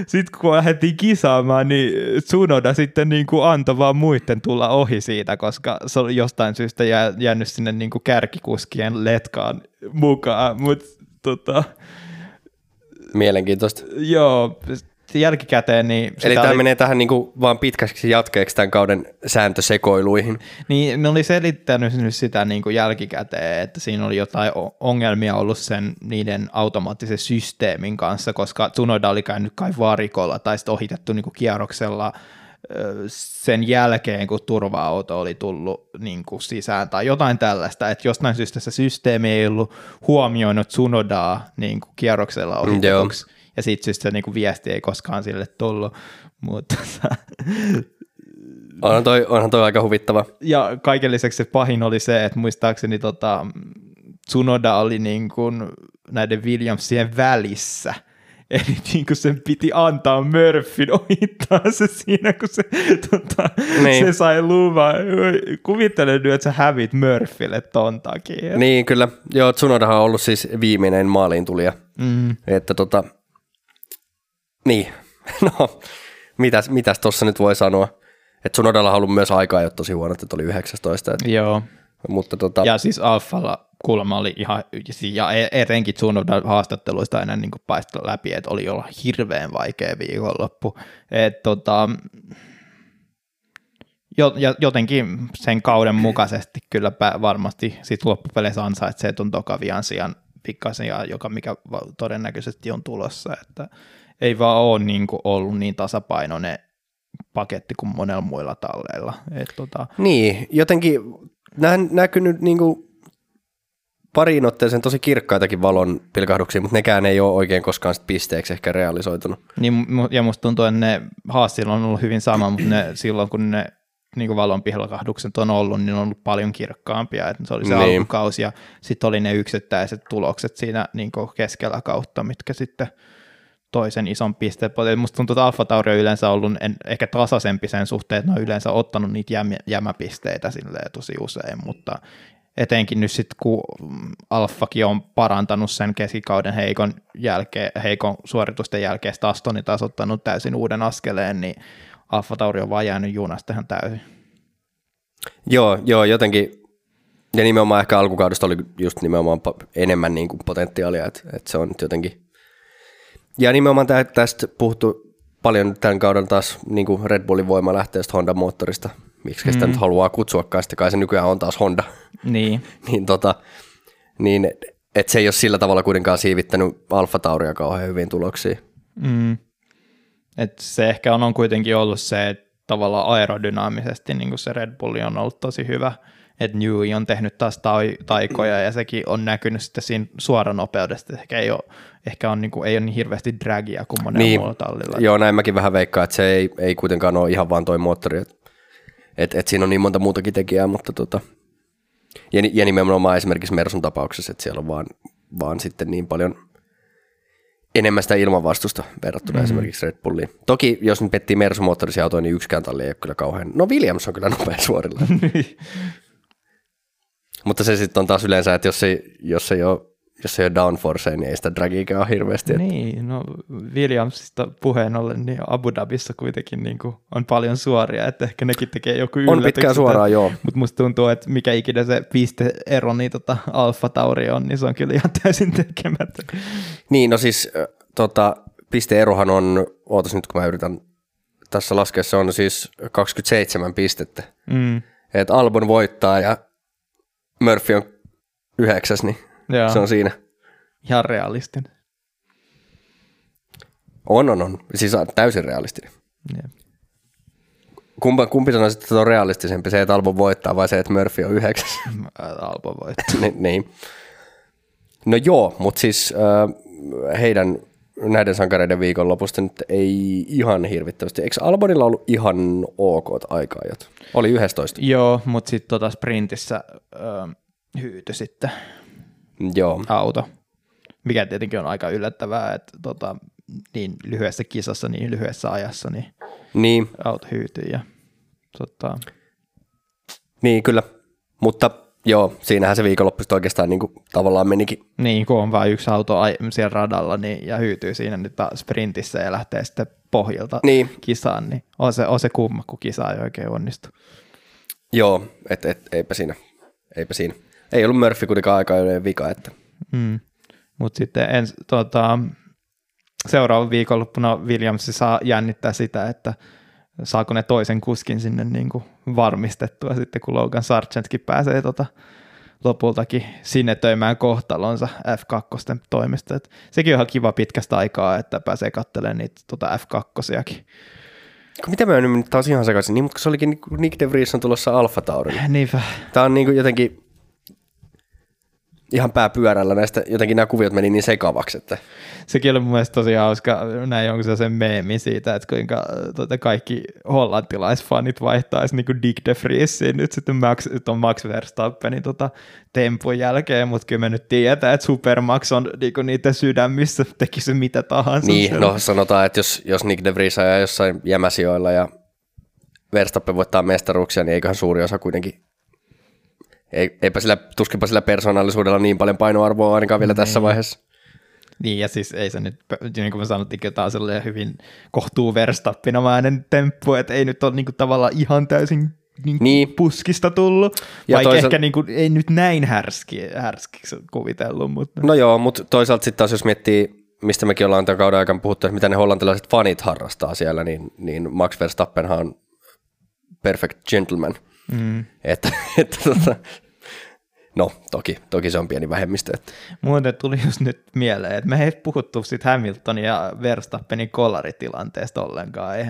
sit kun lähdettiin kisaamaan, niin Tsunoda sitten niin kuin antoi vaan muiden tulla ohi siitä, koska se oli jostain syystä jää, jäänyt sinne niin kuin kärkikuskien letkaan mukaan. Mut, tota, Mielenkiintoista. Joo, jälkikäteen. Niin Eli tämä oli... menee tähän niin kuin vaan pitkäksi jatkeeksi tämän kauden sääntösekoiluihin. Niin ne oli selittänyt nyt sitä niin kuin jälkikäteen, että siinä oli jotain ongelmia ollut sen niiden automaattisen systeemin kanssa, koska Tsunoda oli käynyt kai varikolla tai sitten ohitettu niin kuin kierroksella sen jälkeen, kun turva-auto oli tullut niin kuin sisään tai jotain tällaista, että jostain syystä se systeemi ei ollut huomioinut Tsunodaa niin kuin kierroksella ohitetuksi. Joo ja siitä syystä se niinku viesti ei koskaan sille tullut, mutta onhan toi, onhan toi aika huvittava. Ja kaiken lisäksi se pahin oli se, että muistaakseni tota, Tsunoda oli niin kuin näiden Williamsien välissä, Eli niin kuin sen piti antaa Murphyn ohittaa se siinä, kun se, tota, niin. se sai luvan. Kuvittelen nyt, että sä hävit Murphylle ton takia. Niin, kyllä. Joo, Tsunodahan on ollut siis viimeinen maaliin tulija. Mm. Että tota, niin, no mitäs, mitäs tuossa nyt voi sanoa? Että sun on ollut myös aikaa jo tosi huono, että oli 19. Että, Joo. Mutta tota... Ja siis Alfalla kuulemma oli ihan, ja e- etenkin Tsunodan haastatteluista enää niin paista läpi, että oli olla hirveän vaikea viikonloppu. Et tota, jotenkin sen kauden mukaisesti kyllä varmasti sit loppupeleissä ansaitsee tuon tokavian sijaan pikkasen, joka mikä todennäköisesti on tulossa, että ei vaan ole niin kuin ollut niin tasapainoinen paketti kuin monella muilla talleilla. Et tota... Niin, jotenkin nämä näkynyt niin kuin pariin otteeseen tosi kirkkaitakin valon pilkahduksia, mutta nekään ei ole oikein koskaan sit pisteeksi ehkä realisoitunut. Niin, ja musta tuntuu, että ne haastilla on ollut hyvin sama, mutta ne, silloin kun ne niin kuin valon pilkahdukset on ollut, niin on ollut paljon kirkkaampia. Että se oli se niin. alkukausi ja sitten oli ne yksittäiset tulokset siinä niin kuin keskellä kautta, mitkä sitten – toisen ison pisteen. Musta tuntuu, että Alfa Tauri on yleensä ollut en, ehkä tasaisempi sen suhteen, että ne on yleensä ottanut niitä jäm, jämäpisteitä tosi usein, mutta etenkin nyt sitten kun Alfakin on parantanut sen keskikauden heikon, jälkeen, heikon suoritusten jälkeen Astonin taas ottanut täysin uuden askeleen, niin Alfa Tauri on vaan jäänyt junasta ihan täysin. Joo, joo, jotenkin, ja nimenomaan ehkä alkukaudesta oli just nimenomaan enemmän niin kuin potentiaalia, että, että se on jotenkin, ja nimenomaan tästä puhuttu paljon tämän kauden taas niin kuin Red Bullin voima lähtee Honda-moottorista, miksi mm. sitä nyt haluaa kutsuakaan, sitten kai se nykyään on taas Honda. Niin. niin, tota, niin että se ei ole sillä tavalla kuitenkaan siivittänyt Alfa Tauria kauhean hyvin tuloksia. Mm. Et se ehkä on, on kuitenkin ollut se, että tavallaan aerodynaamisesti niin se Red Bull on ollut tosi hyvä, että Newey on tehnyt taas taikoja ja sekin on näkynyt sitten siinä suoranopeudesta, ehkä ei ole, ehkä on, niin kuin, ei ole niin hirveästi dragia kuin monella niin, muulla tallilla. Joo, näin mäkin vähän veikkaan, että se ei, ei kuitenkaan ole ihan vaan toi moottori, että et, et siinä on niin monta muutakin tekijää, mutta tota, ja, ja nimenomaan esimerkiksi Mersun tapauksessa, että siellä on vaan, vaan sitten niin paljon enemmän sitä ilmanvastusta verrattuna mm-hmm. esimerkiksi Red Bulliin. Toki jos nyt pettii Mersun moottorisia autoja, niin yksikään talli ei ole kyllä kauhean. No Williams on kyllä nopea suorilla. Mutta se sitten on taas yleensä, että jos ei, jos ei ole jos ei ole downforce, niin ei sitä dragiikää ole hirveästi. Että... Niin, no Williamsista puheen ollen, niin Abu Dhabissa kuitenkin niin kuin on paljon suoria, että ehkä nekin tekee joku On pitkään suoraan, joo. Mutta musta tuntuu, että mikä ikinä se pisteero niin tota Alfa Tauri on, niin se on kyllä ihan täysin tekemättä. Niin, no siis tota, pisteerohan on, ootas nyt kun mä yritän tässä laskea, se on siis 27 pistettä. Mm. Että Albon voittaa ja Murphy on yhdeksäs, niin Joo. Se on siinä. Ihan realistinen. On, on, on. Siis täysin realistinen. Yeah. Kumpa, kumpi sanoisit, että on realistisempi? Se, että Albo voittaa vai se, että Murphy on yhdeksäs? Albo voittaa. niin, niin. No joo, mutta siis äh, heidän näiden sankareiden viikonlopusta nyt ei ihan hirvittävästi. Eikö Albonilla ollut ihan ok aikaa jot? Oli 11. Joo, mutta sitten tota sprintissä äh, hyytyi sitten. Joo. auto, mikä tietenkin on aika yllättävää, että tota, niin lyhyessä kisassa, niin lyhyessä ajassa, niin, niin. auto hyytyy. Ja, tota... Niin, kyllä. Mutta joo, siinähän se viikonloppu oikeastaan niin kuin, tavallaan menikin. Niin, kun on vain yksi auto siellä radalla niin, ja hyytyy siinä nyt sprintissä ja lähtee sitten pohjalta niin. kisaan, niin on se, on se kumma, kun kisa ei oikein onnistu. Joo, et, et, eipä siinä. Eipä siinä ei ollut Murphy kuitenkaan aika vika. Että. Mm. Mutta sitten ens, tota, seuraavan viikonloppuna Williams saa jännittää sitä, että saako ne toisen kuskin sinne niin kuin varmistettua sitten, kun Logan Sargentkin pääsee tota, lopultakin sinne töimään kohtalonsa F2 toimesta. Et sekin on ihan kiva pitkästä aikaa, että pääsee katselemaan niitä tota F2-siakin. Mitä mä nyt taas ihan sekaisin, niin, mutta se olikin Nick De Vries on tulossa Alfa Taurille. Niinpä. Tämä on niin kuin jotenkin, ihan pääpyörällä näistä, jotenkin nämä kuviot meni niin sekavaksi, että... Sekin oli mun mielestä tosi hauska, näin jonkun sellaisen meemi siitä, että kuinka tuota, kaikki hollantilaisfanit vaihtaisi niin Dick de Vriesiin nyt sitten Max, ton Max Verstappenin tota, tempun jälkeen, mutta kyllä me nyt tiedetään, että Supermax on niin kuin niiden sydämissä, teki se mitä tahansa. Niin, siellä. no sanotaan, että jos, jos Nick de Vries ajaa jossain jämäsijoilla ja Verstappen voittaa mestaruuksia, niin eiköhän suuri osa kuitenkin ei, eipä sillä, tuskinpa sillä persoonallisuudella niin paljon painoarvoa ainakaan vielä tässä niin. vaiheessa. Niin, ja siis ei se nyt, niin kuin me sanottiin, tämä on hyvin kohtuu verstappinomainen temppu, että ei nyt ole niin kuin, tavallaan ihan täysin niin niin. puskista tullut, ja vaikka toisaalta... ehkä niin kuin, ei nyt näin härski, härskiksi kuvitellut. Mutta... No joo, mutta toisaalta sitten taas jos miettii, mistä mekin ollaan tämän kauden aikana puhuttu, että mitä ne hollantilaiset fanit harrastaa siellä, niin, niin Max Verstappenhan on perfect gentleman – Mm. Että, että tota, no toki, toki se on pieni vähemmistö. Että. Muuten tuli just nyt mieleen, että me ei puhuttu sitten Hamiltonin ja Verstappenin kollaritilanteesta ollenkaan. Ei,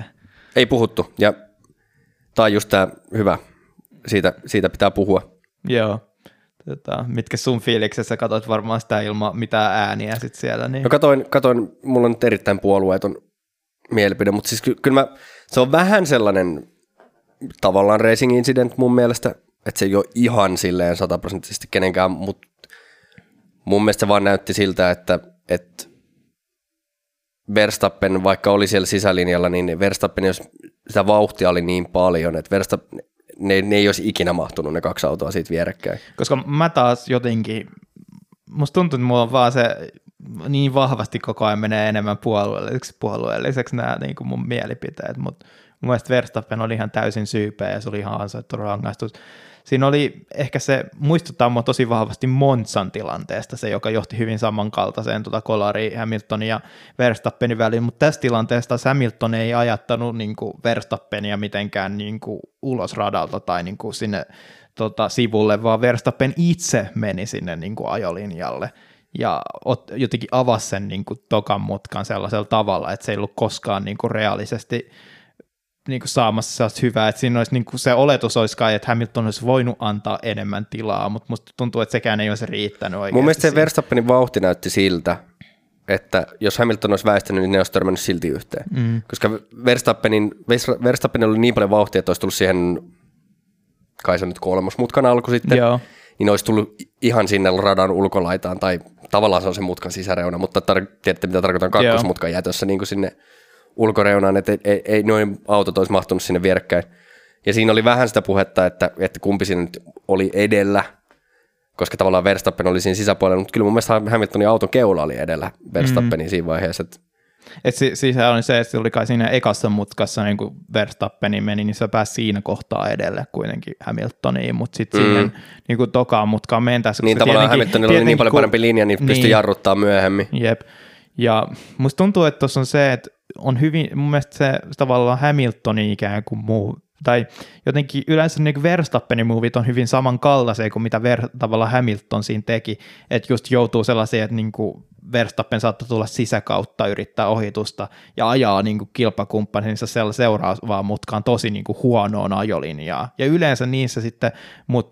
ei puhuttu, ja tämä on just tämä hyvä, siitä, siitä pitää puhua. Joo. Tota, mitkä sun fiiliksessä katsoit varmaan sitä ilman mitään ääniä sit siellä? Niin... No katoin, katoin, mulla on nyt erittäin puolueeton mielipide, mutta siis ky- kyllä mä, se on vähän sellainen tavallaan racing incident mun mielestä, että se ei ole ihan silleen sataprosenttisesti kenenkään, mutta mun mielestä se vaan näytti siltä, että, että Verstappen, vaikka oli siellä sisälinjalla, niin Verstappen, jos sitä vauhtia oli niin paljon, että Verstappen, ne, ne ei olisi ikinä mahtunut ne kaksi autoa siitä vierekkäin. Koska mä taas jotenkin, musta tuntuu, että mulla on vaan se niin vahvasti koko ajan menee enemmän puolueelliseksi, puolueelliseksi nämä niin kuin mun mielipiteet, mutta mun Verstappen oli ihan täysin syypeä ja se oli ihan ansaittu rangaistus. Siinä oli ehkä se, muistuttaa mua tosi vahvasti Monsan tilanteesta, se joka johti hyvin samankaltaiseen tuota kolari Hamiltonin ja Verstappenin väliin, mutta tässä tilanteessa Hamilton ei ajattanut niin kuin Verstappenia mitenkään niin kuin ulos radalta tai niin kuin sinne tota, sivulle, vaan Verstappen itse meni sinne niin kuin ajolinjalle ja ot, jotenkin avasi sen niin kuin tokan mutkan sellaisella tavalla, että se ei ollut koskaan niin kuin reaalisesti niin kuin saamassa sellaista hyvää, että siinä olisi niin kuin se oletus olisi kai, että Hamilton olisi voinut antaa enemmän tilaa, mutta musta tuntuu, että sekään ei olisi riittänyt oikeasti. Mun mielestä se Verstappenin vauhti näytti siltä, että jos Hamilton olisi väistänyt, niin ne olisi törmännyt silti yhteen. Mm. Koska Verstappenin, Verstappenin oli niin paljon vauhtia, että olisi tullut siihen, kai se nyt kolmosmutkan alku sitten, Joo. niin olisi tullut ihan sinne radan ulkolaitaan, tai tavallaan se on se mutkan sisäreuna, mutta tar- tiedätte mitä tarkoitan kakkosmutkan jätössä niin kuin sinne ulkoreunaan, että ei, ei, ei noin autot olisi mahtunut sinne vierekkäin. Ja siinä oli vähän sitä puhetta, että, että kumpi siinä nyt oli edellä, koska tavallaan Verstappen oli siinä sisäpuolella, mutta kyllä mun mielestä Hamiltonin auton keula oli edellä Verstappenin mm. siinä vaiheessa. Että et si- siis oli se, että se oli kai siinä ekassa mutkassa niin kuin Verstappeni meni, niin se pääsi siinä kohtaa edelle kuitenkin Hamiltoniin, mutta sitten mm. siihen niin kuin tokaan mutkaan mentäessä. Niin tavallaan Hamiltonilla oli niin paljon parempi linja, niin, niin pystyi jarruttaa myöhemmin. Jep. Ja musta tuntuu, että tuossa on se, että on hyvin, mun mielestä se tavallaan Hamiltoni ikään kuin muu, tai jotenkin yleensä niin Verstappenin movit on hyvin samankaltaisia kuin mitä ver, tavallaan Hamilton siinä teki, että just joutuu sellaisia, että niin kuin Verstappen saattaa tulla sisäkautta yrittää ohitusta ja ajaa niin kuin kilpakumppaninsa seuraavaan mutkaan tosi niin kuin huonoon ajolinjaa. Ja yleensä niissä sitten mut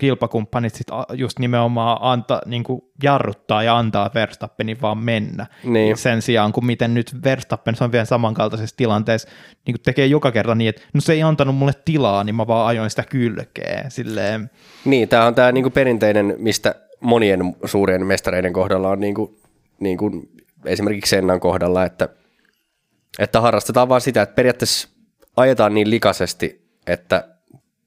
kilpakumppanit sit just nimenomaan anta, niin kuin jarruttaa ja antaa Verstappenin vaan mennä. Niin. Sen sijaan, kun miten nyt Verstappen on vielä samankaltaisessa tilanteessa, niin kuin tekee joka kerta niin, että no se ei antanut mulle tilaa, niin mä vaan ajoin sitä kylkeä. Silleen. Niin, tämä on tämä niin kuin perinteinen, mistä monien suurien mestareiden kohdalla on niin kuin niin kuin esimerkiksi Sennan kohdalla, että, että harrastetaan vaan sitä, että periaatteessa ajetaan niin likaisesti, että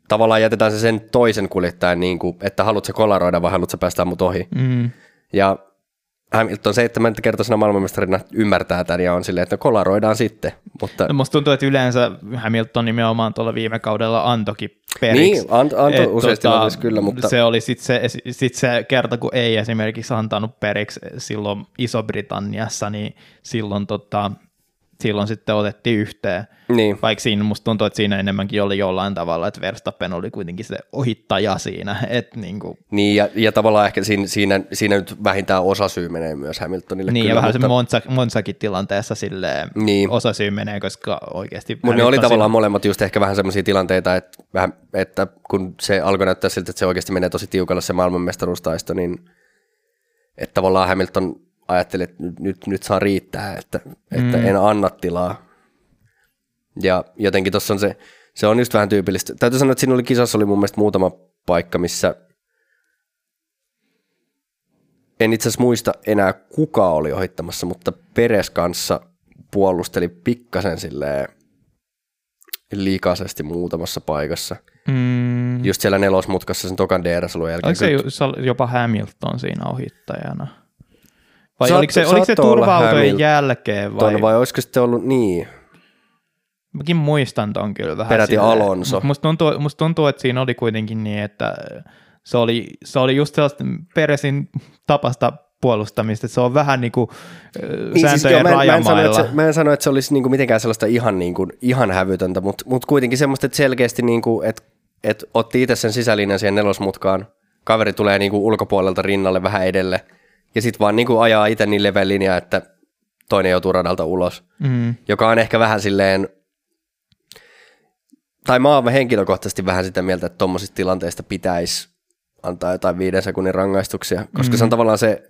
tavallaan jätetään se sen toisen kuljettajan, niin kuin, että haluatko kolaroida vai haluatko päästä mut ohi. Mm. Ja Hamilton seitsemänkertaisena maailmanmestarina ymmärtää tämän ja on silleen, että no kolaroidaan sitten. Mutta... No, musta tuntuu, että yleensä Hamilton nimenomaan tuolla viime kaudella antokin periksi. Niin, ant, antoi Et, useasti tota, kyllä, mutta... Se oli sitten se, sit se kerta, kun ei esimerkiksi antanut periksi silloin Iso-Britanniassa, niin silloin tota, silloin sitten otettiin yhteen. Niin. Vaikka siinä musta tuntuu, että siinä enemmänkin oli jollain tavalla, että Verstappen oli kuitenkin se ohittaja siinä. Että niin, kuin... niin ja, ja tavallaan ehkä siinä, siinä, siinä nyt vähintään osasyy menee myös Hamiltonille. Niin kyllä, ja vähän mutta... se Monza, Monzakin tilanteessa silleen niin. osasyy menee, koska oikeasti... Mutta ne oli tavallaan siinä... molemmat just ehkä vähän semmoisia tilanteita, että, vähän, että kun se alkoi näyttää siltä, että se oikeasti menee tosi tiukalle se maailmanmestaruustaisto, niin että tavallaan Hamilton ajattelin, että nyt, nyt, nyt saa riittää, että, että mm. en anna tilaa. Ja jotenkin tuossa on se, se on just vähän tyypillistä. Täytyy sanoa, että siinä oli kisassa oli mun mielestä muutama paikka, missä en itse asiassa muista enää kuka oli ohittamassa, mutta Peres kanssa puolusteli pikkasen silleen likaisesti muutamassa paikassa. Mm. Just siellä nelosmutkassa sen tokan DRS-alun jälkeen. Oliko se jopa Hamilton siinä ohittajana? Vai Saat, oliko se, oliko se turva-autojen jälkeen? Vai? vai olisiko sitten ollut niin? Mäkin muistan ton kyllä vähän. Peräti silleen. Alonso. Musta tuntuu, musta tuntuu, että siinä oli kuitenkin niin, että se oli, se oli just sellaista Peresin tapasta puolustamista, että se on vähän niin kuin niin, siis joo, mä, en, mä, en sano, että se, mä en sano, että se olisi niin kuin mitenkään sellaista ihan, niin kuin, ihan hävytöntä, mutta, mutta kuitenkin semmoista, että selkeästi, niin kuin, että, että otti itse sen sisälinjan siihen nelosmutkaan, kaveri tulee niin kuin ulkopuolelta rinnalle vähän edelle – ja sitten vaan niin kuin ajaa itse niin leveä linja, että toinen joutuu radalta ulos, mm. joka on ehkä vähän silleen, tai mä oon henkilökohtaisesti vähän sitä mieltä, että tuommoisista tilanteista pitäisi antaa jotain viiden sekunnin rangaistuksia, koska mm. se on tavallaan se,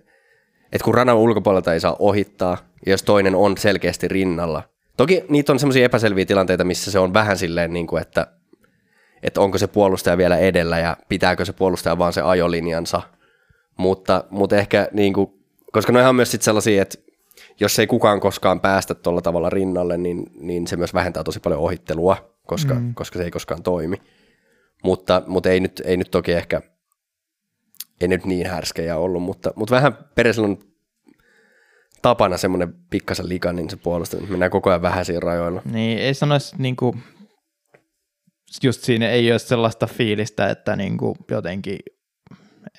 että kun radan ulkopuolelta ei saa ohittaa, ja jos toinen on selkeästi rinnalla. Toki niitä on semmoisia epäselviä tilanteita, missä se on vähän silleen, niin kuin, että, että onko se puolustaja vielä edellä ja pitääkö se puolustaja vaan se ajolinjansa – mutta, mutta ehkä, niin kuin, koska noihan on myös sit sellaisia, että jos ei kukaan koskaan päästä tuolla tavalla rinnalle, niin, niin se myös vähentää tosi paljon ohittelua, koska, mm. koska se ei koskaan toimi. mutta, mutta ei, nyt, ei nyt toki ehkä, ei nyt niin härskejä ollut, mutta, mutta vähän Peresillä on tapana semmoinen pikkasen lika, niin se puolustaa, että mennään koko ajan vähäisiin rajoilla. Niin, ei sanoisi niin kuin, just siinä ei ole sellaista fiilistä, että niin kuin jotenkin,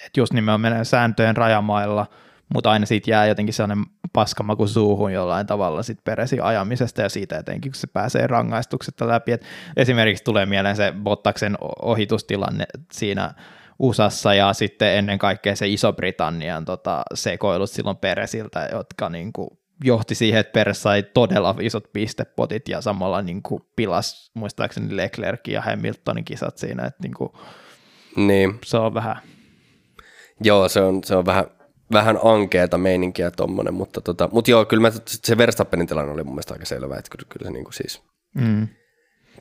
että just nimenomaan menee sääntöjen rajamailla, mutta aina siitä jää jotenkin sellainen paskamaku suuhun jollain tavalla sit peresi ajamisesta ja siitä etenkin, kun se pääsee rangaistuksetta läpi. Et esimerkiksi tulee mieleen se Bottaksen ohitustilanne siinä USAssa ja sitten ennen kaikkea se Iso-Britannian tota, sekoilut silloin Peresiltä, jotka niin kuin, johti siihen, että Peres sai todella isot pistepotit ja samalla niin kuin, pilas muistaakseni Leclerc ja Hamiltonin kisat siinä, että niin kuin, niin. se on vähän... Joo, se on, se on vähän, vähän ankeeta meininkiä tuommoinen, mutta, tota, mutta joo, kyllä mä, se Verstappenin tilanne oli mun mielestä aika selvä, että kyllä, kyllä se niin kuin siis... Mm.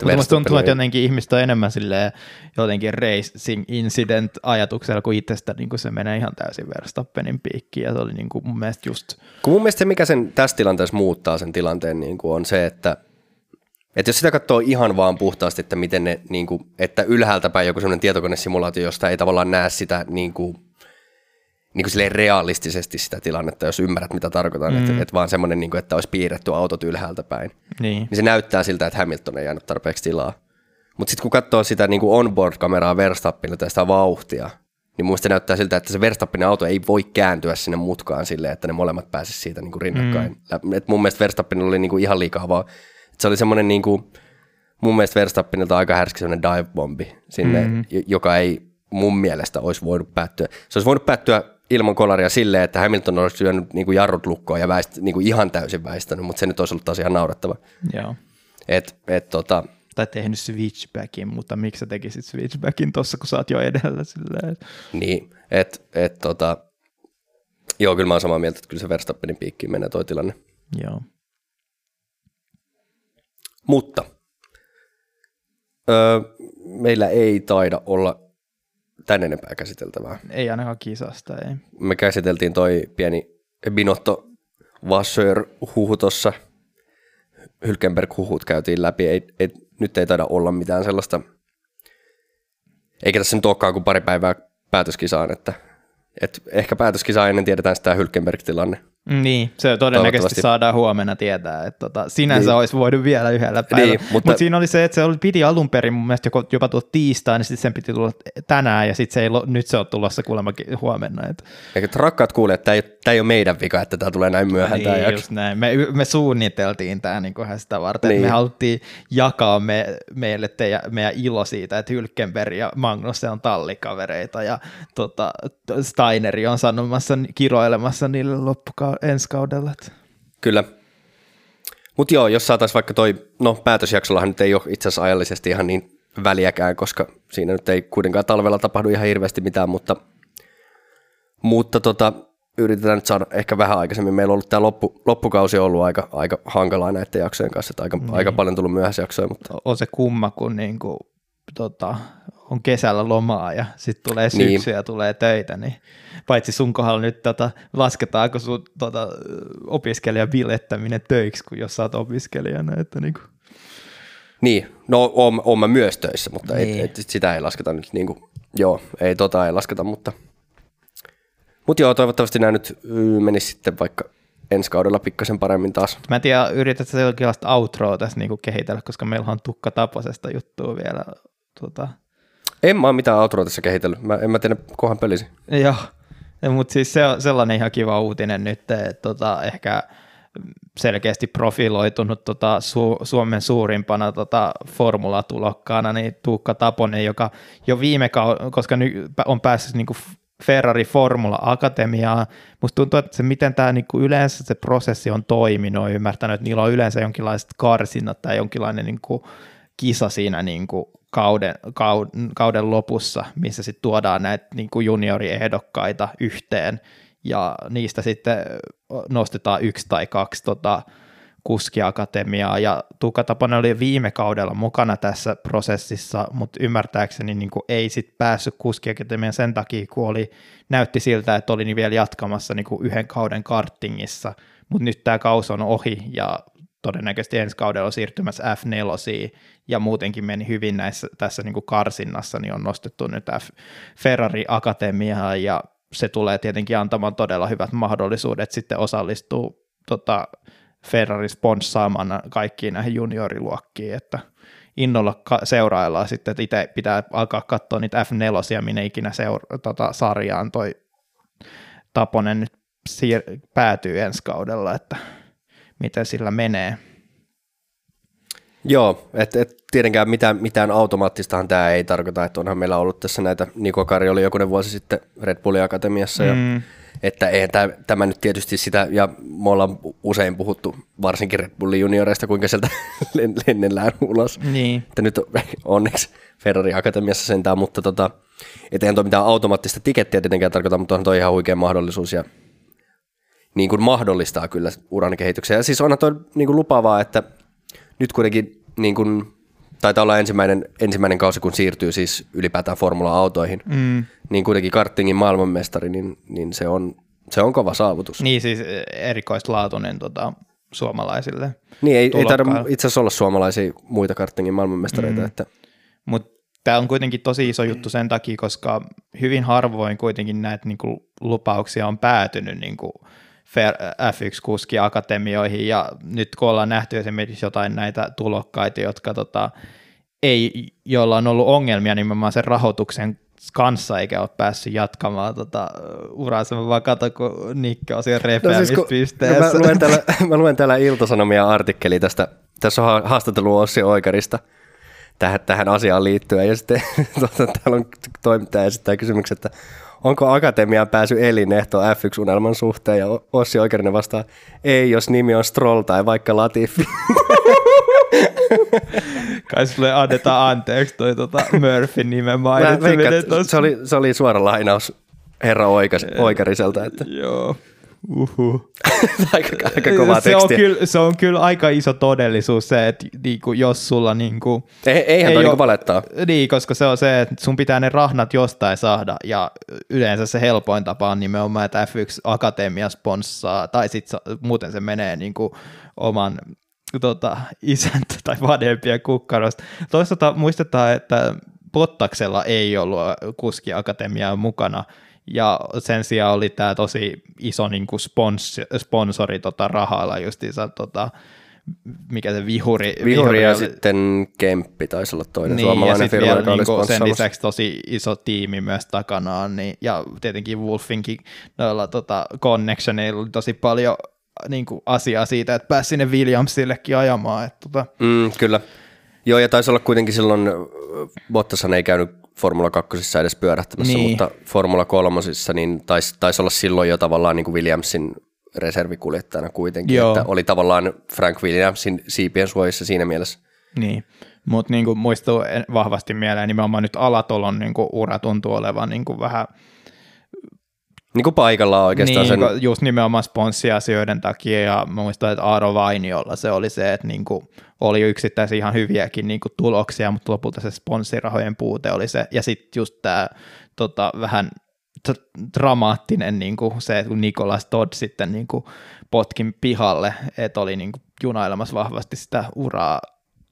Mutta musta tuntuu, että jotenkin ihmistä on enemmän silleen, jotenkin racing incident ajatuksella, kun itsestä niin kuin se menee ihan täysin Verstappenin piikkiin, ja se oli niin kuin mun mielestä just... Kun mun mielestä se, mikä sen tässä tilanteessa muuttaa sen tilanteen, niin kuin on se, että että jos sitä katsoo ihan vaan puhtaasti, että miten ne, niin kuin, että ylhäältä päin joku sellainen tietokonesimulaatio, josta ei tavallaan näe sitä niin kuin, niin kuin realistisesti sitä tilannetta, jos ymmärrät, mitä tarkoitan, mm. että, että vaan semmoinen, niin kuin, että olisi piirretty autot ylhäältä päin. Niin. niin se näyttää siltä, että Hamilton ei jäänyt tarpeeksi tilaa. Mutta sitten kun katsoo sitä niin kuin onboard-kameraa Verstappinilta ja sitä vauhtia, niin mun se näyttää siltä, että se Verstappinin auto ei voi kääntyä sinne mutkaan silleen, että ne molemmat pääsisivät siitä niin kuin rinnakkain. Mm. Et mun mielestä Verstappinilla oli niin kuin ihan liikaa vaan, se oli semmoinen niin kuin, mun mielestä Verstappinilta aika härski semmoinen dive-bombi sinne, mm. joka ei mun mielestä olisi voinut päättyä. Se olisi voinut päättyä ilman kolaria silleen, että Hamilton olisi syönyt niin kuin jarrut lukkoon ja väist, niin kuin ihan täysin väistänyt, mutta se nyt olisi ollut taas ihan naurettava. Joo. Et, et, tota, tai tehnyt switchbackin, mutta miksi sä tekisit switchbackin tuossa, kun sä oot jo edellä silleen? Niin, että et, tota, joo, kyllä mä oon samaa mieltä, että kyllä se Verstappenin piikkiin menee toi tilanne. Joo. Mutta öö, meillä ei taida olla tän enempää käsiteltävää. Ei ainakaan kisasta, ei. Me käsiteltiin toi pieni Binotto Vassör huhu tuossa. Hylkenberg huhut käytiin läpi. Ei, ei, nyt ei taida olla mitään sellaista. Eikä tässä nyt olekaan kuin pari päivää päätöskisaan, että, että ehkä päätöskisaan ennen tiedetään sitä Hylkenberg-tilanne. Niin, se todennäköisesti saadaan huomenna tietää, että tota, sinänsä niin. olisi voinut vielä yhdellä päivällä. Niin, mutta Mut siinä oli se, että se oli, piti alun perin mun mielestä jopa, jopa tulla tiistain, niin sitten sen piti tulla tänään, ja sitten se ei, nyt se on tulossa kuulemma huomenna. Että. Eikä rakkaat kuulijat, tämä ei, tämä ei ole meidän vika, että tämä tulee näin myöhään. Niin, just näin. Me, me suunniteltiin tämä niin sitä varten, niin. me haluttiin jakaa me, meille teidän, meidän ilo siitä, että Hylkenberg ja Magnus on tallikavereita, ja tota, Steineri on sanomassa, kiroilemassa niille loppuka- ensi kaudella. Kyllä. Mutta joo, jos saataisiin vaikka toi, no päätösjaksollahan nyt ei ole itse asiassa ajallisesti ihan niin väliäkään, koska siinä nyt ei kuitenkaan talvella tapahdu ihan hirveästi mitään, mutta, mutta tota, yritetään nyt saada ehkä vähän aikaisemmin. Meillä on ollut tämä loppu, loppukausi on ollut aika, aika hankalaa näiden jaksojen kanssa, että aika, niin. aika paljon tullut myöhäisiä jaksoja. Mutta... On se kumma, kun niinku, tota, on kesällä lomaa ja sitten tulee syksy niin. ja tulee töitä, niin paitsi sun kohdalla nyt tota, lasketaanko sun tota, opiskelijan bilettäminen töiksi, kun jos sä oot opiskelijana, että niinku. Niin, no oon, oon mä myös töissä, mutta niin. et, et, sitä ei lasketa nyt niin kuin, joo, ei tota ei lasketa, mutta mutta joo, toivottavasti nämä nyt menisi sitten vaikka ensi kaudella pikkasen paremmin taas. Mä en tiedä, yrität sä jonkinlaista outroa tässä niinku kehitellä, koska meillä on tukka taposesta juttua vielä. Tuota. En mä ole mitään outroa tässä kehitellyt. Mä, en mä tiedä, kohan pelisi. Joo, mutta siis se on sellainen ihan kiva uutinen nyt, että tota, ehkä selkeästi profiloitunut tota, Su- Suomen suurimpana tota, formulatulokkaana, niin Tuukka Taponen, joka jo viime kaudella, koska nyt on päässyt niin kuin Ferrari Formula Akatemiaa. Musta tuntuu, että se, miten tämä niinku yleensä se prosessi on toiminut, on ymmärtänyt, että niillä on yleensä jonkinlaiset karsinnat tai jonkinlainen niinku kisa siinä niinku kauden, kauden, kauden lopussa, missä sitten tuodaan näitä niinku junioriehdokkaita yhteen ja niistä sitten nostetaan yksi tai kaksi tota, kuskiakatemiaa. Ja Tuukka Taponen oli viime kaudella mukana tässä prosessissa, mutta ymmärtääkseni niin kuin ei sitten päässyt kuskiakatemiaan sen takia, kun oli, näytti siltä, että oli niin vielä jatkamassa niin kuin yhden kauden kartingissa, mutta nyt tämä kaus on ohi ja todennäköisesti ensi kaudella siirtymässä F4 ja muutenkin meni hyvin näissä, tässä niin kuin karsinnassa, niin on nostettu nyt F Ferrari Akatemiaa ja se tulee tietenkin antamaan todella hyvät mahdollisuudet sitten osallistua tota, Ferrari sponssaamaan kaikkiin näihin junioriluokkiin, että innolla seuraillaan sitten, että itse pitää alkaa katsoa niitä F4, minne ikinä seura- tota, sarjaan toi Taponen nyt siir- päätyy ensi kaudella, että miten sillä menee. Joo, että et tietenkään mitään, mitään automaattistahan tämä ei tarkoita, että onhan meillä ollut tässä näitä, Niko Kari oli jokunen vuosi sitten Red Bullin Akatemiassa, mm. ja, että eihän tämä, tämä nyt tietysti sitä, ja me ollaan usein puhuttu varsinkin Red Bullin junioreista, kuinka sieltä lennellään ulos. Niin. Että nyt onneksi Ferrari Akatemiassa sentään, mutta tota, et eihän tuo mitään automaattista tikettiä tietenkään tarkoita, mutta on toi ihan huikea mahdollisuus, ja niin kuin mahdollistaa kyllä uran kehityksen. Ja siis onhan toi niin kuin lupaavaa, että nyt kuitenkin niin kuin, taitaa olla ensimmäinen, ensimmäinen kausi, kun siirtyy siis ylipäätään formula-autoihin, mm. niin kuitenkin kartingin maailmanmestari, niin, niin se, on, se on kova saavutus. Niin siis erikoislaatuinen tota, suomalaisille. Niin, ei, ei tarvitse itse asiassa olla suomalaisia muita kartingin maailmanmestareita. Mm. Että... Mutta tämä on kuitenkin tosi iso juttu sen takia, koska hyvin harvoin kuitenkin näitä niinku, lupauksia on päätynyt niinku, F1-kuski akatemioihin ja nyt kun ollaan nähty esimerkiksi jotain näitä tulokkaita, jotka tota, ei, joilla on ollut ongelmia nimenomaan sen rahoituksen kanssa eikä ole päässyt jatkamaan tota, uraansa. Mä vaan katson, kun Nikke on siellä repeämispisteessä. No siis, mä, luen täällä, mä luen täällä Iltasanomia artikkeli tästä, tässä on haastattelu Ossi Oikarista tähän, tähän asiaan liittyen, ja sitten tuota, täällä on toimittaja esittää kysymyksen, että onko akatemiaan pääsy elinehto F1-unelman suhteen, ja Ossi Oikerinen vastaa, ei, jos nimi on Stroll tai vaikka Latifi. Kai sulle annetaan anteeksi toi tota Murphyn nimen mainitseminen. Se oli, se oli suora lainaus herra Oikas, Oikariselta. Että. Joo. Uhu. aika, aika kova se on, kyllä, se on kyllä aika iso todellisuus se, että niinku, jos sulla... Niinku, ei, eihän ei toi niinku valettaa. Niin, koska se on se, että sun pitää ne rahnat jostain saada, ja yleensä se helpoin tapa on nimenomaan, että F1 Akatemia sponssaa, tai sitten muuten se menee niinku, oman tota, isäntä tai vanhempien kukkarosta. Toisaalta muistetaan, että Pottaksella ei ollut kuskiakatemiaa mukana, ja sen sijaan oli tämä tosi iso niin kuin spons, sponsori tota, rahalla justiinsa, tota, mikä se vihuri. Vihuri, vihuri ja oli. sitten Kemppi taisi olla toinen niin, suomalainen ja firma, vielä, joka niin sen lisäksi tosi iso tiimi myös takanaan, niin, ja tietenkin Wolfinkin noilla tota, connectioneilla oli tosi paljon niin kuin asiaa siitä, että pääsi sinne Williamsillekin ajamaan. Että, tota. mm, kyllä. Joo, ja taisi olla kuitenkin silloin, Bottashan ei käynyt Formula 2 edes pyörähtämässä, niin. mutta Formula 3 niin taisi, taisi olla silloin jo tavallaan niin kuin Williamsin reservikuljettajana kuitenkin, Joo. että oli tavallaan Frank Williamsin siipien suojissa siinä mielessä. Niin, mutta niin muistuu vahvasti mieleen nimenomaan nyt Alatolon niin kuin ura tuntuu olevan niin kuin vähän – niin kuin paikallaan oikeastaan. Niin, sen... just nimenomaan sponssiasioiden takia, ja mä muistan, että Aaro Vainiolla se oli se, että niin kuin oli yksittäisiä ihan hyviäkin niin kuin tuloksia, mutta lopulta se sponssirahojen puute oli se, ja sitten just tämä tota, vähän dramaattinen niin kuin se, kun Nikolas Todd sitten niin kuin potkin pihalle, että oli niin kuin junailemassa vahvasti sitä uraa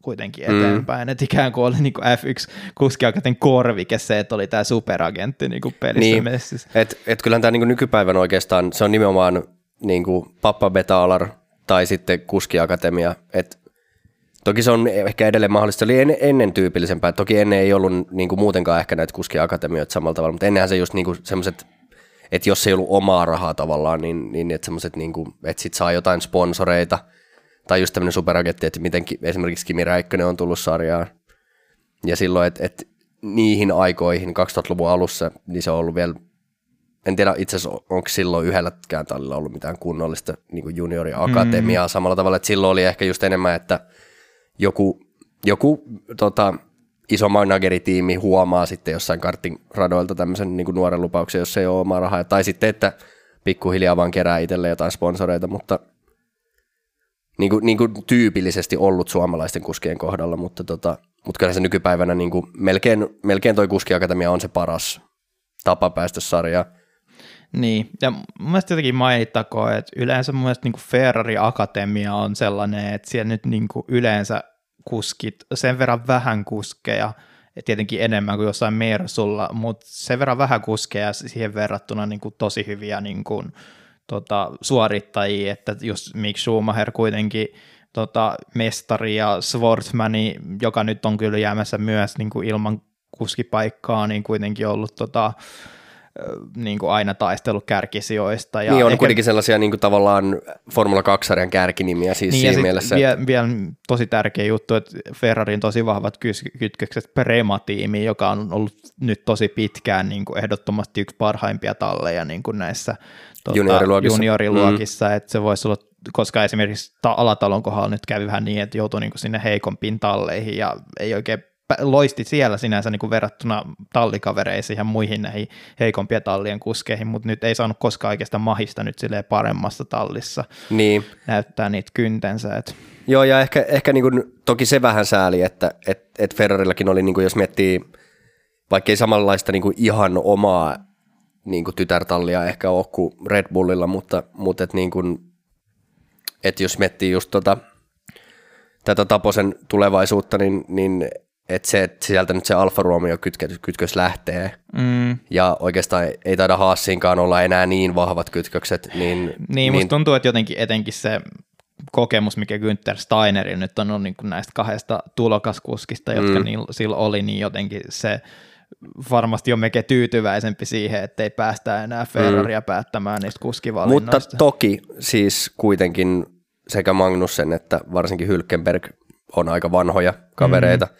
kuitenkin mm. eteenpäin, mm. että ikään kuin oli niin kuin F1 kuskiaikaten korvike se, että oli tämä superagentti niin kuin pelissä niin. Et, et kyllähän tämä niin nykypäivän oikeastaan, se on nimenomaan niin kuin Pappa Betalar tai sitten kuskiakatemia, että Toki se on ehkä edelleen mahdollista, se oli en, ennen tyypillisempää, toki ennen ei ollut niin kuin muutenkaan ehkä näitä kuskiakatemioita samalla tavalla, mutta ennenhän se just niin kuin semmoiset, että jos ei ollut omaa rahaa tavallaan, niin, niin että semmoiset, niin kuin, että sit saa jotain sponsoreita – tai just tämmöinen superagentti, että miten esimerkiksi Kimi Räikkönen on tullut sarjaan. Ja silloin, että, että niihin aikoihin, 2000-luvun alussa, niin se on ollut vielä, en tiedä itse asiassa onko silloin yhdelläkään tallilla ollut mitään kunnollista niin junioriakatemiaa mm. samalla tavalla, että silloin oli ehkä just enemmän, että joku, joku tota, iso manageritiimi huomaa sitten jossain kartin radoilta tämmöisen niin nuoren lupauksen, jos ei ole omaa rahaa, tai sitten, että pikkuhiljaa vaan kerää itselle jotain sponsoreita, mutta – niin kuin, niin kuin tyypillisesti ollut suomalaisten kuskien kohdalla, mutta, tota, mutta kyllä se nykypäivänä niin kuin melkein, melkein toi kuskiakatemia on se paras tapa päästä sarjaan. Niin, ja mun mielestä jotenkin mainittakoon, että yleensä mun mielestä niin Ferrari Akatemia on sellainen, että siellä nyt niin kuin yleensä kuskit, sen verran vähän kuskeja, tietenkin enemmän kuin jossain Mersulla, mutta sen verran vähän kuskeja siihen verrattuna niin kuin tosi hyviä niin kuin, tota, suorittajia, että just Mick Schumacher kuitenkin tota, mestari ja Swordsmani, joka nyt on kyllä jäämässä myös niin kuin ilman kuskipaikkaa, niin kuitenkin ollut tota, niin kuin aina taistellut kärkisijoista. Ja niin on ehkä, kuitenkin sellaisia niin kuin tavallaan Formula 2-sarjan kärkinimiä siis niin, siinä mielessä. Vielä, että... vielä tosi tärkeä juttu, että Ferrarin tosi vahvat kytkökset Prema-tiimiin, joka on ollut nyt tosi pitkään niin kuin ehdottomasti yksi parhaimpia talleja niin kuin näissä tuota, junioriluokissa, junioriluokissa mm. että se voisi olla koska esimerkiksi Alatalon kohdalla nyt kävi vähän niin, että joutui niin kuin sinne heikompiin talleihin ja ei oikein loisti siellä sinänsä niin kuin verrattuna tallikavereisiin ja muihin näihin heikompien tallien kuskeihin, mutta nyt ei saanut koskaan oikeastaan mahista nyt silleen paremmassa tallissa niin. näyttää niitä kyntensä. Et. Joo, ja ehkä, ehkä niin kuin, toki se vähän sääli, että et, et Ferrarillakin oli, niin kuin, jos miettii, vaikka ei samanlaista niin kuin ihan omaa niin kuin tytärtallia ehkä ole kuin Red Bullilla, mutta, mutta et niin kuin, et jos miettii just tota, tätä Taposen tulevaisuutta, niin, niin että se, että sieltä nyt se Alfa Romeo kytkös, kytkös lähtee, mm. ja oikeastaan ei taida Haassinkaan olla enää niin vahvat kytkökset. Niin, niin, niin musta tuntuu, että jotenkin etenkin se kokemus, mikä Günther Steinerin nyt on, on niin kuin näistä kahdesta tulokaskuskista, jotka mm. niin, silloin oli, niin jotenkin se varmasti on melkein tyytyväisempi siihen, että ei päästä enää Ferraria mm. päättämään niistä kuskivalinnoista. Mutta toki siis kuitenkin sekä Magnussen että varsinkin Hylkenberg on aika vanhoja kavereita, mm.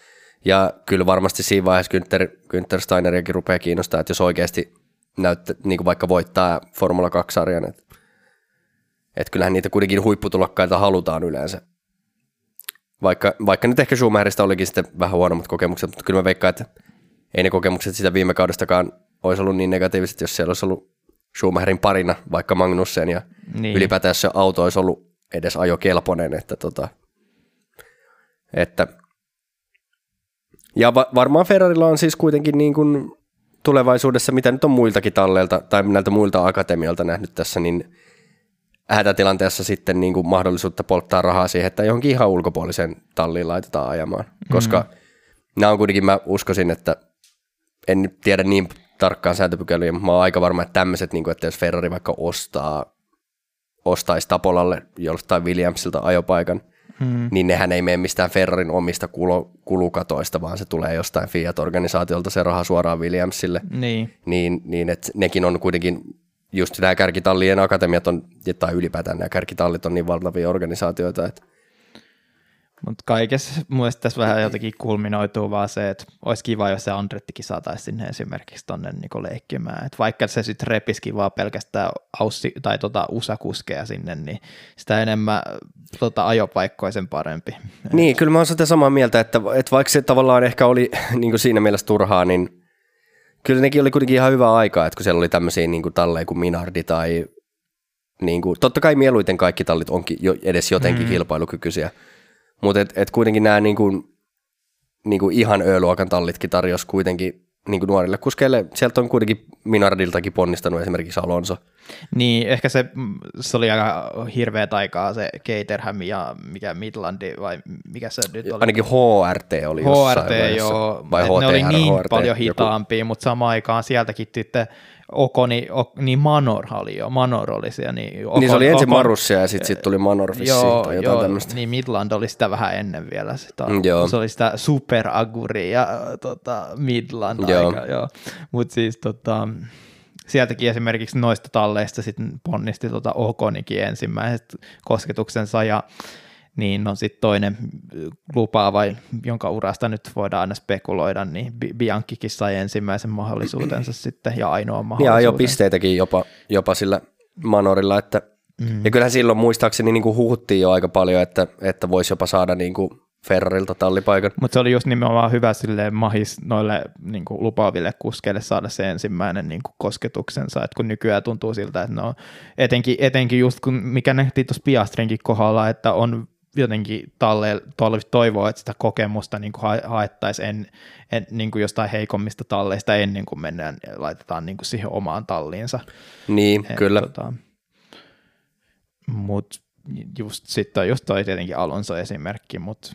Ja kyllä varmasti siinä vaiheessa Günther, Günther Steineriakin rupeaa kiinnostaa, että jos oikeasti näyttä, niin kuin vaikka voittaa Formula 2-sarjan, että, että kyllähän niitä kuitenkin huipputulokkaita halutaan yleensä. Vaikka, vaikka nyt ehkä Schumacherista olikin sitten vähän huonommat kokemukset, mutta kyllä mä veikkaan, että ei ne kokemukset sitä viime kaudestakaan olisi ollut niin negatiiviset, jos siellä olisi ollut Schumacherin parina vaikka Magnussen ja niin. ylipäätään se auto olisi ollut edes ajokelpoinen, että, tota, että ja va- varmaan Ferrarilla on siis kuitenkin niin kuin tulevaisuudessa, mitä nyt on muiltakin talleilta tai näiltä muilta akatemialta nähnyt tässä, niin hätätilanteessa sitten niin kuin mahdollisuutta polttaa rahaa siihen, että johonkin ihan ulkopuolisen talliin laitetaan ajamaan. Koska mm-hmm. nämä on kuitenkin, mä uskoisin, että en nyt tiedä niin tarkkaan sääntöpykäliä, mutta mä oon aika varma, että tämmöiset, niin kuin, että jos Ferrari vaikka ostaa, ostaisi Tapolalle joltain Williamsilta ajopaikan – hmm. niin nehän ei mene mistään Ferrarin omista kulu, kulukatoista, vaan se tulee jostain Fiat-organisaatiolta se raha suoraan Williamsille. Niin. Niin, niin että nekin on kuitenkin, just nämä kärkitallien akatemiat on, tai ylipäätään nämä kärkitallit on niin valtavia organisaatioita, että mutta kaikessa mun tässä vähän jotenkin kulminoituu vaan se, että olisi kiva, jos se Andrettikin saataisiin sinne esimerkiksi tonne niin leikkimään. Et vaikka se sitten repisikin vaan pelkästään aussi, tai tota usakuskeja sinne, niin sitä enemmän tota, ajopaikkoja sen parempi. Niin, kyllä mä oon sitä samaa mieltä, että, että vaikka se tavallaan ehkä oli niin kuin siinä mielessä turhaa, niin kyllä nekin oli kuitenkin ihan hyvä aika, että kun siellä oli tämmöisiä niin kuin talleja kuin Minardi tai niin kuin, totta kai mieluiten kaikki tallit onkin jo, edes jotenkin mm. kilpailukykyisiä, mutta et, et kuitenkin nämä niinku, niinku ihan Ö-luokan tallitkin tarjos kuitenkin niinku nuorille kuskeille. Sieltä on kuitenkin Minardiltakin ponnistanut esimerkiksi Alonso. Niin, ehkä se, se oli aika hirveä taikaa se Caterham ja mikä Midlandi vai mikä se nyt oli? Ainakin HRT oli HRT, joo. Vai HTR, ne oli niin HRT, paljon hitaampia, joku... mutta samaan aikaan sieltäkin sitten Okoni, ok, niin Manor oli jo, Manor oli siellä. Niin, Okon, niin se oli ensin Okon, Marussia ja sitten sit tuli Manor vissiin joo, tai jotain joo, tämmöistä. Niin Midland oli sitä vähän ennen vielä. Sitä, mm, joo. Se oli sitä Super Aguri ja tota, Midland joo. aika, joo. Mutta siis tota, sieltäkin esimerkiksi noista talleista sitten ponnisti tota Okonikin ensimmäiset kosketuksensa ja niin no sitten toinen lupaava, jonka urasta nyt voidaan aina spekuloida, niin Bianchikin sai ensimmäisen mahdollisuutensa sitten ja ainoa mahdollisuuden. Ja jo pisteitäkin jopa, jopa sillä Manorilla, että mm. ja kyllähän silloin muistaakseni niin kuin huhuttiin jo aika paljon, että, että voisi jopa saada niin kuin Ferrarilta tallipaikan. Mutta se oli just nimenomaan hyvä sille mahis noille niin kuin lupaaville kuskeille saada se ensimmäinen niin kuin kosketuksensa, että kun nykyään tuntuu siltä, että no etenkin, etenkin just kun mikä nähtiin tuossa Piastrinkin kohdalla, että on jotenkin talle, toivoa, että sitä kokemusta niin haettaisiin en, en, niin kuin jostain heikommista talleista ennen kuin mennään laitetaan niin kuin siihen omaan talliinsa. Niin, Et, kyllä. Tota, mutta just sitten on just toi tietenkin Alonso esimerkki, mutta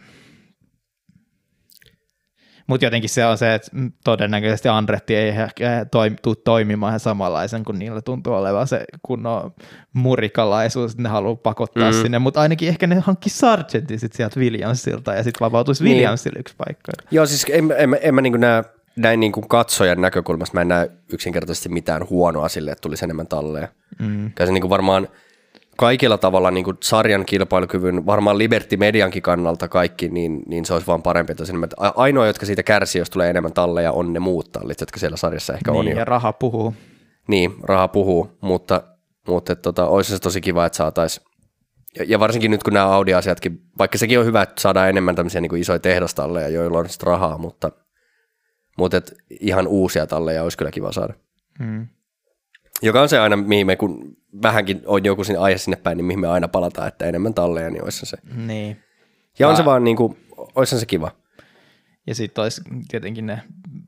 mutta jotenkin se on se, että todennäköisesti Andretti ei ehkä toim, tule toimimaan samanlaisen, kun niillä tuntuu olevan se kunnon murikalaisuus, että ne haluaa pakottaa mm. sinne, mutta ainakin ehkä ne hankki Sargentin sit sieltä Williamsilta ja sitten vapautuisi niin. Williamsille yksi paikka. Joo, siis en, en, en, en mä niin näe näin niin kuin katsojan näkökulmasta mä en näe yksinkertaisesti mitään huonoa sille, että tulisi enemmän talleja. Mm. se niin kuin varmaan – kaikilla tavalla niin kuin sarjan kilpailukyvyn, varmaan Liberty Mediankin kannalta kaikki, niin, niin se olisi vaan parempi. Että ainoa, jotka siitä kärsii, jos tulee enemmän talleja, on ne muut tallit, jotka siellä sarjassa ehkä niin, on jo. ja raha puhuu. Niin, raha puhuu, mutta, mutta tota, olisi se tosi kiva, että saataisiin ja, ja varsinkin nyt kun nämä Audi-asiatkin, vaikka sekin on hyvä, että saadaan enemmän tämmöisiä niin kuin isoja tehdastalleja, joilla on sitten rahaa, mutta, mutta et ihan uusia talleja olisi kyllä kiva saada. Hmm. Joka on se aina, mihin me kun vähänkin on joku sinne aihe sinne päin, niin mihin me aina palataan, että enemmän talleja, niin olisi se. Niin. Ja on Va- se vaan niin kuin, olisi se kiva. Ja sitten olisi tietenkin ne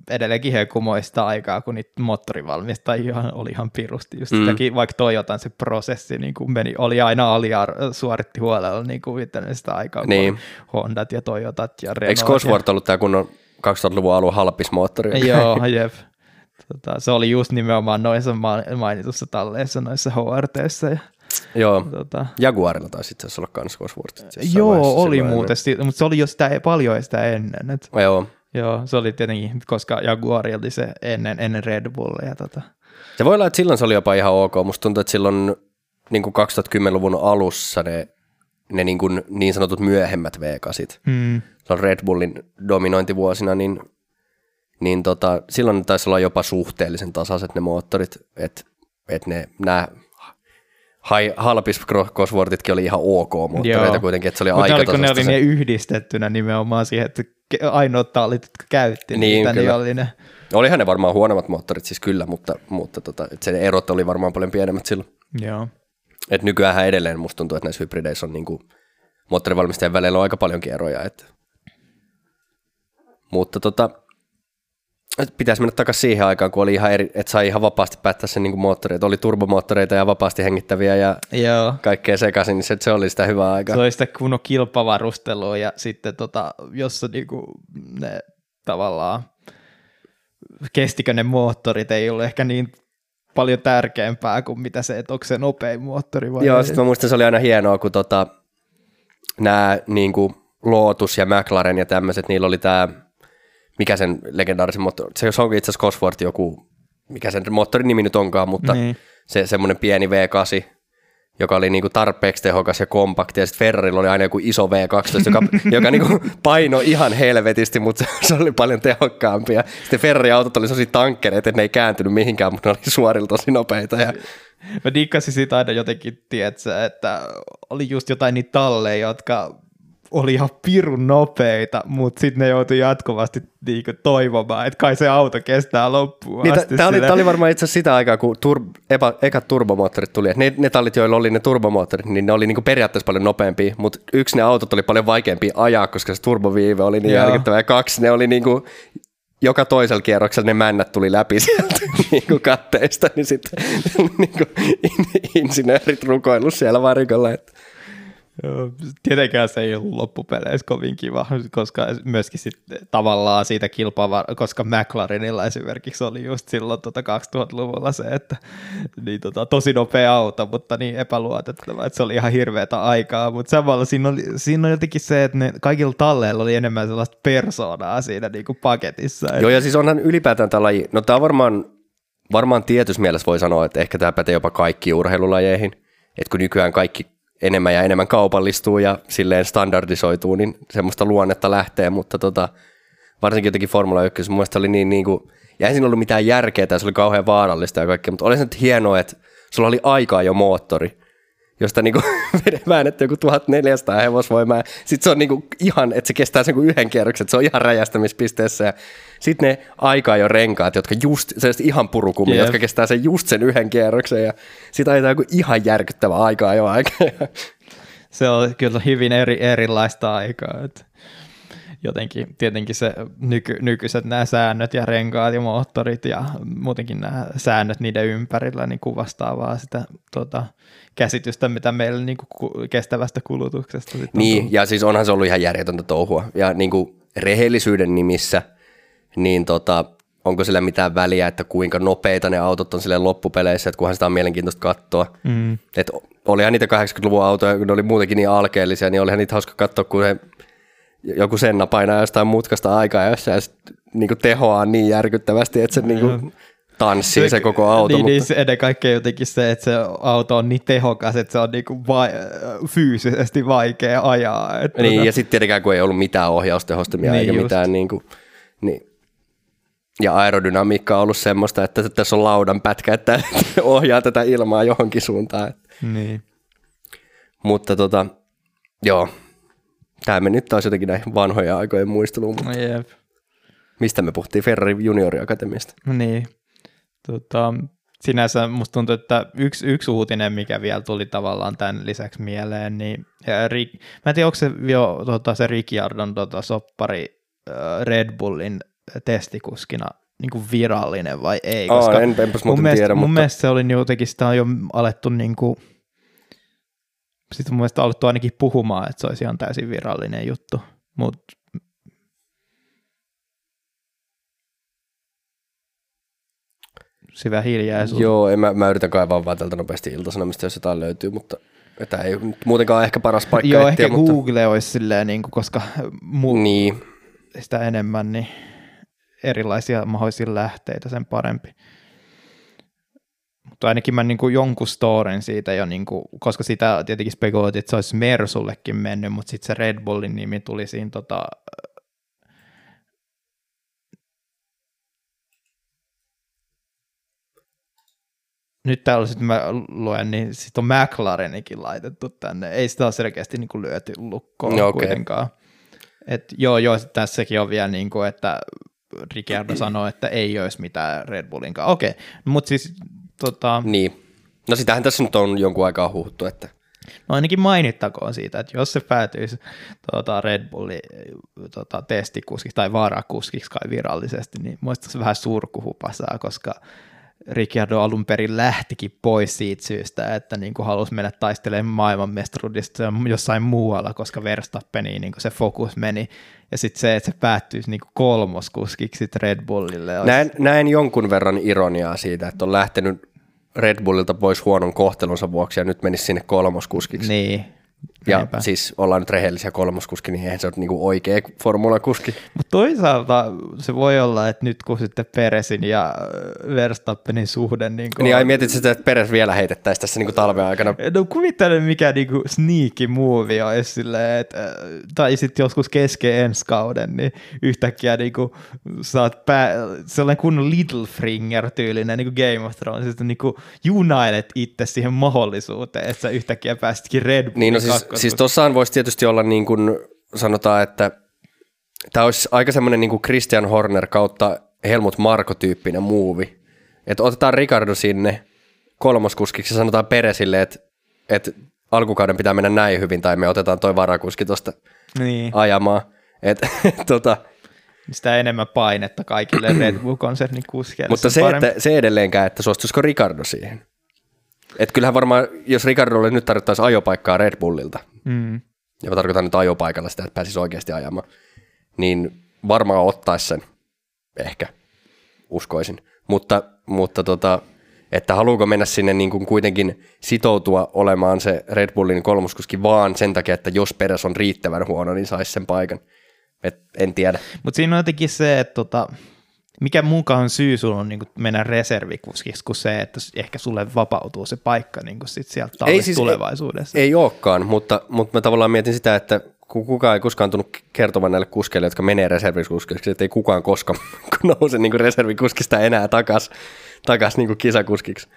edelleenkin hekumoista aikaa, kun niitä moottorivalmistajia oli ihan pirusti. Just mm. sitäkin, vaikka Toyotan se prosessi niin kuin meni, oli aina aliar, suoritti huolella niin kuin sitä aikaa, niin. Hondat ja Toyotat ja Renault. Eikö Cosworth ollut tämä kunnon 2000-luvun alun halpismoottori? Joo, jep. Tota, se oli just nimenomaan noissa mainitussa talleissa, noissa HRTissä. Ja, Joo, tota, Jaguarilla taisi itse asiassa olla kans. Joo, oli muuten, mutta se oli jo sitä, paljon sitä ennen. Et, joo. Joo, se oli tietenkin, koska Jaguar oli se ennen, ennen Red Bullia. Tota. Se voi olla, että silloin se oli jopa ihan ok. Musta tuntuu, että silloin niin kuin 2010-luvun alussa ne, ne niin, kuin niin sanotut myöhemmät V8, mm. se on Red Bullin dominointivuosina, niin niin tota, silloin taisi olla jopa suhteellisen tasaiset ne moottorit, että et ne nämä halpis Cosworthitkin oli ihan ok moottoreita Joo. kuitenkin, että se oli Mutta aika oliko ne oli ne yhdistettynä nimenomaan siihen, että ainoat tallit, jotka käytti niin, niitä, niin oli ne. Olihan ne varmaan huonommat moottorit siis kyllä, mutta, mutta tota, että se erot oli varmaan paljon pienemmät silloin. Joo. Et nykyään edelleen musta tuntuu, että näissä hybrideissä on niinku, moottorivalmistajien välillä on aika paljon eroja. Että. Mutta tota, pitäisi mennä takaisin siihen aikaan, kun oli ihan eri, että sai ihan vapaasti päättää sen niin moottori, että oli turbomoottoreita ja vapaasti hengittäviä ja Joo. kaikkea sekaisin, niin se, se oli sitä hyvää aikaa. Se oli sitä kunnon kilpavarustelua ja sitten tota, jossa niinku ne tavallaan kestikö ne moottorit ei ole ehkä niin paljon tärkeämpää kuin mitä se, että onko se nopein moottori vai Joo, sitten mä muistan, se oli aina hienoa, kun tota, nämä niin Lotus ja McLaren ja tämmöiset, niillä oli tämä mikä sen legendaarisen moottori, se onkin itse asiassa Cosworth joku, mikä sen moottorin nimi nyt onkaan, mutta niin. se semmoinen pieni V8, joka oli niinku tarpeeksi tehokas ja kompakti, ja sitten Ferrarilla oli aina joku iso V12, joka, joka niinku paino ihan helvetisti, mutta se, oli paljon tehokkaampi. Ja sitten Ferrari-autot oli sellaisia tankkereita, että ne ei kääntynyt mihinkään, mutta ne oli suorilla tosi nopeita. Ja... Mä dikkasin siitä aina jotenkin, tiedätkö, että oli just jotain niitä talleja, jotka oli ihan pirun nopeita, mutta sitten ne joutui jatkuvasti niinku toivomaan, että kai se auto kestää loppuun niin, asti. Tämä oli, oli varmaan itse asiassa sitä aikaa, kun tur, epä, ekat turbomoottorit tuli. Ne, ne tallit, joilla oli ne turbomoottorit, niin ne oli niinku periaatteessa paljon nopeampia, mutta yksi ne autot oli paljon vaikeampia ajaa, koska se turboviive oli niin järkyttävä. Ja kaksi, ne oli niinku joka toisella kierroksella ne männät tuli läpi sieltä niin kuin katteista, niin sitten niin kuin insinöörit rukoillut siellä varikolla, että Tietenkään se ei ollut loppupeleissä kovin kiva, koska myöskin sitten tavallaan siitä kilpaa, koska McLarenilla esimerkiksi oli just silloin tota 2000-luvulla se, että niin tota, tosi nopea auto, mutta niin epäluotettava, että se oli ihan hirveätä aikaa, mutta samalla siinä, oli, siinä on jotenkin se, että ne kaikilla talleilla oli enemmän sellaista persoonaa siinä niin kuin paketissa. Joo, ja siis onhan ylipäätään tämä laji, no tämä varmaan, varmaan tietyssä mielessä voi sanoa, että ehkä tämä pätee jopa kaikki urheilulajeihin, että kun nykyään kaikki enemmän ja enemmän kaupallistuu ja silleen standardisoituu, niin semmoista luonnetta lähtee, mutta tota, varsinkin jotenkin Formula 1, mun mielestä oli niin, niin kuin, ja ei siinä ollut mitään järkeä, tai se oli kauhean vaarallista ja kaikkea, mutta oli se nyt hienoa, että sulla oli aikaa jo moottori, josta niinku väännetty joku 1400 hevosvoimaa. Sitten se on niinku ihan, että se kestää sen kuin yhden kierroksen, se on ihan räjästämispisteessä. Sitten ne aikaa jo renkaat, jotka just, se ihan purukummi, yeah. jotka kestää sen just sen yhden kierroksen. Ja sitä ajetaan joku ihan järkyttävä aikaa jo aika. se on kyllä hyvin eri, erilaista aikaa. Että jotenkin tietenkin se nyky, nykyiset nämä säännöt ja renkaat ja moottorit ja muutenkin nämä säännöt niiden ympärillä niin kuvastaa vaan sitä tota, käsitystä, mitä meillä niin kuin kestävästä kulutuksesta Niin, ja siis onhan se ollut ihan järjetöntä touhua. Ja niin kuin rehellisyyden nimissä, niin tota, onko sillä mitään väliä, että kuinka nopeita ne autot on sille loppupeleissä, että kunhan sitä on mielenkiintoista katsoa. Mm. Et olihan niitä 80-luvun autoja, kun ne oli muutenkin niin alkeellisia, niin olihan niitä hauska katsoa, kun he, joku Senna painaa jostain mutkasta aikaa ja niin tehoaa niin järkyttävästi, että se niin kuin tanssii se, koko auto. Niin, mutta... niin ennen kaikkea jotenkin se, että se auto on niin tehokas, että se on niin kuin va- fyysisesti vaikea ajaa. Että niin, tota... ja sitten tietenkään kun ei ollut mitään ohjaustehostimia niin eikä just. mitään niin kuin, niin. Ja aerodynamiikka on ollut semmoista, että tässä on laudan pätkä, että ohjaa tätä ilmaa johonkin suuntaan. Niin. Mutta tota, joo, tämä meni nyt taas jotenkin näihin vanhoja aikojen muisteluun. Mutta... No, jep. Mistä me puhuttiin Ferrari Juniori Akatemiasta? Niin, Tota, sinänsä musta tuntuu, että yksi, yksi uutinen, mikä vielä tuli tavallaan tämän lisäksi mieleen, niin ja Rick, mä en tiedä, onko se jo tota, se Ricciardon tota, soppari Red Bullin testikuskina niin kuin virallinen vai ei, koska Aa, en, enpäs mun, mielestä, tiedä, mun mutta... mielestä se oli jotenkin, sitä on jo alettu niin kuin, sitten mun mielestä alettu ainakin puhumaan, että se olisi ihan täysin virallinen juttu, mutta syvä hiljaisuus. Joo, en mä, mä yritän kaivaa vaan tältä nopeasti iltasanomista, jos jotain löytyy, mutta tämä ei muutenkaan ehkä paras paikka Joo, etsiä, ehkä mutta... Google olisi silleen, niin kuin, koska muu, niin. sitä enemmän, niin erilaisia mahdollisia lähteitä, sen parempi. Mutta ainakin mä niin kuin jonkun storin siitä jo, niin kuin, koska sitä tietenkin spekuloitiin, että se olisi Mersullekin mennyt, mutta sitten se Red Bullin nimi tuli siinä tota, nyt täällä sitten mä luen, niin sitten on McLarenikin laitettu tänne. Ei sitä ole selkeästi niin kuin lyöty lukkoon no, okay. kuitenkaan. Et joo, joo, tässäkin on vielä niin kuin, että Ricciardo sanoi, että ei olisi mitään Red Bullin kanssa. Okei, okay. mutta siis tota... Niin. No sitähän tässä nyt on jonkun aikaa huhuttu, että... No ainakin mainittakoon siitä, että jos se päätyisi tuota Red Bullin tuota, testikuskiksi tai varakuskiksi kai virallisesti, niin muista vähän surkuhupasaa, koska Ricciardo alun perin lähtikin pois siitä syystä, että niin kuin halusi mennä taistelemaan maailmanmestaruudesta jossain muualla, koska Verstappeniin niin se fokus meni. Ja sitten se, että se päättyisi niin kuin kolmoskuskiksi Red Bullille. Olisi... Näen, näen jonkun verran ironiaa siitä, että on lähtenyt Red Bullilta pois huonon kohtelunsa vuoksi ja nyt menisi sinne kolmoskuskiksi. Niin, ja Eipä. siis ollaan nyt rehellisiä kolmoskuski, niin eihän se ole niinku oikea formulakuski. Mutta toisaalta se voi olla, että nyt kun sitten Peresin ja Verstappenin suhde... Niin, niin ai mietit sitä, että Peres vielä heitettäisiin tässä niinku talven aikana. No kuvittelen, mikä niinku sneaky movie on silleen, että, tai sitten joskus kesken ensi kauden, niin yhtäkkiä niinku saat pää, sellainen kunnon Finger tyylinen niinku Game of Thrones, että niinku junailet itse siihen mahdollisuuteen, että sä yhtäkkiä pääsitkin Red Bullin niin, no siis, siis tuossahan voisi tietysti olla niin kuin sanotaan, että tämä olisi aika semmoinen niin kuin Christian Horner kautta Helmut Marko-tyyppinen muuvi. Että otetaan Ricardo sinne kolmoskuskiksi ja sanotaan Peresille, että, että alkukauden pitää mennä näin hyvin tai me otetaan toi varakuski tuosta niin. ajamaan. Et, tota, sitä enemmän painetta kaikille Red Bull-konsernin kuskeille. Mutta se, että, se edelleenkään, että suostuisiko Ricardo siihen. Et kyllähän varmaan, jos Ricardolle nyt tarvittaisiin ajopaikkaa Red Bullilta, mm. ja mä tarkoitan nyt ajopaikalla sitä, että pääsisi oikeasti ajamaan, niin varmaan ottaisi sen, ehkä, uskoisin. Mutta, mutta tota, että haluuko mennä sinne niin kuin kuitenkin sitoutua olemaan se Red Bullin kolmoskuski vaan sen takia, että jos Peres on riittävän huono, niin saisi sen paikan. Et en tiedä. Mutta siinä on jotenkin se, että tota, mikä mukaan syy sulla on niin kuin mennä reservikuskiksi kuin se, että ehkä sulle vapautuu se paikka niin kuin sit sieltä ei siis, tulevaisuudessa? Ei, ei olekaan, mutta, mutta mä tavallaan mietin sitä, että kukaan ei koskaan tullut kertomaan näille kuskeille, jotka menee reservikuskiksi, että ei kukaan koskaan nouse niin reservikuskista enää takas, takas niin kisakuskiksi.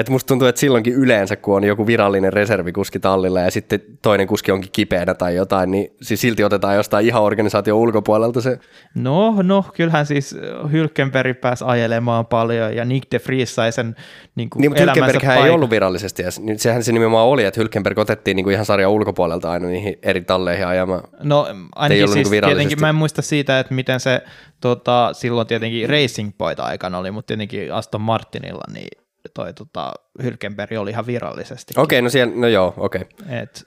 Että musta tuntuu, että silloinkin yleensä, kun on joku virallinen reservikuski tallilla ja sitten toinen kuski onkin kipeänä tai jotain, niin siis silti otetaan jostain ihan organisaation ulkopuolelta se. No, no, kyllähän siis Hylkenberg pääsi ajelemaan paljon ja Nick de Vries sai sen niin kuin Niin, mutta Hylkenberghän ei ollut virallisesti edes. Niin Sehän se nimenomaan oli, että Hylkenberg otettiin niin kuin ihan sarjan ulkopuolelta aina niihin eri talleihin ajamaan. No ainakin ollut siis niinku virallisesti. tietenkin mä en muista siitä, että miten se tota, silloin tietenkin Racing Point aikana oli, mutta tietenkin Aston Martinilla niin toi tota, Hylkenberg oli ihan virallisesti. Okei, no, siellä, no joo, okei. Et,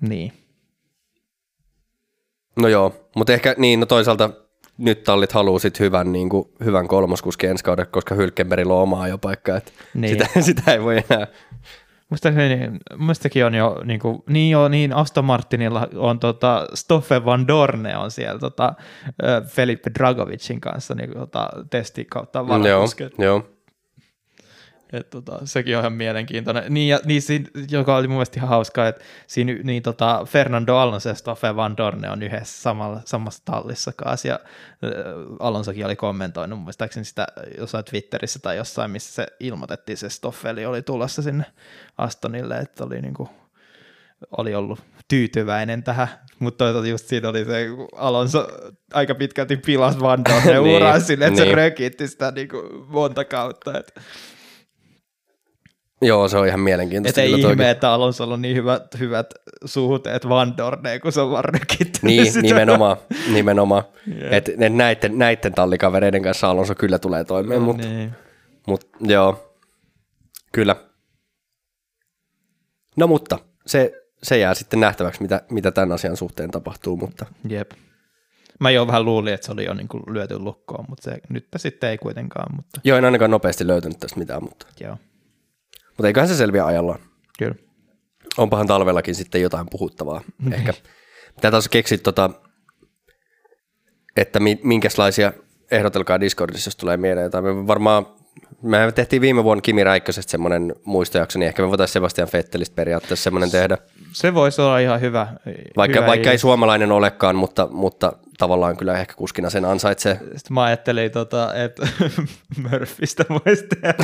niin. No joo, mutta ehkä niin, no toisaalta nyt tallit haluaa sit hyvän, niin kuin, hyvän kolmoskuski ensi kauden, koska Hylkenbergillä on omaa jo paikka, että Niin. sitä, sitä, ei voi enää. Muistaakseni, muistakin on jo, niin, kuin, niin jo, niin Aston Martinilla on tota, Stoffe Van Dorne on siellä tota, Felipe Dragovicin kanssa niin, tota, testi kautta Joo, varakuske. joo. Et, tota, sekin on ihan mielenkiintoinen. Niin, ja, niin siinä, joka oli mun mielestä ihan hauskaa, että siinä niin, tota, Fernando Alonso ja Stoffe Van Dorne on yhdessä samalla, samassa tallissa kanssa, ja äh, Alonsokin oli kommentoinut muistaakseni sitä jossain Twitterissä tai jossain, missä se ilmoitettiin, se Stoffeli oli tulossa sinne Astonille, että oli niin kuin, oli ollut tyytyväinen tähän, mutta toisaalta just siinä oli se, Alonso aika pitkälti pilas Van Dorne Niin, uraa sille, että se niin. rökitti sitä niin kuin monta kautta, että Joo, se on ihan mielenkiintoista. et ei ihme, että Alonsolla on niin hyvät, hyvät suhteet Van Dorneen, kun se on vaan Niin, sitä. nimenomaan. nimenomaan. Jep. Et, et näiden, näiden tallikavereiden kanssa Alonso kyllä tulee toimeen, mutta Niin. mut, joo, kyllä. No mutta, se, se jää sitten nähtäväksi, mitä, mitä tämän asian suhteen tapahtuu, mutta Jep. Mä jo vähän luulin, että se oli jo niin kuin lyöty lukkoon, mutta se nytpä sitten ei kuitenkaan, mutta joo, en ainakaan nopeasti löytänyt tästä mitään, mutta, joo, mutta eiköhän se selviä ajallaan. kyllä. Onpahan talvellakin sitten jotain puhuttavaa. Ehkä. Pitää taas keksiä, tota, että mi- minkälaisia ehdotelkaa Discordissa, jos tulee mieleen jotain. Me varmaan, me tehtiin viime vuonna Kimi Räikkösestä semmoinen muistojakso, niin ehkä me voitaisiin Sebastian Vettelistä periaatteessa semmoinen tehdä. Se voisi olla ihan hyvä. Vaikka, hyvä vaikka ei suomalainen olekaan, mutta, mutta tavallaan kyllä ehkä kuskina sen ansaitsee. Sitten mä ajattelin, tota, että Murphystä voisi tehdä.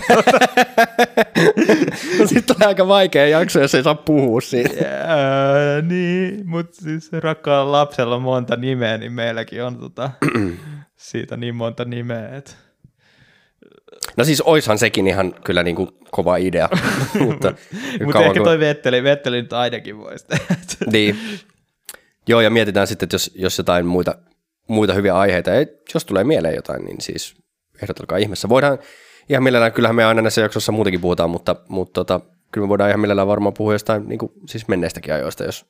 Sitten on aika vaikea jakso, jos ei saa puhua siitä. Jää, niin, mutta siis rakkaalla lapsella on monta nimeä, niin meilläkin on tota, siitä niin monta nimeä, että No siis oishan sekin ihan kyllä niin kuin kova idea. mutta Mutta kauan ehkä kun- toi Vetteli, Vetteli nyt ainakin voisi tehdä. Niin. Joo, ja mietitään sitten, että jos, jos jotain muita, muita hyviä aiheita, ja jos tulee mieleen jotain, niin siis ehdotelkaa ihmeessä. Voidaan ihan mielellään, kyllähän me aina näissä jaksoissa muutenkin puhutaan, mutta, mutta tota, kyllä me voidaan ihan mielellään varmaan puhua jostain niin kuin, siis menneistäkin ajoista, jos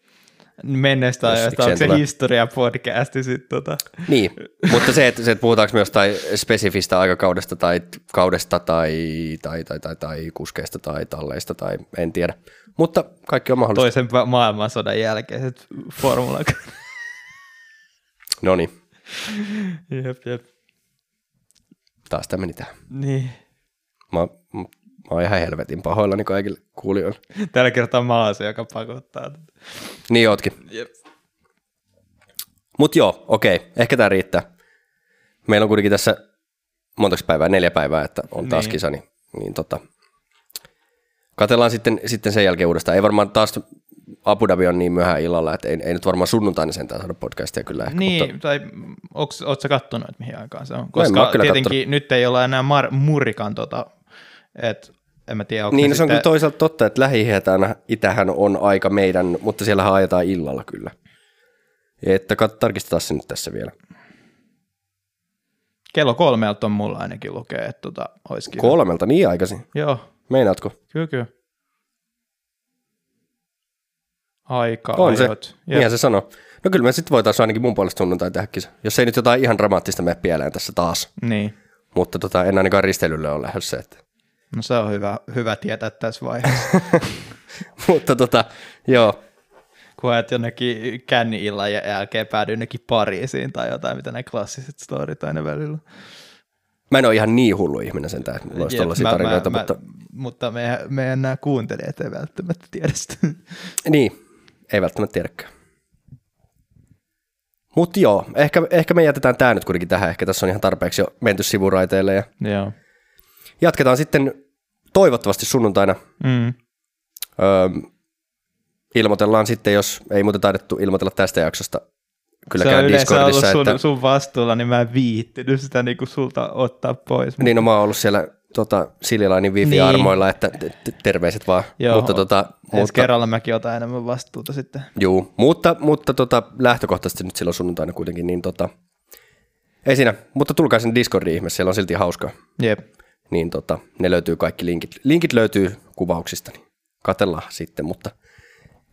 Menneestä Jos ajoista, onko se historia-podcasti sitten tota. Niin, mutta se, että, se, että puhutaanko me jostain spesifistä aikakaudesta tai kaudesta tai, tai, tai, tai, tai kuskeista tai talleista tai en tiedä. Mutta kaikki on mahdollista. toisen maailmansodan jälkeiset formula. No niin, jep, jep. taas tämä meni tähän. Niin. Mä, mä, oon ihan helvetin pahoillani kaikille kuulijoille. Tällä kertaa mä oon se, joka pakottaa. Niin ootkin. Jep. Mut joo, okei, ehkä tää riittää. Meillä on kuitenkin tässä montaks päivää, neljä päivää, että on taas Niin. kisa, niin, niin tota, katellaan sitten, sitten sen jälkeen uudestaan. Ei varmaan taas Abu Dhabi on niin myöhään illalla, että ei, ei nyt varmaan sunnuntaina sentään saada podcastia kyllä ehkä. Niin, Mutta, tai onks, oot sä kattonut, että mihin aikaan se on? en Koska oo kyllä tietenkin nyt ei olla enää mar- murikan, tota, että en mä tiedä, onko niin, se, se on sitten, kyllä toisaalta totta, että lähi itähän on aika meidän, mutta siellä ajetaan illalla kyllä. Että kat- tarkistetaan se nyt tässä vielä. kello kolmelta on mulla ainakin lukee, että tota, olisikin. Kolmelta, niin aikaisin. Joo, Meinaatko? kyllä, kyllä. Aika On se. Niinhän se sanoo. No kyllä me sitten voitaisiin ainakin mun puolesta sunnuntai tehdä kisa. Jos ei nyt jotain ihan dramaattista mene pieleen tässä taas. Niin. Mutta tota, en ainakaan risteilylle ole lähdössä. Että. No se on hyvä, hyvä tietää tässä vaiheessa. Mutta tota, joo. kun ajat jonnekin känni-illan ja jälkeen päädy jonnekin Pariisiin tai jotain, mitä ne klassiset storit aina välillä. Mä en ole ihan niin hullu ihminen sentään, että mulla olisi tollaisia tarinoita, mä- mutta mä, mutta meidän, meidän nämä kuuntelijat ei välttämättä tiedä sitä. niin, ei välttämättä tiedäkään. Mutta joo, ehkä, ehkä me jätetään tämä nyt kuitenkin tähän. Ehkä tässä on ihan tarpeeksi jo menty sivuraiteille ja Joo. Jatketaan sitten toivottavasti sunnuntaina. Mm. Öö, ilmoitellaan sitten, jos ei muuten taidettu ilmoitella tästä jaksosta kylläkään se on Discordissa. ollut sun, että, sun vastuulla, niin mä en viittinyt sitä niin kuin sulta ottaa pois. Niin, no mä oon ollut siellä tota, Siljilainin wifi-armoilla, niin. että t- terveiset vaan. Joo, mutta, tota, mutta, kerralla mäkin otan enemmän vastuuta sitten. Juu, mutta, mutta tota, lähtökohtaisesti nyt silloin sunnuntaina kuitenkin, niin tota, ei siinä, mutta tulkaa sinne Discordiin ihmeessä, siellä on silti hauskaa. Jep. Niin tota, ne löytyy kaikki linkit. Linkit löytyy kuvauksista, niin katellaan sitten, mutta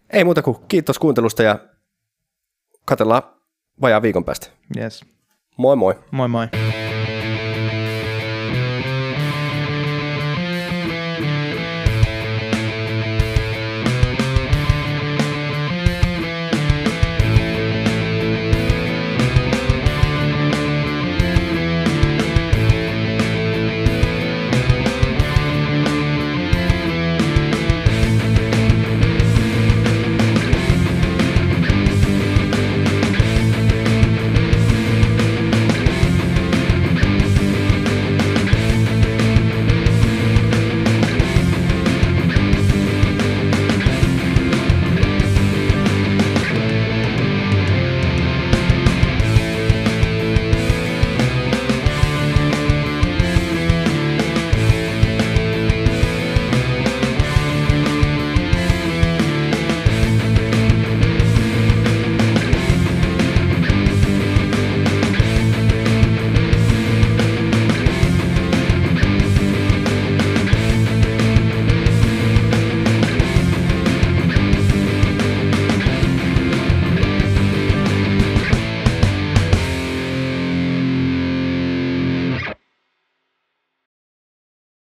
ei muuta kuin kiitos kuuntelusta ja katellaan vajaa viikon päästä. Yes. Moi moi. Moi moi.